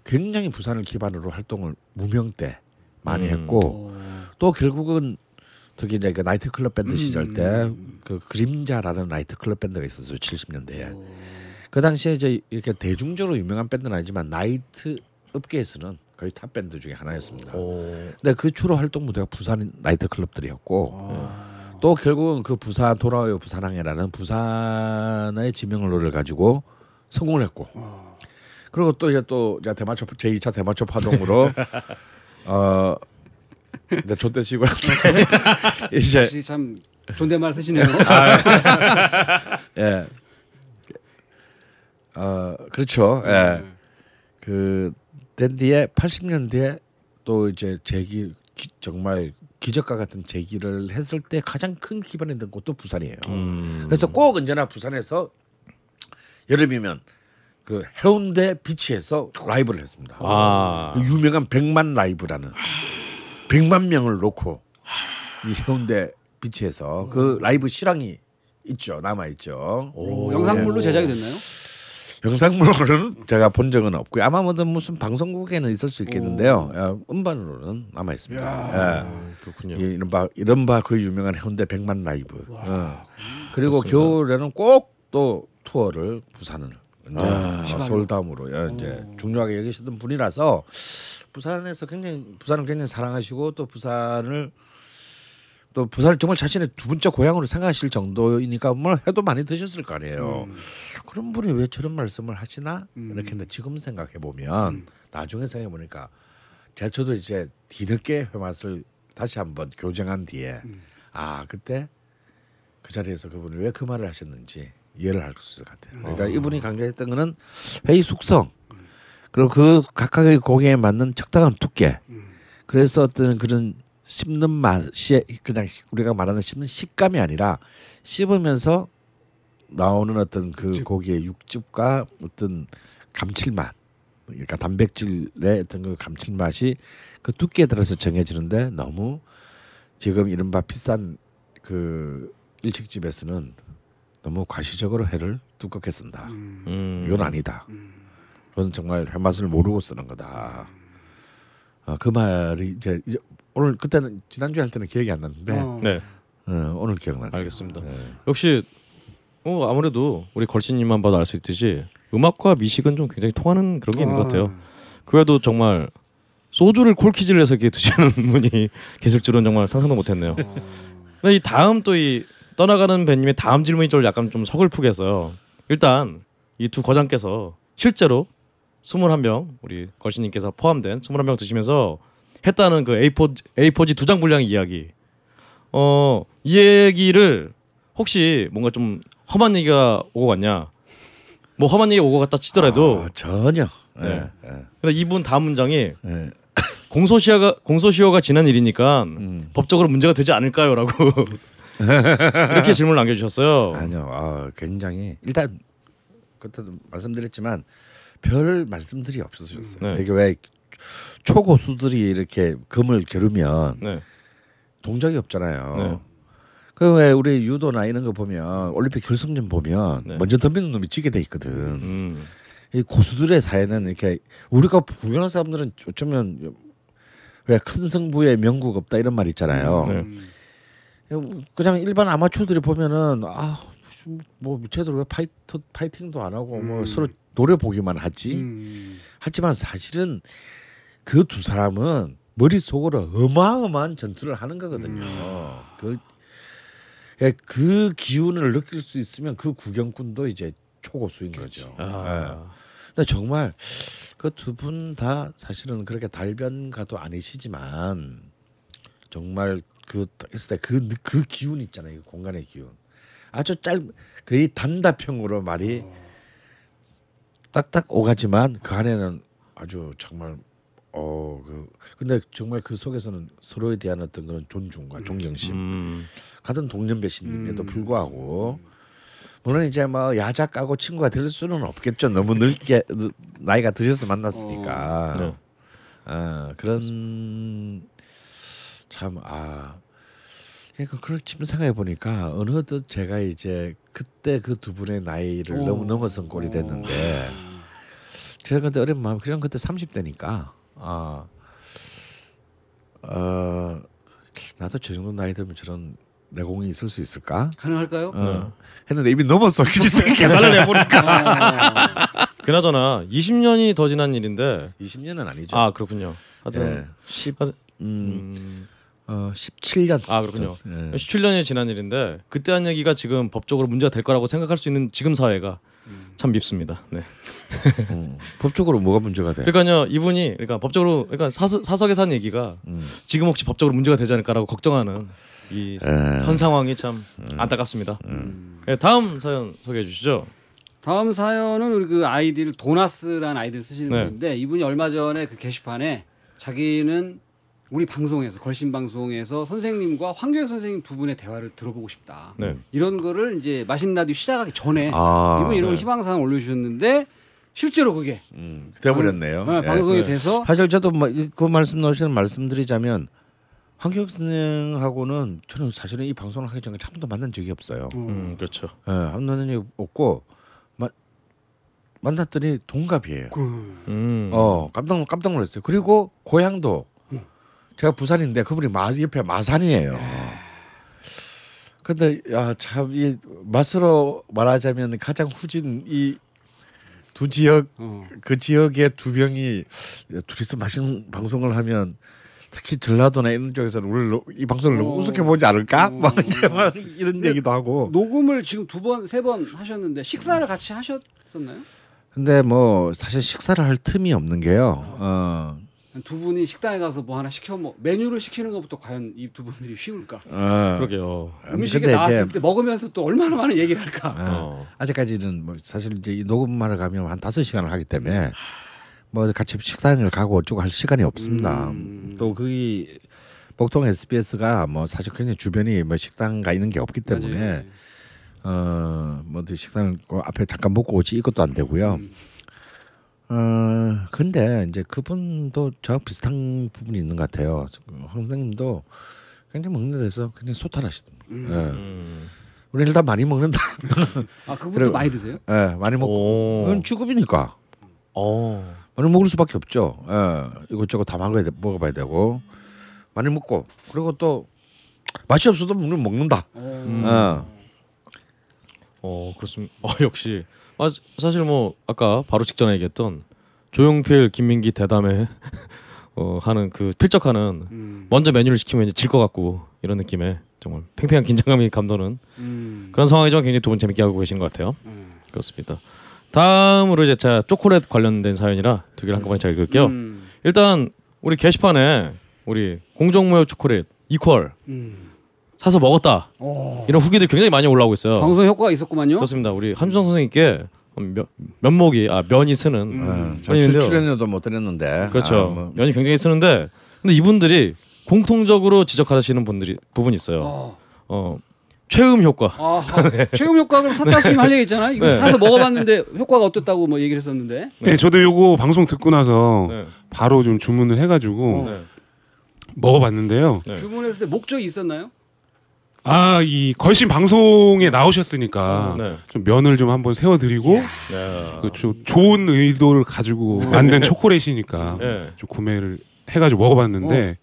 Speaker 2: 굉장히 부산을 기반으로 활동을 무명 때 많이
Speaker 1: 음.
Speaker 2: 했고
Speaker 3: 오.
Speaker 2: 또 결국은 특히 이제 그 나이트클럽 밴드 시절
Speaker 3: 음.
Speaker 2: 때그 그림자라는 나이트클럽 밴드가 있었어요 70년대에
Speaker 3: 오.
Speaker 2: 그 당시에 이제 이렇게 대중적으로 유명한 밴드는 아니지만 나이트 업계에서는 거의 top 밴드 중에 하나였습니다.
Speaker 1: 오.
Speaker 2: 근데 그 주로 활동 무대가 부산 나이트 클럽들이었고
Speaker 3: 아.
Speaker 2: 또 결국은 그 부산 돌아와요 부산항에라는 부산의 지명을 노를 가지고 성공을 했고
Speaker 3: 아.
Speaker 2: 그리고 또 이제 또 이제 대마초 제2차 대마초 파동으로 *laughs* 어 이제 좆대 치고 *laughs* 이제
Speaker 3: 참 존댓말 쓰시네요.
Speaker 2: 예. 어 그렇죠. 예.
Speaker 3: 네.
Speaker 2: 그 댄디의 80년대에 또 이제 재기 기, 정말 기적과 같은 재기를 했을 때 가장 큰 기반이 된 곳도 부산이에요.
Speaker 1: 음.
Speaker 2: 그래서 꼭 언제나 부산에서 여름이면 그 해운대 비치에서 라이브를 했습니다.
Speaker 1: 아.
Speaker 2: 그 유명한 백만 라이브라는 백만 명을 놓고 이 해운대 beach에서 그 라이브 실황이 있죠 남아 있죠.
Speaker 3: 오, 영상물로 제작이 됐나요?
Speaker 2: 영상물로는 제가 본 적은 없고요. 아마 뭐 무슨 방송국에는 있을 수 있겠는데요. 어, 음반으로는 남아 있습니다.
Speaker 1: 아, 그렇군요.
Speaker 2: 예. 이른바 이른바 그 유명한 해운대 백만 라이브. 어. 그리고 겨울에는 꼭 또 투어를 부산을
Speaker 1: 아,
Speaker 2: 어, 서울 다음으로 예, 이제 중요하게 여기시던 분이라서 부산에서 굉장히 부산을 굉장히 사랑하시고 또 부산을 또 부산을 정말 자신의 두 번째 고향으로 생각하실 정도이니까 뭘 해도 많이 드셨을 거 아니에요.
Speaker 3: 음.
Speaker 2: 그런 분이 왜 저런 말씀을 하시나
Speaker 3: 음.
Speaker 2: 이렇게 근데 지금 생각해 보면
Speaker 3: 음.
Speaker 2: 나중에 생각해 보니까 제가 저도 이제 뒤늦게 회맛을 다시 한번 교정한 뒤에
Speaker 3: 음.
Speaker 2: 아 그때 그 자리에서 그분이 왜 그 말을 하셨는지 이해를 할 수 있을 것 같아요. 그러니까 이분이 강조했던 거는 회의 숙성 그리고 그 각각의 고기에 맞는 적당한 두께
Speaker 3: 음.
Speaker 2: 그래서 어떤 그런 씹는 맛이 그냥 우리가 말하는 씹는 식감이 아니라 씹으면서 나오는 어떤 그 고기의 육즙과 어떤 감칠맛 그러니까 단백질의 어떤 그 감칠맛이 그 두께에 따라서 정해지는데 너무 지금 이른바 비싼 그 일식집에서는 너무 과시적으로 회를 두껍게 쓴다.
Speaker 1: 음.
Speaker 2: 이건 아니다. 그것은 정말 회 맛을 모르고 쓰는 거다. 어, 그 말이 이제, 이제 오늘 그때는 지난주에 할 때는 기억이 안 났는데
Speaker 3: 어.
Speaker 1: 네,
Speaker 2: 어, 오늘 기억나네.
Speaker 1: 알겠습니다.
Speaker 2: 네.
Speaker 1: 역시 어, 아무래도 우리 걸신님만 봐도 알 수 있듯이 음악과 미식은 좀 굉장히 통하는 그런 게 있는 것 같아요. 그 외에도 정말 소주를 콜키즈를 해서 이렇게 드시는 *laughs* 분이 계실 줄은 정말 상상도 못했네요. 근데 이 다음 또 이 떠나가는 배님의 다음 질문이 좀 약간 좀 서글프게 했어요. 일단 이 두 거장께서 실제로 21명 우리 걸신님께서 포함된 21명 드시면서 했다는 그 A4 A4지 두 장 분량의 이야기. 어, 이 얘기를 혹시 뭔가 좀 험한 얘기가 오고 갔냐? 뭐 험한 얘기 오고 갔다 치더라도
Speaker 2: 아, 전혀.
Speaker 1: 네.
Speaker 2: 예, 예,
Speaker 1: 근데 이분 다음 문장이
Speaker 2: 예. *coughs*
Speaker 1: 공소시효가 공소시효가 지난 일이니까
Speaker 2: 음.
Speaker 1: 법적으로 문제가 되지 않을까요라고 *laughs* 이렇게 질문을 남겨주셨어요.
Speaker 2: 아니요. 아, 굉장히 일단 그때도 말씀드렸지만 별 말씀들이 없으셨어요.
Speaker 1: 네.
Speaker 2: 이게 왜 초고수들이 이렇게 금을 겨루면
Speaker 1: 네,
Speaker 2: 동작이 없잖아요.
Speaker 1: 네.
Speaker 2: 그왜 우리 유도나 이런 거 보면 올림픽 결승전 보면
Speaker 1: 네.
Speaker 2: 먼저 덤비는 놈이 지게 돼 있거든.
Speaker 1: 음,
Speaker 2: 이 고수들의 사회는 이렇게 우리가 구경하는 사람들은 어쩌면 왜 큰 승부에 명국 없다 이런 말 있잖아요.
Speaker 1: 네.
Speaker 2: 그냥 일반 아마추어들이 보면은 아, 무슨 뭐 제대로 왜 파이터 파이팅도 안 하고 뭐
Speaker 3: 음.
Speaker 2: 서로 노래 보기만 하지.
Speaker 3: 음.
Speaker 2: 하지만 사실은 그 두 사람은 머릿속으로 어마어마한 전투를 하는 거거든요. 그, 예, 그 기운을 느낄 수 있으면 그 구경꾼도 이제 초고수인 거죠. 예.
Speaker 1: 아,
Speaker 2: 근데 정말 그 두 분 다 사실은 그렇게 달변가도 아니시지만 정말 그 있을 때 그 그 기운 있잖아요. 그 공간의 기운. 아주 짧 거의 단답형으로 말이 딱딱 오가지만 그 안에는 아주 정말 어 그 근데 정말 그 속에서는 서로에 대한 어떤 그런 존중과 존경심
Speaker 1: 음,
Speaker 2: 같은 동년배신임에도
Speaker 3: 음.
Speaker 2: 불구하고 물론 이제 뭐 야자 까고 친구가 될 수는 없겠죠. 너무 늙게 늦- 나이가 드셔서 만났으니까.
Speaker 1: 네.
Speaker 2: 어, 그런 참 아 그러니까 그걸 지금 생각해 보니까 어느덧 제가 이제 그때 그 두 분의 나이를
Speaker 3: 오.
Speaker 2: 너무 넘어선 꼴이 됐는데 제가 그때 어린 마음 그냥 그때 30대니까 아 어, 나도 저 정도 나이 들면 저런 내공이 있을 수 있을까?
Speaker 3: 가능할까요?
Speaker 2: 어. 했는데 이미 넘었어. 그 계산을 해보니까
Speaker 1: 그나저나 20년이 더 지난 일인데
Speaker 2: 20년은 아니죠.
Speaker 1: 아 그렇군요. 하여튼
Speaker 2: 네. 10,
Speaker 1: 하여튼-
Speaker 2: 음,
Speaker 1: 음,
Speaker 2: 어, 17년.
Speaker 1: 아 그렇군요.
Speaker 2: 네.
Speaker 1: 17년이 지난 일인데 그때 한 얘기가 지금 법적으로 문제가 될 거라고 생각할 수 있는 지금 사회가 참 밉습니다. 네. *laughs*
Speaker 2: 음. 법적으로 뭐가 문제가 돼?
Speaker 1: 그러니까요 이분이 그러니까 법적으로 그러니까 사서, 사석에서 한 얘기가
Speaker 2: 음.
Speaker 1: 지금 혹시 법적으로 문제가 되지 않을까라고 걱정하는 이
Speaker 2: 에.
Speaker 1: 현 상황이 참 안타깝습니다.
Speaker 3: 음.
Speaker 1: 네, 다음 사연 소개해 주시죠.
Speaker 3: 다음 사연은 우리 그 아이디를 도나스라는 아이디를 쓰시는
Speaker 1: 네.
Speaker 3: 분인데 이분이 얼마 전에 그 게시판에 자기는 우리 방송에서 걸신 방송에서 선생님과 황교익 선생님 두 분의 대화를 들어보고 싶다.
Speaker 1: 네.
Speaker 3: 이런 거를 이제 마신 라디오 시작하기 전에
Speaker 2: 아,
Speaker 3: 이분 이런
Speaker 1: 네.
Speaker 3: 희망사항 올려주셨는데 실제로 그게
Speaker 2: 음, 돼버렸네요.
Speaker 3: 어,
Speaker 2: 예.
Speaker 3: 방송이
Speaker 1: 네.
Speaker 3: 돼서
Speaker 2: 사실 저도 뭐그 말씀 나오시는 말씀드리자면 황교익 선생하고는 저는 사실은 이 방송을 하기 전에 한 번도 만난 적이 없어요.
Speaker 1: 음 그렇죠.
Speaker 2: 예, 한 번도 만난 적이 없고 마, 만났더니 동갑이에요.
Speaker 3: 그,
Speaker 1: 음.
Speaker 2: 어 깜짝 깜짝 놀랐어요. 그리고 고향도 제가 부산인데 그분이 마 옆에 마산이에요. 근데 야참이 맛으로 말하자면 가장 후진 이 두 지역
Speaker 3: 어.
Speaker 2: 그 지역의 두 명이 둘이서 맛있는 방송을 하면 특히 전라도나 이런 쪽에서는 우리를 너- 이 방송을 너무
Speaker 3: 어.
Speaker 2: 우습게 보지 않을까?
Speaker 3: 어.
Speaker 2: 막 이제 막 이런 얘기도 하고.
Speaker 3: 녹음을 지금 두 번 세 번 하셨는데 식사를 같이 하셨었나요?
Speaker 2: 근데 뭐 사실 식사를 할 틈이 없는 게요. 어,
Speaker 3: 두 분이 식당에 가서 뭐 하나 시켜 먹 메뉴를 시키는 것부터 과연 이 두 분들이 쉬울까?
Speaker 2: 어.
Speaker 1: 그러게요.
Speaker 3: 음식이 나왔을 때 먹으면서 또 얼마나 많은 얘기를 할까?
Speaker 2: 어.
Speaker 1: 어.
Speaker 2: 아직까지는 뭐 사실 이제 이 녹음만을 가면 한 다섯 시간을 하기 때문에 뭐 같이 식당을 가고 어쩌고 할 시간이 없습니다.
Speaker 3: 음.
Speaker 2: 또 거기 보통 SBS가 뭐 사실 그냥 주변이 뭐 식당 가 있는 게 없기 때문에
Speaker 3: 맞아요.
Speaker 2: 어뭐 식당을 그 앞에 잠깐 먹고 오지 이것도 안 되고요.
Speaker 3: 음.
Speaker 2: 어 근데 이제 그분도 저 비슷한 부분이 있는 것 같아요. 황 선생님도 굉장히 먹는 데서 굉장히 소탈하시더라고요.
Speaker 3: 음.
Speaker 2: 예.
Speaker 1: 음.
Speaker 2: 우리 일단 많이 먹는다.
Speaker 3: 아 그분도
Speaker 2: 그리고-
Speaker 3: 많이 드세요?
Speaker 2: 예, 많이 먹고
Speaker 1: 오.
Speaker 2: 그건 주급이니까
Speaker 1: 어.
Speaker 2: 많이 먹을 수밖에 없죠. 예, 이것저것 다 먹어야 돼, 먹어봐야 되고 많이 먹고 그리고 또 맛이 없어도 우리는 먹는다.
Speaker 1: 음.
Speaker 2: 어.
Speaker 1: 어 그렇습니다. 어 역시 아, 사실 뭐 아까 바로 직전에 얘기했던 조용필 김민기 대담에 *laughs* 어, 하는 그 필적하는
Speaker 3: 음.
Speaker 1: 먼저 메뉴를 시키면 이제 질 것 같고 이런 느낌의 정말 팽팽한 긴장감이 감도는
Speaker 3: 음.
Speaker 1: 그런 상황이지만 굉장히 두 분 재밌게 하고 계신 것 같아요.
Speaker 3: 음.
Speaker 1: 그렇습니다. 다음으로 이제 자 초콜릿 관련된 사연이라 두 개를 한꺼번에 잘 읽을게요.
Speaker 3: 음.
Speaker 1: 일단 우리 게시판에 우리 공정무역 초콜릿 이퀄
Speaker 3: 음.
Speaker 1: 사서 먹었다
Speaker 3: 오.
Speaker 1: 이런 후기들 굉장히 많이 올라오고 있어요.
Speaker 3: 방송 효과가 있었구만요.
Speaker 1: 그렇습니다. 우리 한주성 선생님께 면, 면목이 아 면이 쓰는
Speaker 3: 음.
Speaker 2: 예, 저 출-
Speaker 1: 아닌데요.
Speaker 2: 출연료도 못 드렸는데.
Speaker 1: 그렇죠.
Speaker 2: 아, 뭐.
Speaker 1: 면이 굉장히 쓰는데 근데 이분들이 공통적으로 지적하시는 분들이 부분이 있어요.
Speaker 3: 어.
Speaker 1: 어 최음 효과.
Speaker 3: 아, 최음 효과 그럼 사타스님 할 얘기 있잖아. 이거
Speaker 1: 네.
Speaker 3: 사서 먹어봤는데 효과가 어땠다고 뭐 얘기를 했었는데.
Speaker 5: 네, 저도 요거 방송 듣고 나서
Speaker 1: 네.
Speaker 5: 바로 좀 주문을 해가지고
Speaker 3: 어.
Speaker 1: 네.
Speaker 5: 먹어봤는데요.
Speaker 1: 네.
Speaker 3: 주문했을 때 목적이 있었나요?
Speaker 5: 아, 이 걸신 방송에 나오셨으니까
Speaker 1: 네.
Speaker 5: 좀 면을 좀 한번 세워드리고
Speaker 1: 네.
Speaker 5: 그 조- 좋은 의도를 가지고 만든 초콜릿이니까 *laughs*
Speaker 1: 네.
Speaker 5: 좀 구매를 해가지고 먹어봤는데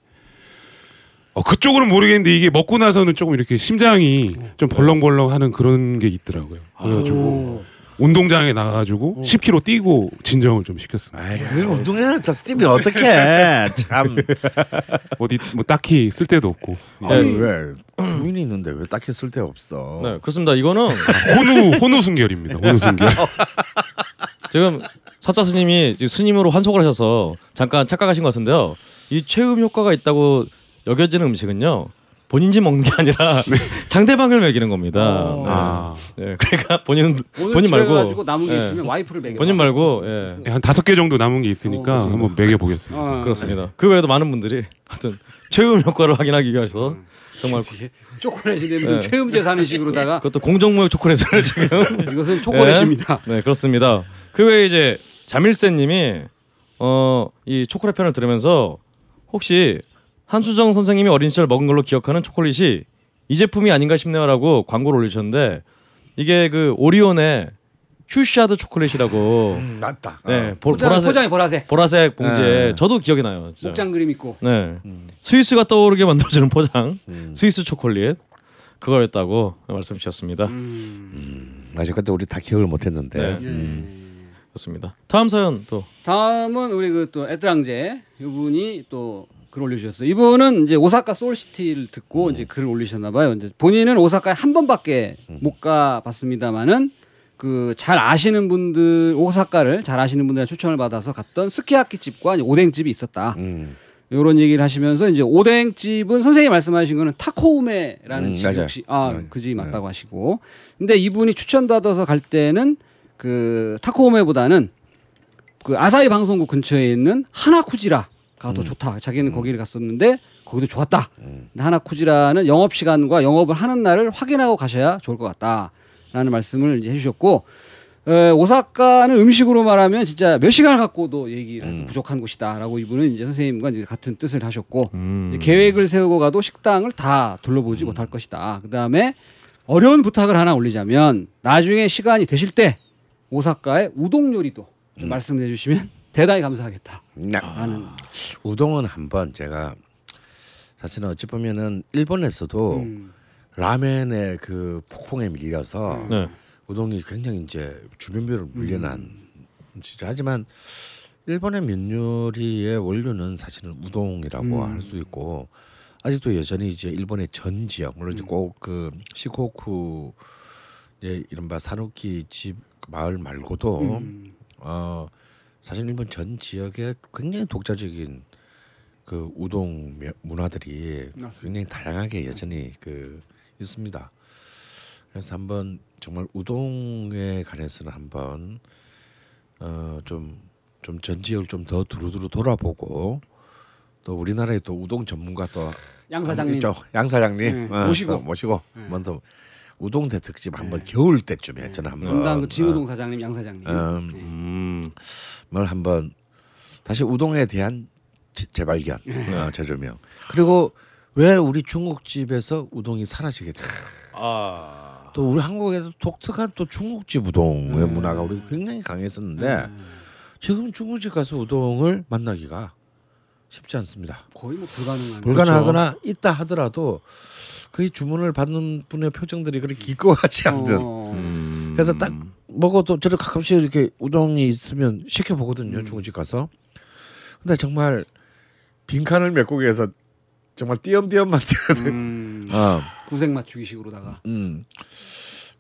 Speaker 5: 어, 그쪽으로는 모르겠는데 이게 먹고 나서는 조금 이렇게 심장이 좀 벌렁벌렁하는 그런 게 있더라고요. 그래가지고 운동장에 나가가지고 10km 뛰고 진정을 좀 시켰습니다.
Speaker 2: 아이, 그걸 운동장에 다 스티비 어떻게 해? 참.
Speaker 5: 어디 뭐 딱히 쓸 데도 없고
Speaker 2: 아니,
Speaker 1: 네.
Speaker 2: 왜 부인이 있는데 왜 딱히 쓸데 없어?
Speaker 1: 네, 그렇습니다. 이거는
Speaker 5: 혼우 혼우 순결입니다. 혼우 순결. *laughs*
Speaker 1: 지금 사자 스님이 지금 스님으로 환속을 하셔서 잠깐 착각하신 것 같은데요. 이 최음 효과가 있다고 여겨지는 음식은요. 본인이 먹는 게 아니라 *laughs* *laughs* 상대방을 먹이는 겁니다.
Speaker 3: 어.
Speaker 1: 네.
Speaker 5: 아,
Speaker 1: 네, 그러니까 본인은
Speaker 3: 오늘
Speaker 1: 본인 말고
Speaker 3: 남은 게
Speaker 1: 예.
Speaker 3: 있으면 와이프를 먹여.
Speaker 1: 본인 말고 예.
Speaker 5: 한 다섯 개 정도 남은 게 있으니까
Speaker 3: 어,
Speaker 5: 한번 먹여 보겠습니다.
Speaker 3: 어,
Speaker 1: 그렇습니다. 그 외에도 많은 분들이 하여튼 최음 효과를 확인하기 위해서 정말
Speaker 3: 초콜릿인데 무슨
Speaker 1: 네.
Speaker 3: 최음제 사는 식으로다가
Speaker 1: 그것도 공정무역 초콜릿을 지금 *laughs*
Speaker 3: 이것은 초콜릿입니다.
Speaker 1: 네 그렇습니다. 그 외에 이제 자밀세님이 어 이 초콜릿 편을 들으면서 혹시 한수정 선생님이 어린 시절 먹은 걸로 기억하는 초콜릿이 이 제품이 아닌가 싶네요라고 광고를 올리셨는데 이게 그 오리온의 슈샤드 초콜릿이라고
Speaker 2: 음, 맞다.
Speaker 1: 네
Speaker 2: 어.
Speaker 1: 보,
Speaker 3: 포장,
Speaker 1: 보라색
Speaker 3: 포장이 보라색.
Speaker 1: 보라색 봉지에
Speaker 2: 네.
Speaker 1: 저도 기억이 나요. 진짜.
Speaker 3: 목장 그림 있고.
Speaker 1: 네
Speaker 2: 음.
Speaker 1: 스위스가 떠오르게 만들어주는 포장
Speaker 2: 음.
Speaker 1: 스위스 초콜릿 그거였다고 말씀 주셨습니다.
Speaker 3: 음.
Speaker 2: 음, 아직까지 우리 다 기억을 못했는데.
Speaker 1: 네.
Speaker 3: 예.
Speaker 2: 음.
Speaker 1: 좋습니다. 다음 사연 또
Speaker 3: 다음은 우리 그 또 에트랑제 이분이 또 글 올려주셨어요. 이분은 이제 오사카 소울시티를 듣고 이제 글을 올리셨나 봐요. 이제 본인은 오사카에 한 번밖에 못 가봤습니다만은 그 잘 아시는 분들 오사카를 잘 아시는 분들의 추천을 받아서 갔던 스키야키 집과 이제 오뎅 집이 있었다.
Speaker 2: 음.
Speaker 3: 이런 얘기를 하시면서 이제 오뎅 집은 선생님이 말씀하신 거는 타코우메라는
Speaker 2: 음,
Speaker 3: 집. 역시 아
Speaker 2: 네.
Speaker 3: 그 집이 맞다고 하시고 근데 이분이 추천받아서 갈 때는 그 타코우메보다는 그 아사히 방송국 근처에 있는 하나쿠지라 가더 좋다 자기는 거기를 갔었는데 거기도 좋았다
Speaker 2: 음.
Speaker 3: 하나쿠지라는 영업 시간과 영업을 하는 날을 확인하고 가셔야 좋을 것 같다라는 말씀을 이제 해주셨고 에, 오사카는 음식으로 말하면 진짜 몇 시간을 갖고도 얘기를
Speaker 2: 음.
Speaker 3: 부족한 곳이다라고 이분은 이제 선생님과 이제 같은 뜻을 하셨고
Speaker 1: 음.
Speaker 3: 계획을 세우고 가도 식당을 다 둘러보지 못할 것이다. 그 다음에 어려운 부탁을 하나 올리자면 나중에 시간이 되실 때 오사카의 우동 요리도 좀 말씀해 주시면 대단히 감사하겠다.
Speaker 2: 나-
Speaker 3: 라는
Speaker 2: 우동은 한번 제가 사실은 어찌 보면은 일본에서도
Speaker 3: 음.
Speaker 2: 라멘의 그 폭풍에 밀려서
Speaker 1: 네.
Speaker 2: 우동이 굉장히 이제 주변별로 물려난 진짜 하지만 일본의 면 요리의 원료는 사실은 우동이라고
Speaker 3: 음.
Speaker 2: 할수 있고 아직도 여전히 이제 일본의 전 지역 물론 이제 꼭 그 시코쿠 이제 이른바 사누키 집 마을 말고도
Speaker 3: 음.
Speaker 2: 어 사실 일본 전 지역에 굉장히 독자적인 그 우동 며- 문화들이. 굉장히 다양하게 여전히 그 있습니다. 그래서 한번 정말 우동에 관해서는 한번 어좀 좀 전 지역을 좀 더 두루두루 돌아보고 또 우리나라의 또 우동 전문가 또
Speaker 3: 양 사장님.
Speaker 2: 양 사장님
Speaker 3: 네,
Speaker 2: 어,
Speaker 3: 모시고.
Speaker 2: 또 모시고 한번 더 우동 대 특집 한번 겨울 때쯤에 저는 한번
Speaker 3: 담당 그
Speaker 2: 어,
Speaker 3: 진우동 사장님, 양 사장님.
Speaker 2: 음.
Speaker 3: 네.
Speaker 1: 음.
Speaker 2: 뭘 한번 다시 우동에 대한 재- 재발견,
Speaker 3: 네.
Speaker 2: 어, 재조명. 그리고 왜 우리 중국집에서 우동이 사라지게 돼요?
Speaker 1: 아.
Speaker 2: 또 우리 한국에도 독특한 또 중국집 우동의
Speaker 3: 네.
Speaker 2: 문화가 우리 굉장히 강했었는데
Speaker 3: 음.
Speaker 2: 지금 중국집 가서 우동을 만나기가 쉽지 않습니다.
Speaker 3: 거의 뭐 불가능한.
Speaker 2: 불가능하거나 있다 하더라도 거의 주문을 받는 분의 표정들이 그렇게 기꺼워하지 않든
Speaker 3: 어.
Speaker 1: 음.
Speaker 2: 그래서 딱 먹어도 저를 가끔씩 이렇게 우동이 있으면 시켜 보거든요
Speaker 3: 음.
Speaker 2: 중국집 가서 근데 정말 빈칸을 메꾸기 위해서 정말 띄엄띄엄 만드는
Speaker 3: 음.
Speaker 2: 어,
Speaker 3: 구색 맞추기식으로다가.
Speaker 2: 음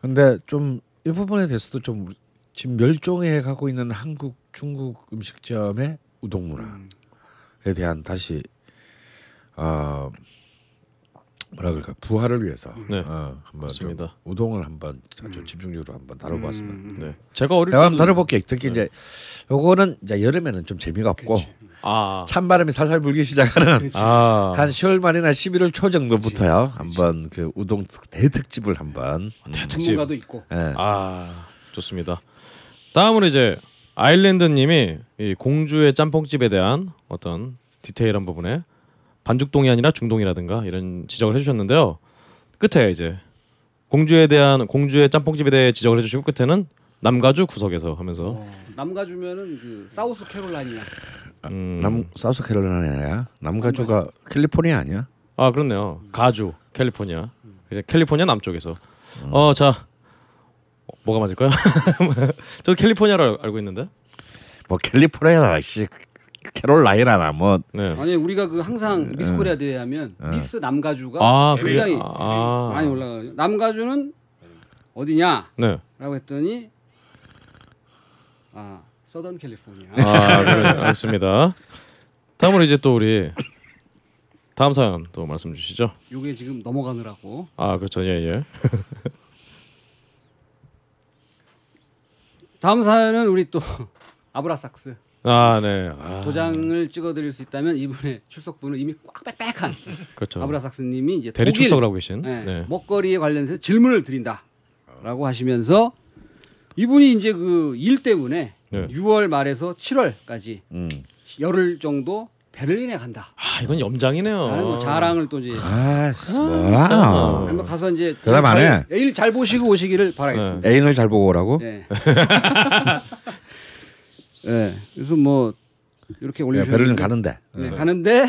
Speaker 2: 근데 좀 이 부분에 대해서도 좀 지금 멸종해 가고 있는 한국 중국 음식점의 우동 문화에
Speaker 3: 음.
Speaker 2: 대한 다시 어 뭐라 그럴까 부활을 위해서
Speaker 1: 네.
Speaker 2: 어, 한번 좀
Speaker 1: 맞습니다.
Speaker 2: 우동을 한번 아주 집중적으로 한번 다뤄보았으면
Speaker 3: 음.
Speaker 1: 네. 제가 어릴
Speaker 2: 내가
Speaker 1: 때도
Speaker 2: 한번 다뤄볼게. 특히 이제 요거는 이제 여름에는 좀 재미가 없고.
Speaker 1: 아.
Speaker 2: 찬바람이 살살 불기 시작하는
Speaker 1: 아.
Speaker 2: 한 10월 말이나 11월 초 정도부터요. 한번 그 우동 특- 대특집을 한번 음,
Speaker 3: 전문가도 있고.
Speaker 2: 예.
Speaker 1: 아 좋습니다. 다음으로 이제 아일랜드님이 이 공주의 짬뽕집에 대한 어떤 디테일한 부분에 반죽동이 아니라 중동이라든가 이런 지적을 해주셨는데요. 끝에 이제 공주에 대한 공주의 짬뽕집에 대해 지적을 해주시고 끝에는 남가주 구석에서 하면서
Speaker 3: 어, 남가주면은 그 사우스 캐롤라이나.
Speaker 1: 음,
Speaker 2: 남 사우스 캐롤라이나야. 남가주가 캘리포니아 아니야?
Speaker 1: 아 그렇네요. 가주 캘리포니아 이제 캘리포니아 남쪽에서 어자 뭐가 맞을까요? *laughs* 저도 캘리포니아를 알고 있는데
Speaker 2: 뭐 캘리포니아나 씨 캐롤라이나나 뭐
Speaker 1: 네.
Speaker 3: 아니 우리가 그 항상 미스 코리아 대회 하면 미스 남가주가
Speaker 1: 아,
Speaker 3: 굉장히
Speaker 1: 아.
Speaker 3: 많이 올라가요. 남가주는 어디냐?
Speaker 1: 네.
Speaker 3: 라고 했더니 아 서던 캘리포니아.
Speaker 1: 아, 그래, 알겠습니다. 다음으로 이제 또 우리 다음 사연 또 말씀 주시죠.
Speaker 3: 요게 지금 넘어가느라고
Speaker 1: 아, 그렇죠. 예, 예. *laughs*
Speaker 3: 다음 사연은 우리 또 *laughs* 아브라삭스
Speaker 1: 아, 네. 아,
Speaker 3: 도장을 찍어드릴 수 있다면 이분의 출석부는 이미 꽉 빽빽한
Speaker 1: 그렇죠.
Speaker 3: 아브라삭스님이 이제
Speaker 1: 대리
Speaker 3: 독일,
Speaker 1: 출석을 하고 계신.
Speaker 3: 네,
Speaker 1: 네.
Speaker 3: 먹거리에 관련해서 질문을 드린다라고 하시면서 이분이 이제 그 일 때문에
Speaker 1: 네.
Speaker 3: 6월 말에서 7월까지
Speaker 2: 음.
Speaker 3: 열흘 정도 베를린에 간다.
Speaker 1: 아, 이건 염장이네요.
Speaker 3: 뭐 자랑을 또 이제
Speaker 2: 아,
Speaker 1: 진짜.
Speaker 2: 와.
Speaker 3: 한번 가서 이제
Speaker 2: 대단하네.
Speaker 3: 일잘 보시고 오시기를 바라겠습니다.
Speaker 2: 애인을 잘 보고 오라고?
Speaker 3: 네. *laughs* *laughs* 네. 그래서 뭐 이렇게
Speaker 2: 네,
Speaker 3: 올리셨는데
Speaker 2: 베를린 가는데.
Speaker 3: 네, 가는데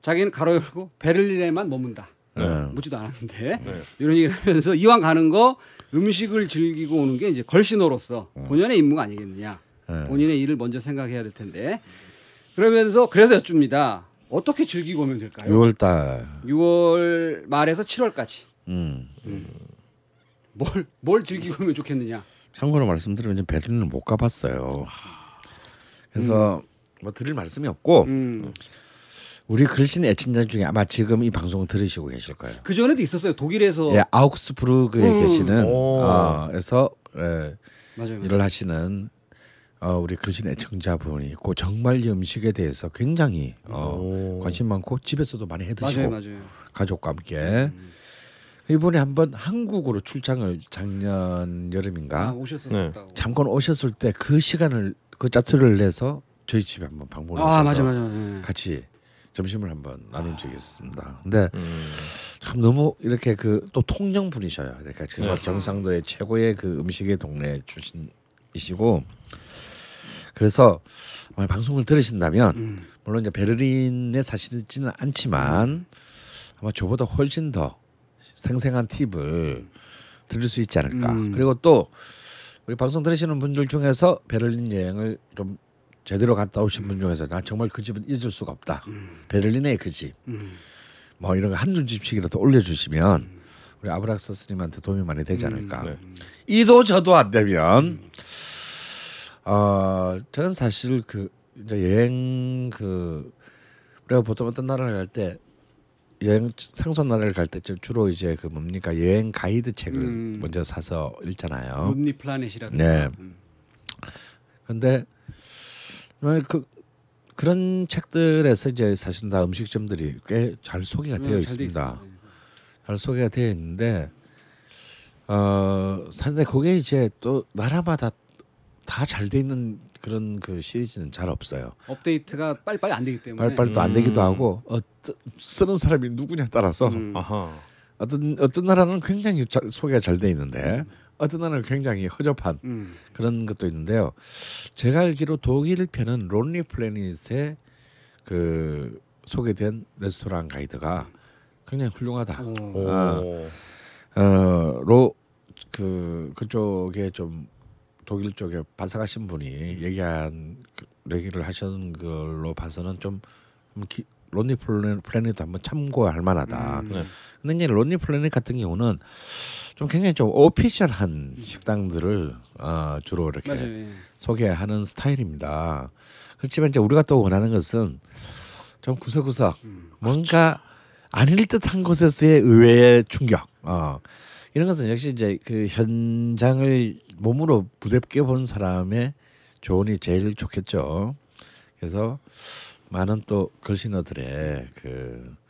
Speaker 3: 자기는 가로 열고 베를린에만 머문다.
Speaker 2: 네.
Speaker 3: 묻지도 않았는데
Speaker 1: 네.
Speaker 3: 이런 얘기를 하면서 이왕 가는 거 음식을 즐기고 오는 게 이제 걸신호로서 본연의 임무가 아니겠느냐.
Speaker 2: 네.
Speaker 3: 본인의 일을 먼저 생각해야 될 텐데 그러면서 그래서 여쭙니다. 어떻게 즐기고 오면 될까요?
Speaker 2: 6월 달.
Speaker 3: 6월 말에서 7월까지
Speaker 2: 음.
Speaker 3: 뭘뭘 즐기고 오면 좋겠느냐.
Speaker 2: 참고로 말씀드리면 베를린을 못 가봤어요. 그래서 뭐 드릴 말씀이 없고
Speaker 3: 음.
Speaker 2: 우리 글신 애칭자 중에 아마 지금 이 방송을 들으시고 계실 거예요.
Speaker 3: 그 전에도 있었어요. 독일에서
Speaker 2: 예, 아우크스부르크에
Speaker 3: 음.
Speaker 2: 계시는
Speaker 1: 오.
Speaker 2: 어, 에서 예,
Speaker 3: 맞아요.
Speaker 2: 일을 하시는 어, 우리 글신 애청자분이 있고 정말 이 음식에 대해서 굉장히 어,
Speaker 1: 오.
Speaker 2: 관심 많고 집에서도 많이 해 드시고
Speaker 3: 맞아요, 맞아요.
Speaker 2: 가족과 함께 이번에 한번 한국으로 출장을 작년
Speaker 3: 아,
Speaker 2: 여름인가
Speaker 3: 오셨었다고.
Speaker 2: 잠깐 오셨을 때 그 시간을 그 짜투리를 내서 저희 집에 한번 방문하셔서
Speaker 3: 아, 맞아, 맞아. 네.
Speaker 2: 같이 점심을 한번 나눈 적이 있습니다. 근데
Speaker 1: 음.
Speaker 2: 참 너무 이렇게 그 또 통영 분이셔요. 그러니까 그
Speaker 1: 네.
Speaker 2: 경상도의 최고의 그 음식의 동네 출신이시고 그래서 아마 방송을 들으신다면
Speaker 3: 음.
Speaker 2: 물론 이제 베를린에 사시지는 않지만 아마 저보다 훨씬 더 생생한 팁을 들을 수 있지 않을까.
Speaker 3: 음.
Speaker 2: 그리고 또 우리 방송 들으시는 분들 중에서 베를린 여행을 좀 제대로 갔다 오신 분 중에서 나 정말 그 집은 잊을 수가 없다. 베를린의 그 집.
Speaker 3: 음.
Speaker 2: 뭐 이런 거 한두 집씩이라도 올려주시면 우리 아브락스 스님한테 도움이 많이 되지 않을까.
Speaker 1: 네.
Speaker 2: 이도 저도 안 되면 어 저는 사실 그 이제 여행 그 우리가 보통 어떤 나라를 갈 때 여행 상선 나라를 갈때 주로 이제 그 뭡니까 여행 가이드 책을
Speaker 3: 음.
Speaker 2: 먼저 사서 읽잖아요.
Speaker 3: 론리 플라넷이라든가.
Speaker 2: 네.
Speaker 3: 음.
Speaker 2: 근데 그, 그 그런 책들에서 이제 사실 다 음식점들이 꽤 잘 소개가 되어
Speaker 3: 음, 잘돼
Speaker 2: 있습니다. 잘 소개가 되어 있는데 어 근데 그게 이제 또 나라마다 다 잘 돼 있는 그런 그 시리즈는 잘 없어요.
Speaker 3: 업데이트가 빨리빨리 안 되기 때문에
Speaker 2: 빨리빨리 또안 되기도
Speaker 1: 음.
Speaker 2: 하고 어, 쓰는 사람이 누구냐에 따라서
Speaker 3: 음.
Speaker 2: 어떤 어떤 나라는 굉장히 잘, 소개가 잘 돼 있는데 어떤 나라는 굉장히 허접한
Speaker 3: 음.
Speaker 2: 그런 것도 있는데요. 제가 알기로 독일 편은 론리 플래닛에 그 소개된 레스토랑 가이드가 굉장히 훌륭하다.
Speaker 3: 오.
Speaker 2: 아.
Speaker 1: 오.
Speaker 2: 어로 그 그쪽에 좀 독일 쪽에 반사가신 분이 얘기한 그 얘기를 하시는 걸로 봐서는 좀, 좀 기, 플래닛, 플래닛도 한번 참고할 만하다.
Speaker 3: 음.
Speaker 1: 네.
Speaker 2: 근데 이제 론리 플래닛 같은 경우는 좀 굉장히 좀 오피셜한 식당들을 어, 주로 이렇게
Speaker 3: 맞아요. 예.
Speaker 2: 소개하는 스타일입니다. 그렇지만 이제 우리가 또 원하는 것은 좀 구석구석
Speaker 3: 음.
Speaker 2: 뭔가 아닐 듯한 곳에서의 의외의 충격. 어. 이런 것은 역시 이제 그 현장을 몸으로 부대껴 본 사람의 조언이 제일 좋겠죠. 그래서 많은 또 걸신어들의 그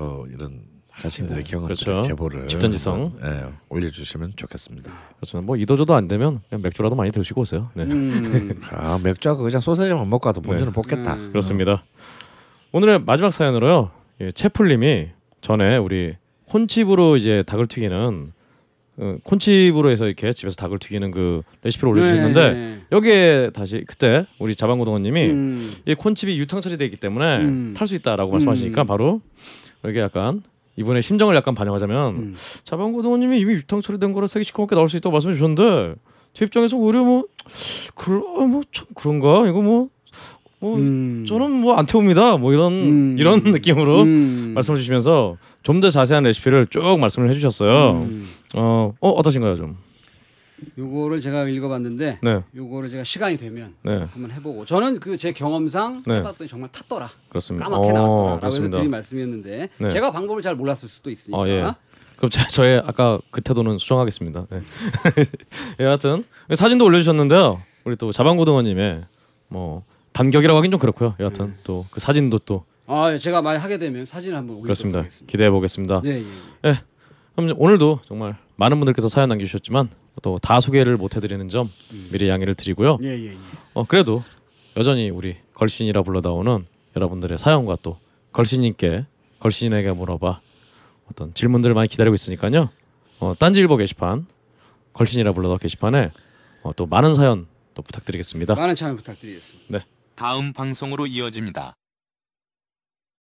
Speaker 2: 또 이런 자신들의 경험들
Speaker 1: 그렇죠.
Speaker 2: 제보를
Speaker 1: 집단지성.
Speaker 2: 예, 올려주시면 좋겠습니다.
Speaker 1: 그렇습니다. 뭐 이도저도 안 되면 그냥 맥주라도 많이 드시고 오세요. 네.
Speaker 3: 음. *laughs*
Speaker 2: 아 맥주하고 그냥 소세지만 먹고 와도 본전은
Speaker 1: 네.
Speaker 2: 뽑겠다.
Speaker 3: 음.
Speaker 1: 그렇습니다. 오늘의 마지막 사연으로요. 예, 채플님이 전에 우리 콘칩으로 이제 닭을 튀기는 어, 콘칩으로 해서 이렇게 집에서 닭을 튀기는 그 레시피를 올려주셨는데
Speaker 3: 네.
Speaker 1: 여기에 다시 그때 우리 자방고등어님이
Speaker 3: 음.
Speaker 1: 이 콘칩이 유탕 처리돼 있기 때문에
Speaker 3: 음.
Speaker 1: 탈수 있다라고 말씀하시니까
Speaker 3: 음.
Speaker 1: 바로 이게 약간 이분의 심정을 약간 반영하자면
Speaker 3: 음.
Speaker 1: 자방고등어님이 이미 유탕 처리된 거라 색이 시커멓게 나올 수 있다고 말씀해 주셨는데 제 입장에서 오히려 뭐 그럴 어, 뭐좀 그런가 이거 뭐 뭐
Speaker 3: 음.
Speaker 1: 저는 뭐 안 태웁니다. 뭐 이런
Speaker 3: 음.
Speaker 1: 이런 *laughs* 느낌으로
Speaker 3: 음.
Speaker 1: 말씀을 주시면서 좀 더 자세한 레시피를 쭉 말씀을 해주셨어요.
Speaker 3: 음.
Speaker 1: 어, 어 어떠신가요 좀?
Speaker 3: 요거를 제가 읽어봤는데
Speaker 1: 네,
Speaker 3: 요거를 제가 시간이 되면
Speaker 1: 네,
Speaker 3: 한번 해보고 저는 그 제 경험상
Speaker 1: 네.
Speaker 3: 해봤더니 정말 탔더라
Speaker 1: 그렇습니다.
Speaker 3: 까맣게
Speaker 1: 어,
Speaker 3: 나왔더라라고 해서. 드린 말씀이었는데
Speaker 1: 네.
Speaker 3: 제가 방법을 잘 몰랐을 수도 있으니까
Speaker 1: 어, 예. 그럼 제, 저의 아까 그 태도는 수정하겠습니다. 네. *laughs* 예, 하여튼 사진도 올려주셨는데요. 우리 또 자방고등어님의 뭐 반격이라고 하긴 좀 그렇고요. 여하튼
Speaker 3: 음.
Speaker 1: 또그 사진도 또
Speaker 3: 아 제가 만약 하게 되면 사진을 한번 올리도록
Speaker 1: 그렇습니다.
Speaker 3: 하겠습니다.
Speaker 1: 기대해 보겠습니다.
Speaker 3: 네, 예.
Speaker 1: 그럼 오늘도 정말 많은 분들께서 사연 남겨주셨지만 또 다 소개를 못 해드리는 점 미리 양해를 드리고요.
Speaker 3: 예, 예, 예.
Speaker 1: 어 그래도 여전히 우리 걸신이라 불러다오는 여러분들의 사연과 또 걸신님께 걸신에게 물어봐 어떤 질문들을 많이 기다리고 있으니까요. 어 딴지일보 게시판 걸신이라 불러다 게시판에 어, 또 많은 사연 또 부탁드리겠습니다.
Speaker 3: 많은 참여 부탁드리겠습니다.
Speaker 6: 다음 방송으로 이어집니다.